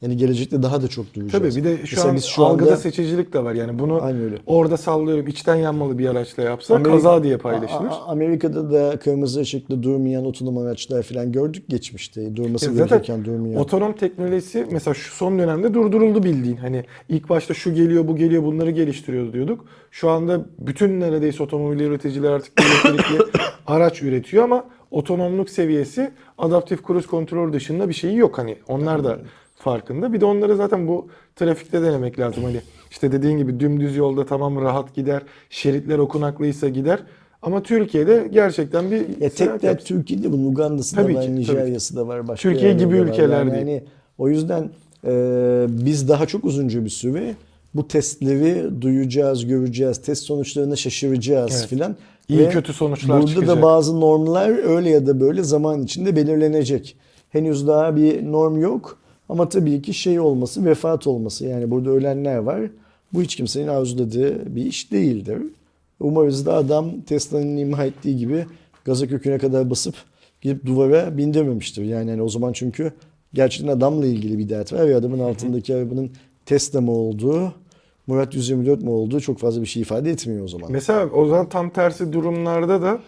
Yani gelecekte daha da çok duyacağız. Tabii bir de şu Mesela an biz şu algıda anda- seçicilik de var. Yani bunu Aynen öyle. orada sallıyorum içten yanmalı bir araçla yapsa Amerika- kaza diye paylaşılır. Amerika'da da kırmızı ışıklı durmayan otonom araçlar falan gördük geçmişte. Durması zaten gerekirken durmayan. Otonom teknolojisi mesela şu son dönemde durduruldu bildiğin. Hani ilk başta şu geliyor bu geliyor bunları geliştiriyoruz diyorduk. Şu anda bütün neredeyse otomobil üreticiler artık elektrikli *coughs* araç üretiyor ama otonomluk seviyesi adaptif cruise kontrol dışında bir şeyi yok. Hani onlar da farkında. Bir de onları zaten bu trafikte denemek lazım. Hani işte dediğin gibi dümdüz yolda tamam rahat gider. Şeritler okunaklıysa gider. Ama Türkiye'de gerçekten bir Ya tek yapsın. Türkiye'de bunun Uganda'sı Tabii da var, ki, tabii Nijerya'sı da var, başka Türkiye gibi ülkeler yani değil. hani o yüzden e, biz daha çok uzunca bir süre bu testleri duyacağız, göreceğiz, test sonuçlarına şaşıracağız Evet. filan. İyi Ve kötü sonuçlar Burada çıkacak. da bazı normlar öyle ya da böyle zaman içinde belirlenecek. Henüz daha bir norm yok ama tabii ki şey olması, vefat olması. Yani burada ölenler var. Bu hiç kimsenin arzuladığı bir iş değildir. Umarız da adam Tesla'nın imha ettiği gibi gaza köküne kadar basıp gidip duvara bindirmemiştir. Yani hani o zaman çünkü gerçekten adamla ilgili bir dert var ve adamın altındaki arabanın Tesla mı olduğu, Murat 124 mu olduğu çok fazla bir şey ifade etmiyor o zaman. Mesela o zaman tam tersi durumlarda da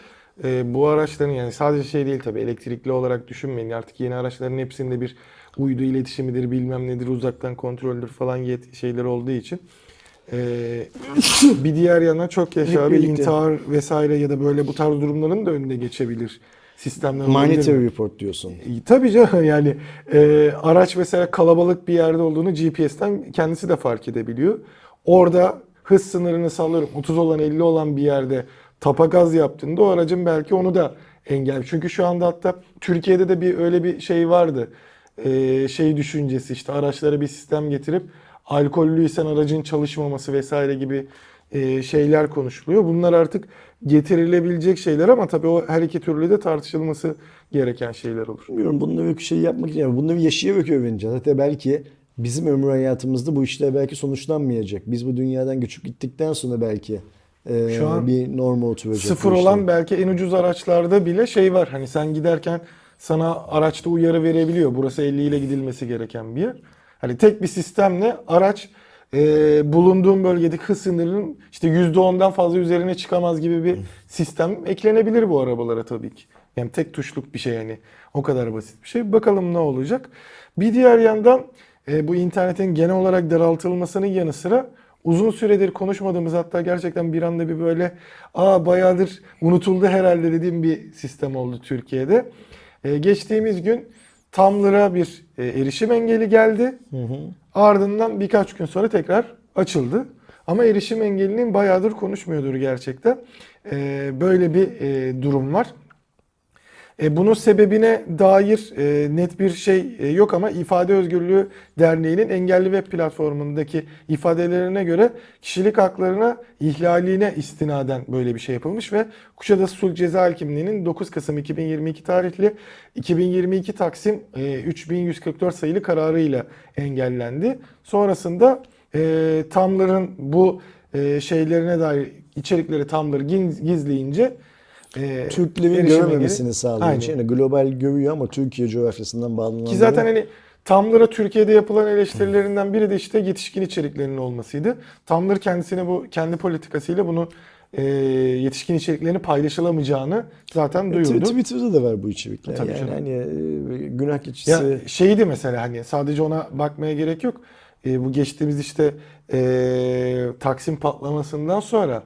e, bu araçların yani sadece şey değil tabii elektrikli olarak düşünmeyin. Artık yeni araçların hepsinde bir uydu iletişimidir bilmem nedir uzaktan kontroldür falan yet şeyler olduğu için. e, bir diğer yana çok yaşa abi intihar vesaire ya da böyle bu tarz durumların da önüne geçebilir sistemler? Monetary report diyorsun. E, Tabii canım yani e, araç mesela kalabalık bir yerde olduğunu GPS'ten kendisi de fark edebiliyor. Orada hız sınırını sallıyorum 30 olan 50 olan bir yerde tapa gaz yaptığında o aracın belki onu da engel. Çünkü şu anda hatta Türkiye'de de bir öyle bir şey vardı. E, şey düşüncesi işte araçlara bir sistem getirip alkollüysen aracın çalışmaması vesaire gibi e, şeyler konuşuluyor. Bunlar artık getirilebilecek şeyler ama tabii o her iki türlü de tartışılması gereken şeyler olur. Bilmiyorum bunları bir şey yapmak için. yani Bunları yaşayarak öğreneceğiz. Hatta belki bizim ömür hayatımızda bu işler belki sonuçlanmayacak. Biz bu dünyadan göçüp gittikten sonra belki e, Şu an bir norma oturacak. Sıfır olan belki en ucuz araçlarda bile şey var. Hani sen giderken sana araçta uyarı verebiliyor. Burası 50 ile gidilmesi gereken bir yer. Hani tek bir sistemle araç e, bulunduğun bölgedeki hız sınırının işte %10'dan fazla üzerine çıkamaz gibi bir sistem eklenebilir bu arabalara tabii ki. Yani tek tuşluk bir şey yani. O kadar basit bir şey. Bakalım ne olacak. Bir diğer yandan e, bu internetin genel olarak daraltılmasının yanı sıra uzun süredir konuşmadığımız hatta gerçekten bir anda bir böyle aa bayağıdır unutuldu herhalde dediğim bir sistem oldu Türkiye'de. E, geçtiğimiz gün Tumblr'a bir e, erişim engeli geldi. Ardından birkaç gün sonra tekrar açıldı. Ama erişim engelinin bayağıdır konuşmuyordur gerçekten. E, böyle bir e, durum var. E, bunun sebebine dair e, net bir şey e, yok ama İfade Özgürlüğü Derneği'nin engelli web platformundaki ifadelerine göre kişilik haklarına ihlaline istinaden böyle bir şey yapılmış ve Kuşadası Sulh Ceza Hakimliği'nin 9 Kasım 2022 tarihli 2022 Taksim e, 3144 sayılı kararıyla engellendi. Sonrasında e, Tumblr'ın bu e, şeylerine dair içerikleri giz- gizleyince e, Türklerin geri- sağlayan Aynen. şey. Yani global görüyor ama Türkiye coğrafyasından bağlanan. Ki zaten hani Tumblr'a Türkiye'de yapılan eleştirilerinden biri de işte yetişkin içeriklerinin olmasıydı. Tumblr kendisine bu kendi politikasıyla bunu e, yetişkin içeriklerini paylaşılamayacağını zaten duyurdu. Twitter'da da var bu içerikler. Tabii yani canım. hani e, günah keçisi. Ya şeydi mesela hani sadece ona bakmaya gerek yok. E, bu geçtiğimiz işte e, Taksim patlamasından sonra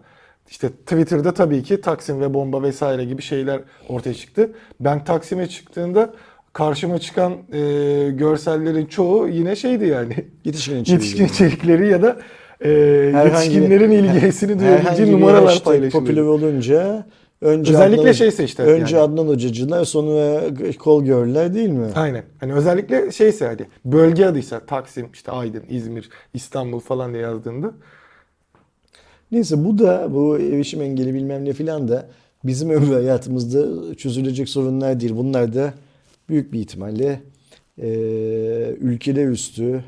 işte Twitter'da tabii ki Taksim ve bomba vesaire gibi şeyler ortaya çıktı. Ben Taksim'e çıktığında karşıma çıkan e, görsellerin çoğu yine şeydi yani. Yetişkin içeriği. Yetişkin içerikleri ya da e, Herhangi- yetişkinlerin ilgisini *laughs* duyabileceği numaralar hashtag paylaşılıyor. popüler olunca önce Özellikle Adnan, şeyse işte önce yani. Adnan Hocacılar sonra kol görürler değil mi? Aynen. Hani özellikle şeyse hani bölge adıysa Taksim, işte Aydın, İzmir, İstanbul falan diye yazdığında Neyse bu da bu erişim engeli bilmem ne filan da bizim *laughs* ömrü hayatımızda çözülecek sorunlar değil. Bunlar da büyük bir ihtimalle e, ülkeler üstü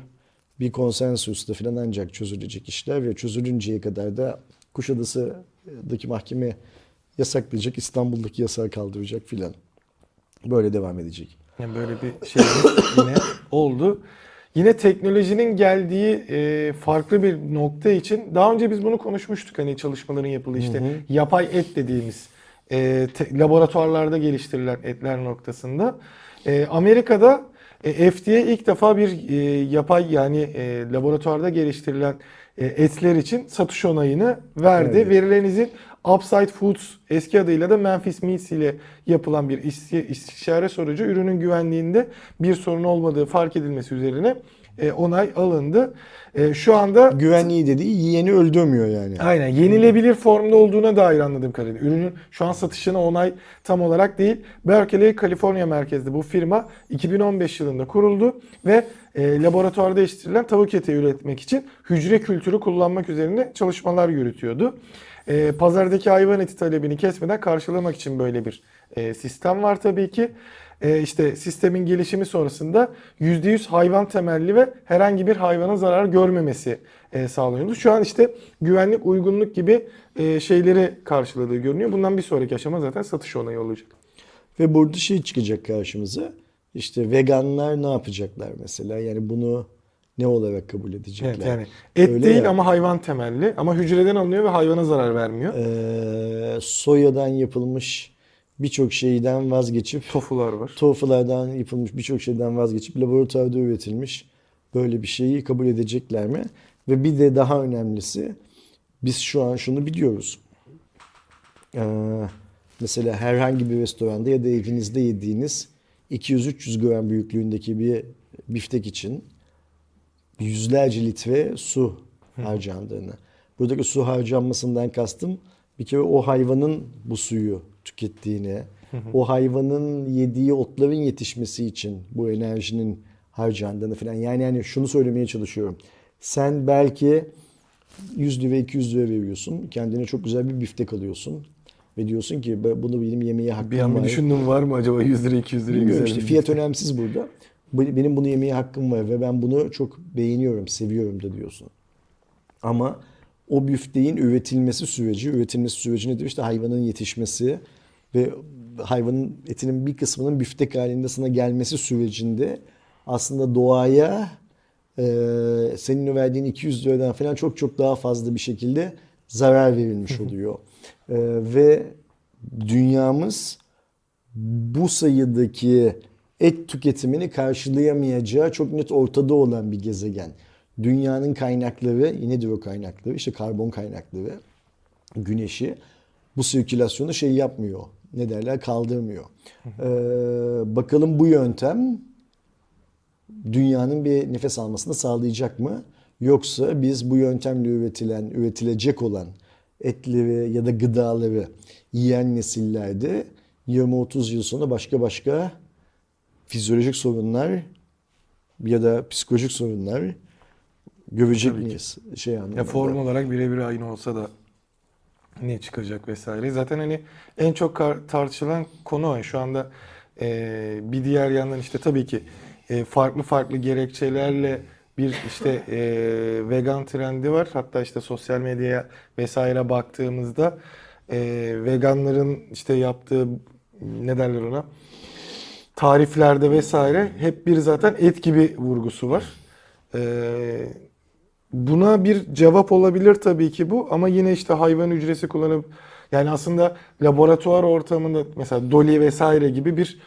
bir konsensusla filan ancak çözülecek işler ve çözülünceye kadar da Kuşadası'daki mahkeme yasaklayacak, İstanbul'daki yasağı kaldıracak filan. Böyle devam edecek. yani böyle bir şey yine oldu. Yine teknolojinin geldiği e, farklı bir nokta için daha önce biz bunu konuşmuştuk hani çalışmaların yapıldığı işte yapay et dediğimiz e, te- laboratuvarlarda geliştirilen etler noktasında. E, Amerika'da e, FDA ilk defa bir e, yapay yani e, laboratuvarda geliştirilen e, etler için satış onayını verdi. Evet. Verilen izin Upside Foods eski adıyla da Memphis Meats ile yapılan bir isti- istişare sonucu ürünün güvenliğinde bir sorun olmadığı fark edilmesi üzerine e, onay alındı. E, şu anda Güvenliği dediği yiyeni öldürmüyor yani. Aynen yenilebilir formda olduğuna dair anladığım kadarıyla. Ürünün şu an satışına onay tam olarak değil. Berkeley, Kaliforniya merkezli bu firma 2015 yılında kuruldu ve e, laboratuvarda yetiştirilen tavuk eti üretmek için hücre kültürü kullanmak üzerine çalışmalar yürütüyordu. E, pazardaki hayvan eti talebini kesmeden karşılamak için böyle bir e, sistem var tabii ki. E, işte sistemin gelişimi sonrasında %100 hayvan temelli ve herhangi bir hayvana zarar görmemesi e, sağlanıyordu. Şu an işte güvenlik, uygunluk gibi e, şeyleri karşıladığı görünüyor. Bundan bir sonraki aşama zaten satış onayı olacak. Ve burada şey çıkacak karşımıza. İşte veganlar ne yapacaklar mesela? Yani bunu ne olarak kabul edecekler? Evet yani et Öyle değil ya. ama hayvan temelli ama hücreden alınıyor ve hayvana zarar vermiyor. Ee, soyadan yapılmış birçok şeyden vazgeçip Tofular var. tofulardan yapılmış birçok şeyden vazgeçip laboratuvarda üretilmiş böyle bir şeyi kabul edecekler mi? Ve bir de daha önemlisi biz şu an şunu biliyoruz. Ee, mesela herhangi bir restoranda ya da evinizde yediğiniz 200-300 gram büyüklüğündeki bir biftek için yüzlerce litre su harcandığını. Buradaki su harcanmasından kastım bir kere o hayvanın bu suyu tükettiğini, o hayvanın yediği otların yetişmesi için bu enerjinin harcandığını falan. Yani yani şunu söylemeye çalışıyorum. Sen belki 100 lira 200 lira veriyorsun. Kendine çok güzel bir biftek alıyorsun. Ve diyorsun ki "Ben- bunu benim yemeye hakkım Bir an bir var. düşündüm var mı acaba 100 lira 200 lira Bilmiyorum işte fiyat önemsiz burada. Benim bunu yemeye hakkım var ve ben bunu çok beğeniyorum, seviyorum da diyorsun. Ama o büfteğin üretilmesi süreci, üretilmesi süreci nedir? İşte hayvanın yetişmesi ve hayvanın etinin bir kısmının büftek halinde sana gelmesi sürecinde aslında doğaya e, senin verdiğin 200 liradan falan çok çok daha fazla bir şekilde zarar verilmiş oluyor. E, ve dünyamız bu sayıdaki et tüketimini karşılayamayacağı çok net ortada olan bir gezegen. Dünyanın kaynakları, yine o kaynakları, işte karbon kaynakları, güneşi bu sirkülasyonu şey yapmıyor. Ne derler? Kaldırmıyor. Ee, bakalım bu yöntem dünyanın bir nefes almasını sağlayacak mı? Yoksa biz bu yöntemle üretilen, üretilecek olan etleri ya da gıdaları yiyen nesillerde 20-30 yıl sonra başka başka fizyolojik sorunlar ya da psikolojik sorunlar görecek Tabii ki. miyiz? Şey anlamında. Ya form olarak birebir aynı olsa da ne çıkacak vesaire. Zaten hani en çok tartışılan konu o. Şu anda e, bir diğer yandan işte tabii ki e, farklı farklı gerekçelerle bir işte e, vegan trendi var. Hatta işte sosyal medyaya vesaire baktığımızda e, veganların işte yaptığı ne derler ona tariflerde vesaire hep bir zaten et gibi vurgusu var. Ee, buna bir cevap olabilir tabii ki bu ama yine işte hayvan hücresi kullanıp yani aslında laboratuvar ortamında mesela Dolly vesaire gibi bir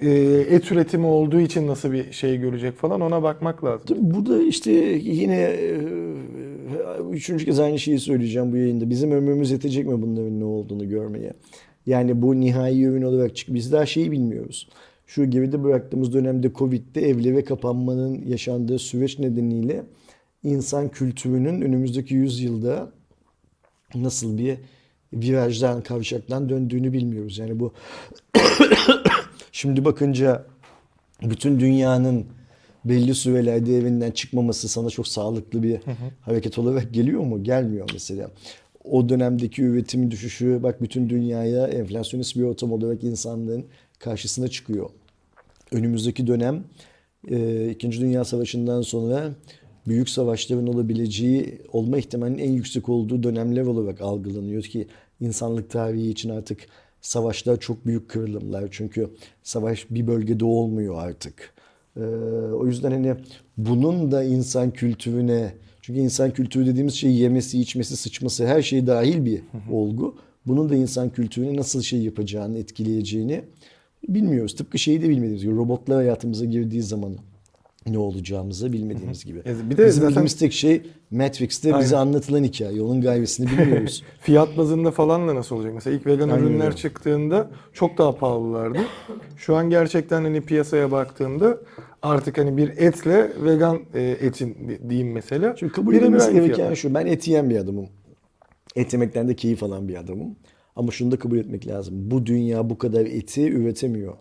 e, et üretimi olduğu için nasıl bir şey görecek falan ona bakmak lazım. Burada işte yine e, üçüncü kez aynı şeyi söyleyeceğim bu yayında. Bizim ömrümüz yetecek mi bunların ne olduğunu görmeye? Yani bu nihai ürün olarak çık. Biz daha şeyi bilmiyoruz. Şu geride bıraktığımız dönemde Covid'de evlere kapanmanın yaşandığı süreç nedeniyle insan kültürünün önümüzdeki yüzyılda nasıl bir virajdan, kavşaktan döndüğünü bilmiyoruz. Yani bu *coughs* şimdi bakınca bütün dünyanın belli sürelerde evinden çıkmaması sana çok sağlıklı bir hareket olarak geliyor mu? Gelmiyor mesela. O dönemdeki üretimin düşüşü bak bütün dünyaya enflasyonist bir ortam olarak insanlığın karşısına çıkıyor. Önümüzdeki dönem e, İkinci Dünya Savaşı'ndan sonra büyük savaşların olabileceği olma ihtimalinin en yüksek olduğu dönemler olarak algılanıyor ki insanlık tarihi için artık savaşlar çok büyük kırılımlar. Çünkü savaş bir bölgede olmuyor artık. Ee, o yüzden hani bunun da insan kültürüne çünkü insan kültürü dediğimiz şey yemesi, içmesi, sıçması her şey dahil bir olgu. Bunun da insan kültürüne nasıl şey yapacağını, etkileyeceğini bilmiyoruz. Tıpkı şeyi de bilmediğimiz gibi robotlar hayatımıza girdiği zaman ne olacağımızı bilmediğimiz gibi. E, bir de Bizim zaten- bildiğimiz tek şey Matrix'te bize anlatılan hikaye. Onun gayesini bilmiyoruz. *laughs* Fiyat bazında falan da nasıl olacak? Mesela ilk vegan Aynen ürünler öyle. çıktığında çok daha pahalılardı. Şu an gerçekten hani piyasaya baktığımda artık hani bir etle vegan e, etin diyeyim mesela. Çünkü kabul edilmesi gereken şu. Ben et yiyen bir adamım. Et yemekten de keyif alan bir adamım. Ama şunu da kabul etmek lazım. Bu dünya bu kadar eti üretemiyor.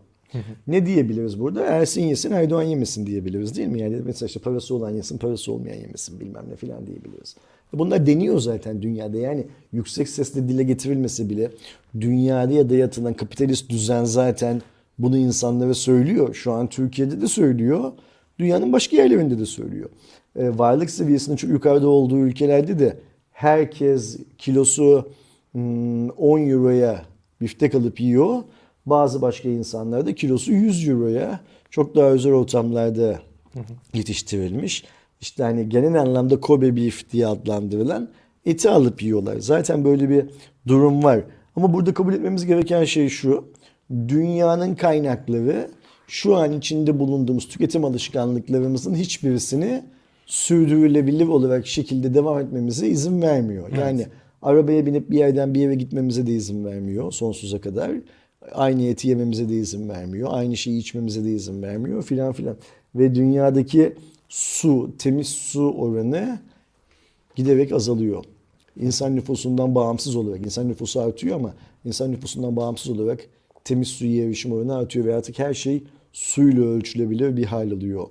ne diyebiliriz burada? Ersin yesin, Erdoğan yemesin diyebiliriz değil mi? Yani mesela işte parası olan yesin, parası olmayan yemesin bilmem ne filan diyebiliriz. Bunlar deniyor zaten dünyada. Yani yüksek sesle dile getirilmesi bile dünyada ya da yatılan kapitalist düzen zaten bunu insanlara söylüyor. Şu an Türkiye'de de söylüyor. Dünyanın başka yerlerinde de söylüyor. Ee, varlık seviyesinin çok yukarıda olduğu ülkelerde de herkes kilosu 10 euroya biftek alıp yiyor. Bazı başka insanlar da kilosu 100 euroya çok daha özel ortamlarda yetiştirilmiş. İşte hani genel anlamda Kobe beef diye adlandırılan eti alıp yiyorlar. Zaten böyle bir durum var. Ama burada kabul etmemiz gereken şey şu. Dünyanın kaynakları şu an içinde bulunduğumuz tüketim alışkanlıklarımızın hiçbirisini sürdürülebilir olarak şekilde devam etmemize izin vermiyor. Yani arabaya binip bir yerden bir yere gitmemize de izin vermiyor sonsuza kadar. Aynı eti yememize de izin vermiyor. Aynı şeyi içmemize de izin vermiyor filan filan. Ve dünyadaki su, temiz su oranı giderek azalıyor. İnsan nüfusundan bağımsız olarak, insan nüfusu artıyor ama insan nüfusundan bağımsız olarak temiz suya erişim oranı artıyor ve artık her şey suyla ölçülebilir bir hal alıyor.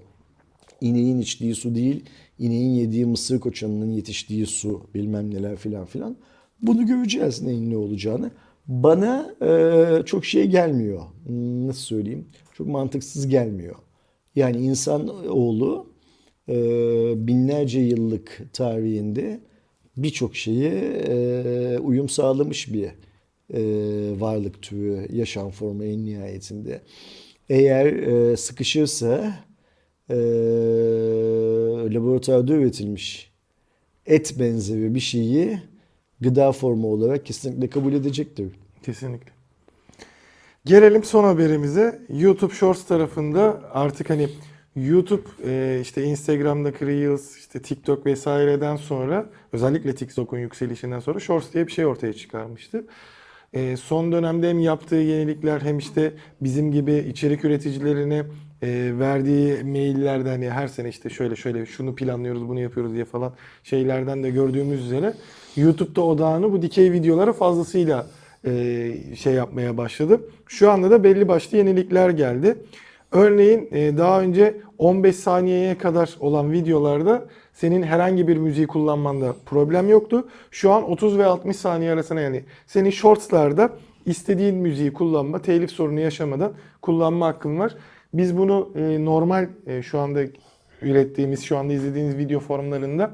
İneğin içtiği su değil, ineğin yediği mısır koçanının yetiştiği su bilmem neler filan filan. Bunu göreceğiz neyin ne olacağını. Bana e, çok şey gelmiyor. Hmm, Nasıl söyleyeyim? Çok mantıksız gelmiyor. Yani insan oğlu e, binlerce yıllık tarihinde birçok şeye e, uyum sağlamış bir e, varlık türü, yaşam formu en nihayetinde. Eğer e, sıkışırsa e, laboratuvarda üretilmiş et benzeri bir şeyi gıda formu olarak kesinlikle kabul edecektir. Kesinlikle. Gelelim son haberimize. YouTube Shorts tarafında artık hani YouTube e, işte Instagram'daki Reels, işte TikTok vesaireden sonra özellikle TikTok'un yükselişinden sonra Shorts diye bir şey ortaya çıkarmıştı. E, son dönemde hem yaptığı yenilikler hem işte bizim gibi içerik üreticilerine e, verdiği maillerde hani her sene işte şöyle şöyle şunu planlıyoruz bunu yapıyoruz diye falan şeylerden de gördüğümüz üzere YouTube'da odağını bu dikey videolara fazlasıyla e, şey yapmaya başladı. Şu anda da belli başlı yenilikler geldi. Örneğin e, daha önce 15 saniyeye kadar olan videolarda senin herhangi bir müziği kullanmanda problem yoktu. Şu an 30 ve 60 saniye arasına yani senin shortslarda istediğin müziği kullanma, telif sorunu yaşamadan kullanma hakkın var. Biz bunu e, normal e, şu anda ürettiğimiz, şu anda izlediğiniz video formlarında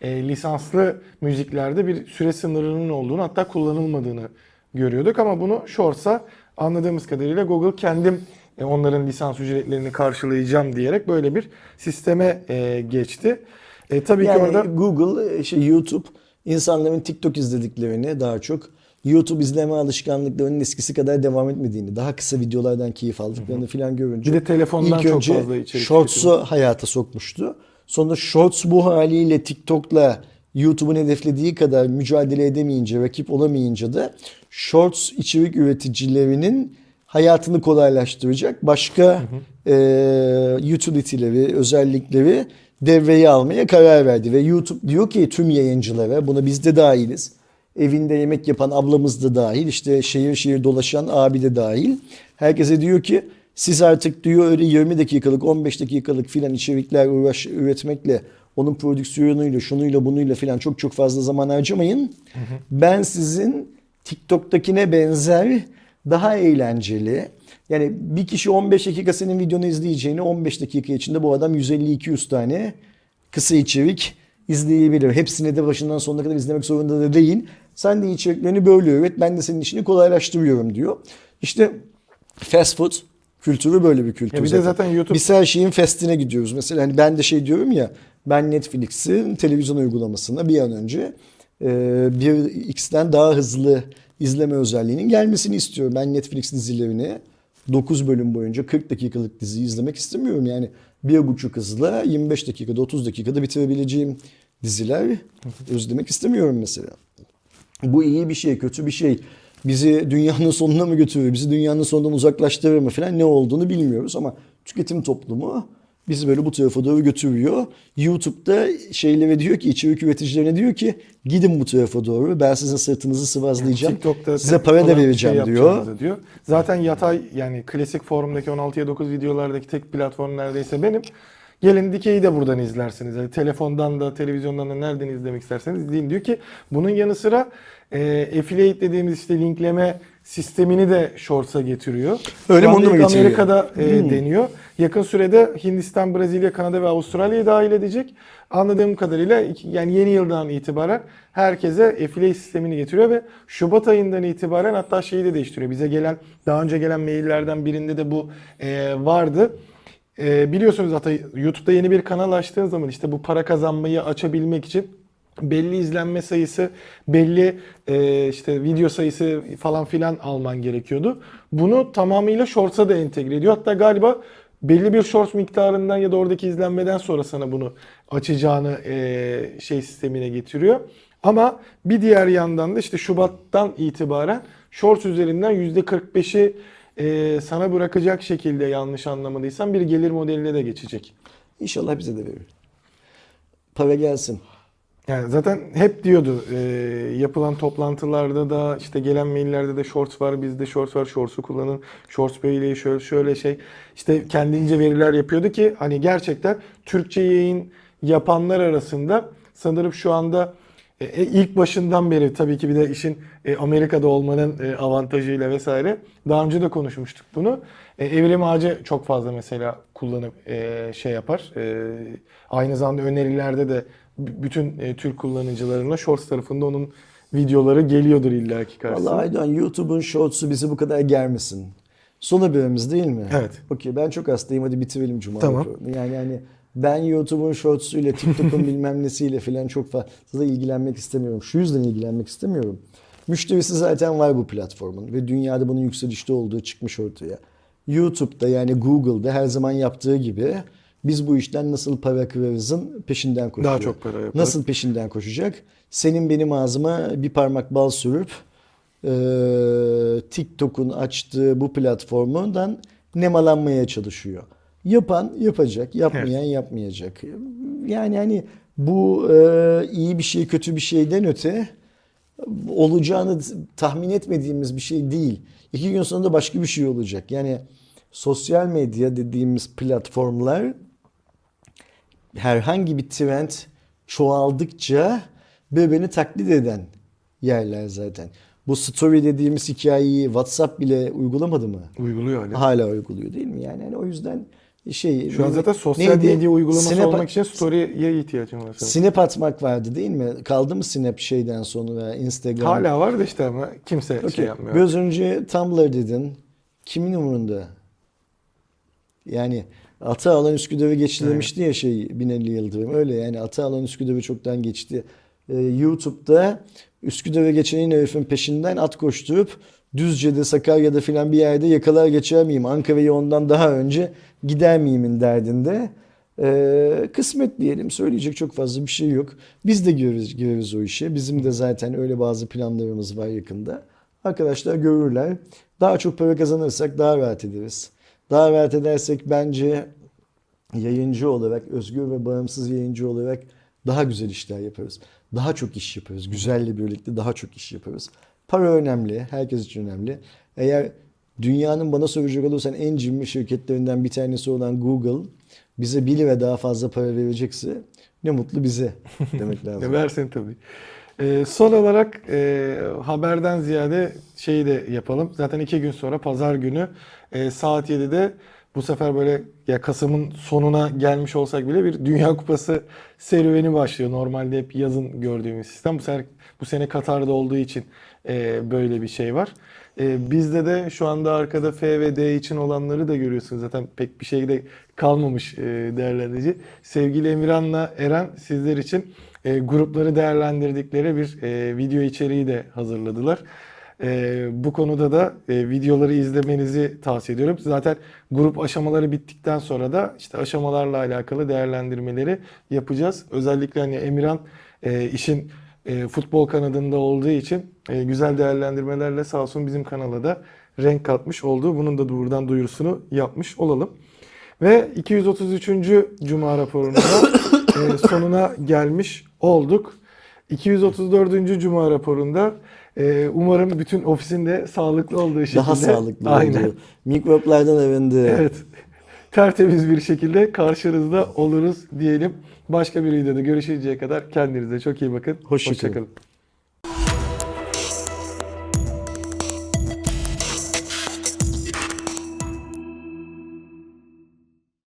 e, lisanslı müziklerde bir süre sınırının olduğunu hatta kullanılmadığını görüyorduk ama bunu Shorts'a anladığımız kadarıyla Google kendim e, onların lisans ücretlerini karşılayacağım diyerek böyle bir sisteme e, geçti. E, tabii yani ki orada Google, şey YouTube insanların TikTok izlediklerini daha çok YouTube izleme alışkanlıklarının eskisi kadar devam etmediğini, daha kısa videolardan keyif aldıklarını falan görünce Bir de telefondan ilk çok önce fazla içerik Shorts'u hayata sokmuştu. Sonra Shorts bu haliyle TikTok'la YouTube'un hedeflediği kadar mücadele edemeyince, rakip olamayınca da Shorts içerik üreticilerinin hayatını kolaylaştıracak başka e, utility'leri, özellikleri devreye almaya karar verdi. Ve YouTube diyor ki tüm yayıncılara, buna biz de dahiliz. Evinde yemek yapan ablamız da dahil, işte şehir şehir dolaşan abi de dahil. Herkese diyor ki siz artık diyor öyle 20 dakikalık, 15 dakikalık filan içerikler uğraş, üretmekle, onun prodüksiyonuyla, şunuyla bunuyla filan çok çok fazla zaman harcamayın. Ben sizin TikTok'takine benzer daha eğlenceli. Yani bir kişi 15 dakika senin videonu izleyeceğini 15 dakika içinde bu adam 150-200 tane kısa içerik izleyebilir. Hepsini de başından sonuna kadar izlemek zorunda da değil. Sen de içeriklerini böyle üret. Ben de senin işini kolaylaştırıyorum diyor. İşte fast food kültürü böyle bir kültür. Ya bir de zaten YouTube- Biz her şeyin fastine gidiyoruz. Mesela hani ben de şey diyorum ya ben Netflix'in televizyon uygulamasına bir an önce e, bir X'ten daha hızlı izleme özelliğinin gelmesini istiyorum. Ben Netflix dizilerini 9 bölüm boyunca 40 dakikalık dizi izlemek istemiyorum. Yani bir buçuk hızla 25 dakikada 30 dakikada bitirebileceğim diziler özlemek istemiyorum mesela. Bu iyi bir şey, kötü bir şey. Bizi dünyanın *laughs* sonuna mı götürür, bizi dünyanın sonundan uzaklaştırır mı falan ne olduğunu bilmiyoruz ama tüketim toplumu bizi böyle bu tarafa doğru götürüyor. YouTube'da şeylere diyor ki, içerik üreticilerine diyor ki gidin bu tarafa doğru ben sizin sırtınızı sıvazlayacağım. TikTok'ta size para da bir vereceğim şey diyor. diyor. Zaten yatay yani klasik forumdaki 16'ya 9 videolardaki tek platform neredeyse benim. Gelin dikeyi de buradan izlersiniz. Yani telefondan da televizyondan da nereden izlemek isterseniz izleyin diyor ki bunun yanı sıra e, affiliate dediğimiz işte linkleme sistemini de Shorts'a getiriyor. Öyle mi? Onu ilk getiriyor? Amerika'da e, Hmm. deniyor. Yakın sürede Hindistan, Brezilya, Kanada ve Avustralya'yı dahil edecek. Anladığım kadarıyla yani yeni yıldan itibaren herkese affiliate sistemini getiriyor ve Şubat ayından itibaren hatta şeyi de değiştiriyor. Bize gelen daha önce gelen maillerden birinde de bu e, vardı. E, biliyorsunuz hatta YouTube'da yeni bir kanal açtığın zaman işte bu para kazanmayı açabilmek için belli izlenme sayısı, belli e, işte video sayısı falan filan alman gerekiyordu. Bunu tamamıyla Shorts'a da entegre ediyor. Hatta galiba belli bir Shorts miktarından ya da oradaki izlenmeden sonra sana bunu açacağını e, şey sistemine getiriyor. Ama bir diğer yandan da işte Şubat'tan itibaren Shorts üzerinden %45'i e, sana bırakacak şekilde yanlış anlamadıysam bir gelir modeline de geçecek. İnşallah bize de verir. Para gelsin. Yani zaten hep diyordu e, yapılan toplantılarda da işte gelen maillerde de shorts var bizde shorts var shorts'u kullanın shorts böyle şöyle şöyle şey işte kendince veriler yapıyordu ki hani gerçekten Türkçe yayın yapanlar arasında sanırım şu anda e, e, ilk başından beri tabii ki bir de işin e, Amerika'da olmanın e, avantajıyla vesaire daha önce de konuşmuştuk bunu. E, Evrim Ağacı çok fazla mesela kullanıp e, şey yapar. E, aynı zamanda önerilerde de bütün e, Türk kullanıcılarına Shorts tarafında onun videoları geliyordur illaki karşısına. Vallahi Aydoğan YouTube'un shorts'u bizi bu kadar germesin. Son haberimiz değil mi? Evet. Okey ben çok hastayım hadi bitirelim Cuma Tamam. Yani yani ben YouTube'un shorts'uyla TikTok'un *laughs* bilmem nesiyle falan çok fazla ilgilenmek istemiyorum. Şu yüzden ilgilenmek istemiyorum. Müşterisi zaten var bu platformun ve dünyada bunun yükselişte olduğu çıkmış ortaya. YouTube'da yani Google'da her zaman yaptığı gibi biz bu işten nasıl para kırarızın peşinden koşuyor. Daha çok para yaparız. Nasıl peşinden koşacak? Senin benim ağzıma bir parmak bal sürüp e, TikTok'un açtığı bu platformundan nemalanmaya çalışıyor. Yapan yapacak, yapmayan yapmayacak. Yani hani bu e, iyi bir şey, kötü bir şeyden öte olacağını tahmin etmediğimiz bir şey değil. İki gün sonra da başka bir şey olacak. Yani sosyal medya dediğimiz platformlar herhangi bir trend çoğaldıkça birbirini taklit eden yerler zaten. Bu story dediğimiz hikayeyi WhatsApp bile uygulamadı mı? Uyguluyor öyle. Hala uyguluyor değil mi? Yani hani o yüzden şey Şu an zaten sosyal neydi? medya uygulaması Snap- olmak için story'ye ihtiyacım var. senin. Snap atmak vardı değil mi? Kaldı mı Snap şeyden sonra Instagram? Hala var da işte ama kimse şey Okey. yapmıyor. Biraz önce Tumblr dedin. Kimin umurunda? Yani ata alan Üsküdar'ı geçti Evet. demişti ya şey Binali Yıldırım. Öyle yani ata alan Üsküdar'ı çoktan geçti. Ee, YouTube'da Üsküdar'a geçen herifin peşinden at koşturup Düzce'de, Sakarya'da filan bir yerde yakalar geçer miyim? Ankara'yı ondan daha önce gider miyimin derdinde. Ee, kısmet diyelim. Söyleyecek çok fazla bir şey yok. Biz de gireriz, gireriz o işe. Bizim de zaten öyle bazı planlarımız var yakında. Arkadaşlar görürler. Daha çok para kazanırsak daha rahat ederiz. Daha rahat edersek bence yayıncı olarak, özgür ve bağımsız yayıncı olarak daha güzel işler yaparız. Daha çok iş yaparız. Güzelle birlikte daha çok iş yaparız. Para önemli. Herkes için önemli. Eğer dünyanın bana soracak olursan en cimri şirketlerinden bir tanesi olan Google bize 1 lira daha fazla para verecekse ne mutlu bize demek *laughs* lazım. Versin tabii. Ee, son olarak e, haberden ziyade şeyi de yapalım. Zaten iki gün sonra pazar günü e, saat 7'de bu sefer böyle ya Kasım'ın sonuna gelmiş olsak bile bir Dünya Kupası serüveni başlıyor. Normalde hep yazın gördüğümüz sistem. Bu sefer bu sene Katar'da olduğu için e, böyle bir şey var. E, bizde de şu anda arkada F ve D için olanları da görüyorsunuz. Zaten pek bir şey de kalmamış e, değerlendirici. Sevgili Emirhan'la Eren sizler için e, grupları değerlendirdikleri bir e, video içeriği de hazırladılar. E, bu konuda da e, videoları izlemenizi tavsiye ediyorum. Zaten grup aşamaları bittikten sonra da işte aşamalarla alakalı değerlendirmeleri yapacağız. Özellikle hani Emirhan e, işin e, futbol kanadında olduğu için güzel değerlendirmelerle sağ olsun bizim kanala da renk katmış oldu. Bunun da buradan duyurusunu yapmış olalım. Ve 233. Cuma raporunda sonuna gelmiş olduk. 234. Cuma raporunda e, umarım bütün ofisin de sağlıklı olduğu şekilde. Daha sağlıklı Aynen. oldu. Mikroplardan arındı. Evet. Tertemiz bir şekilde karşınızda oluruz diyelim. Başka bir videoda görüşünceye kadar kendinize çok iyi bakın. Hoşça kalın. kalın.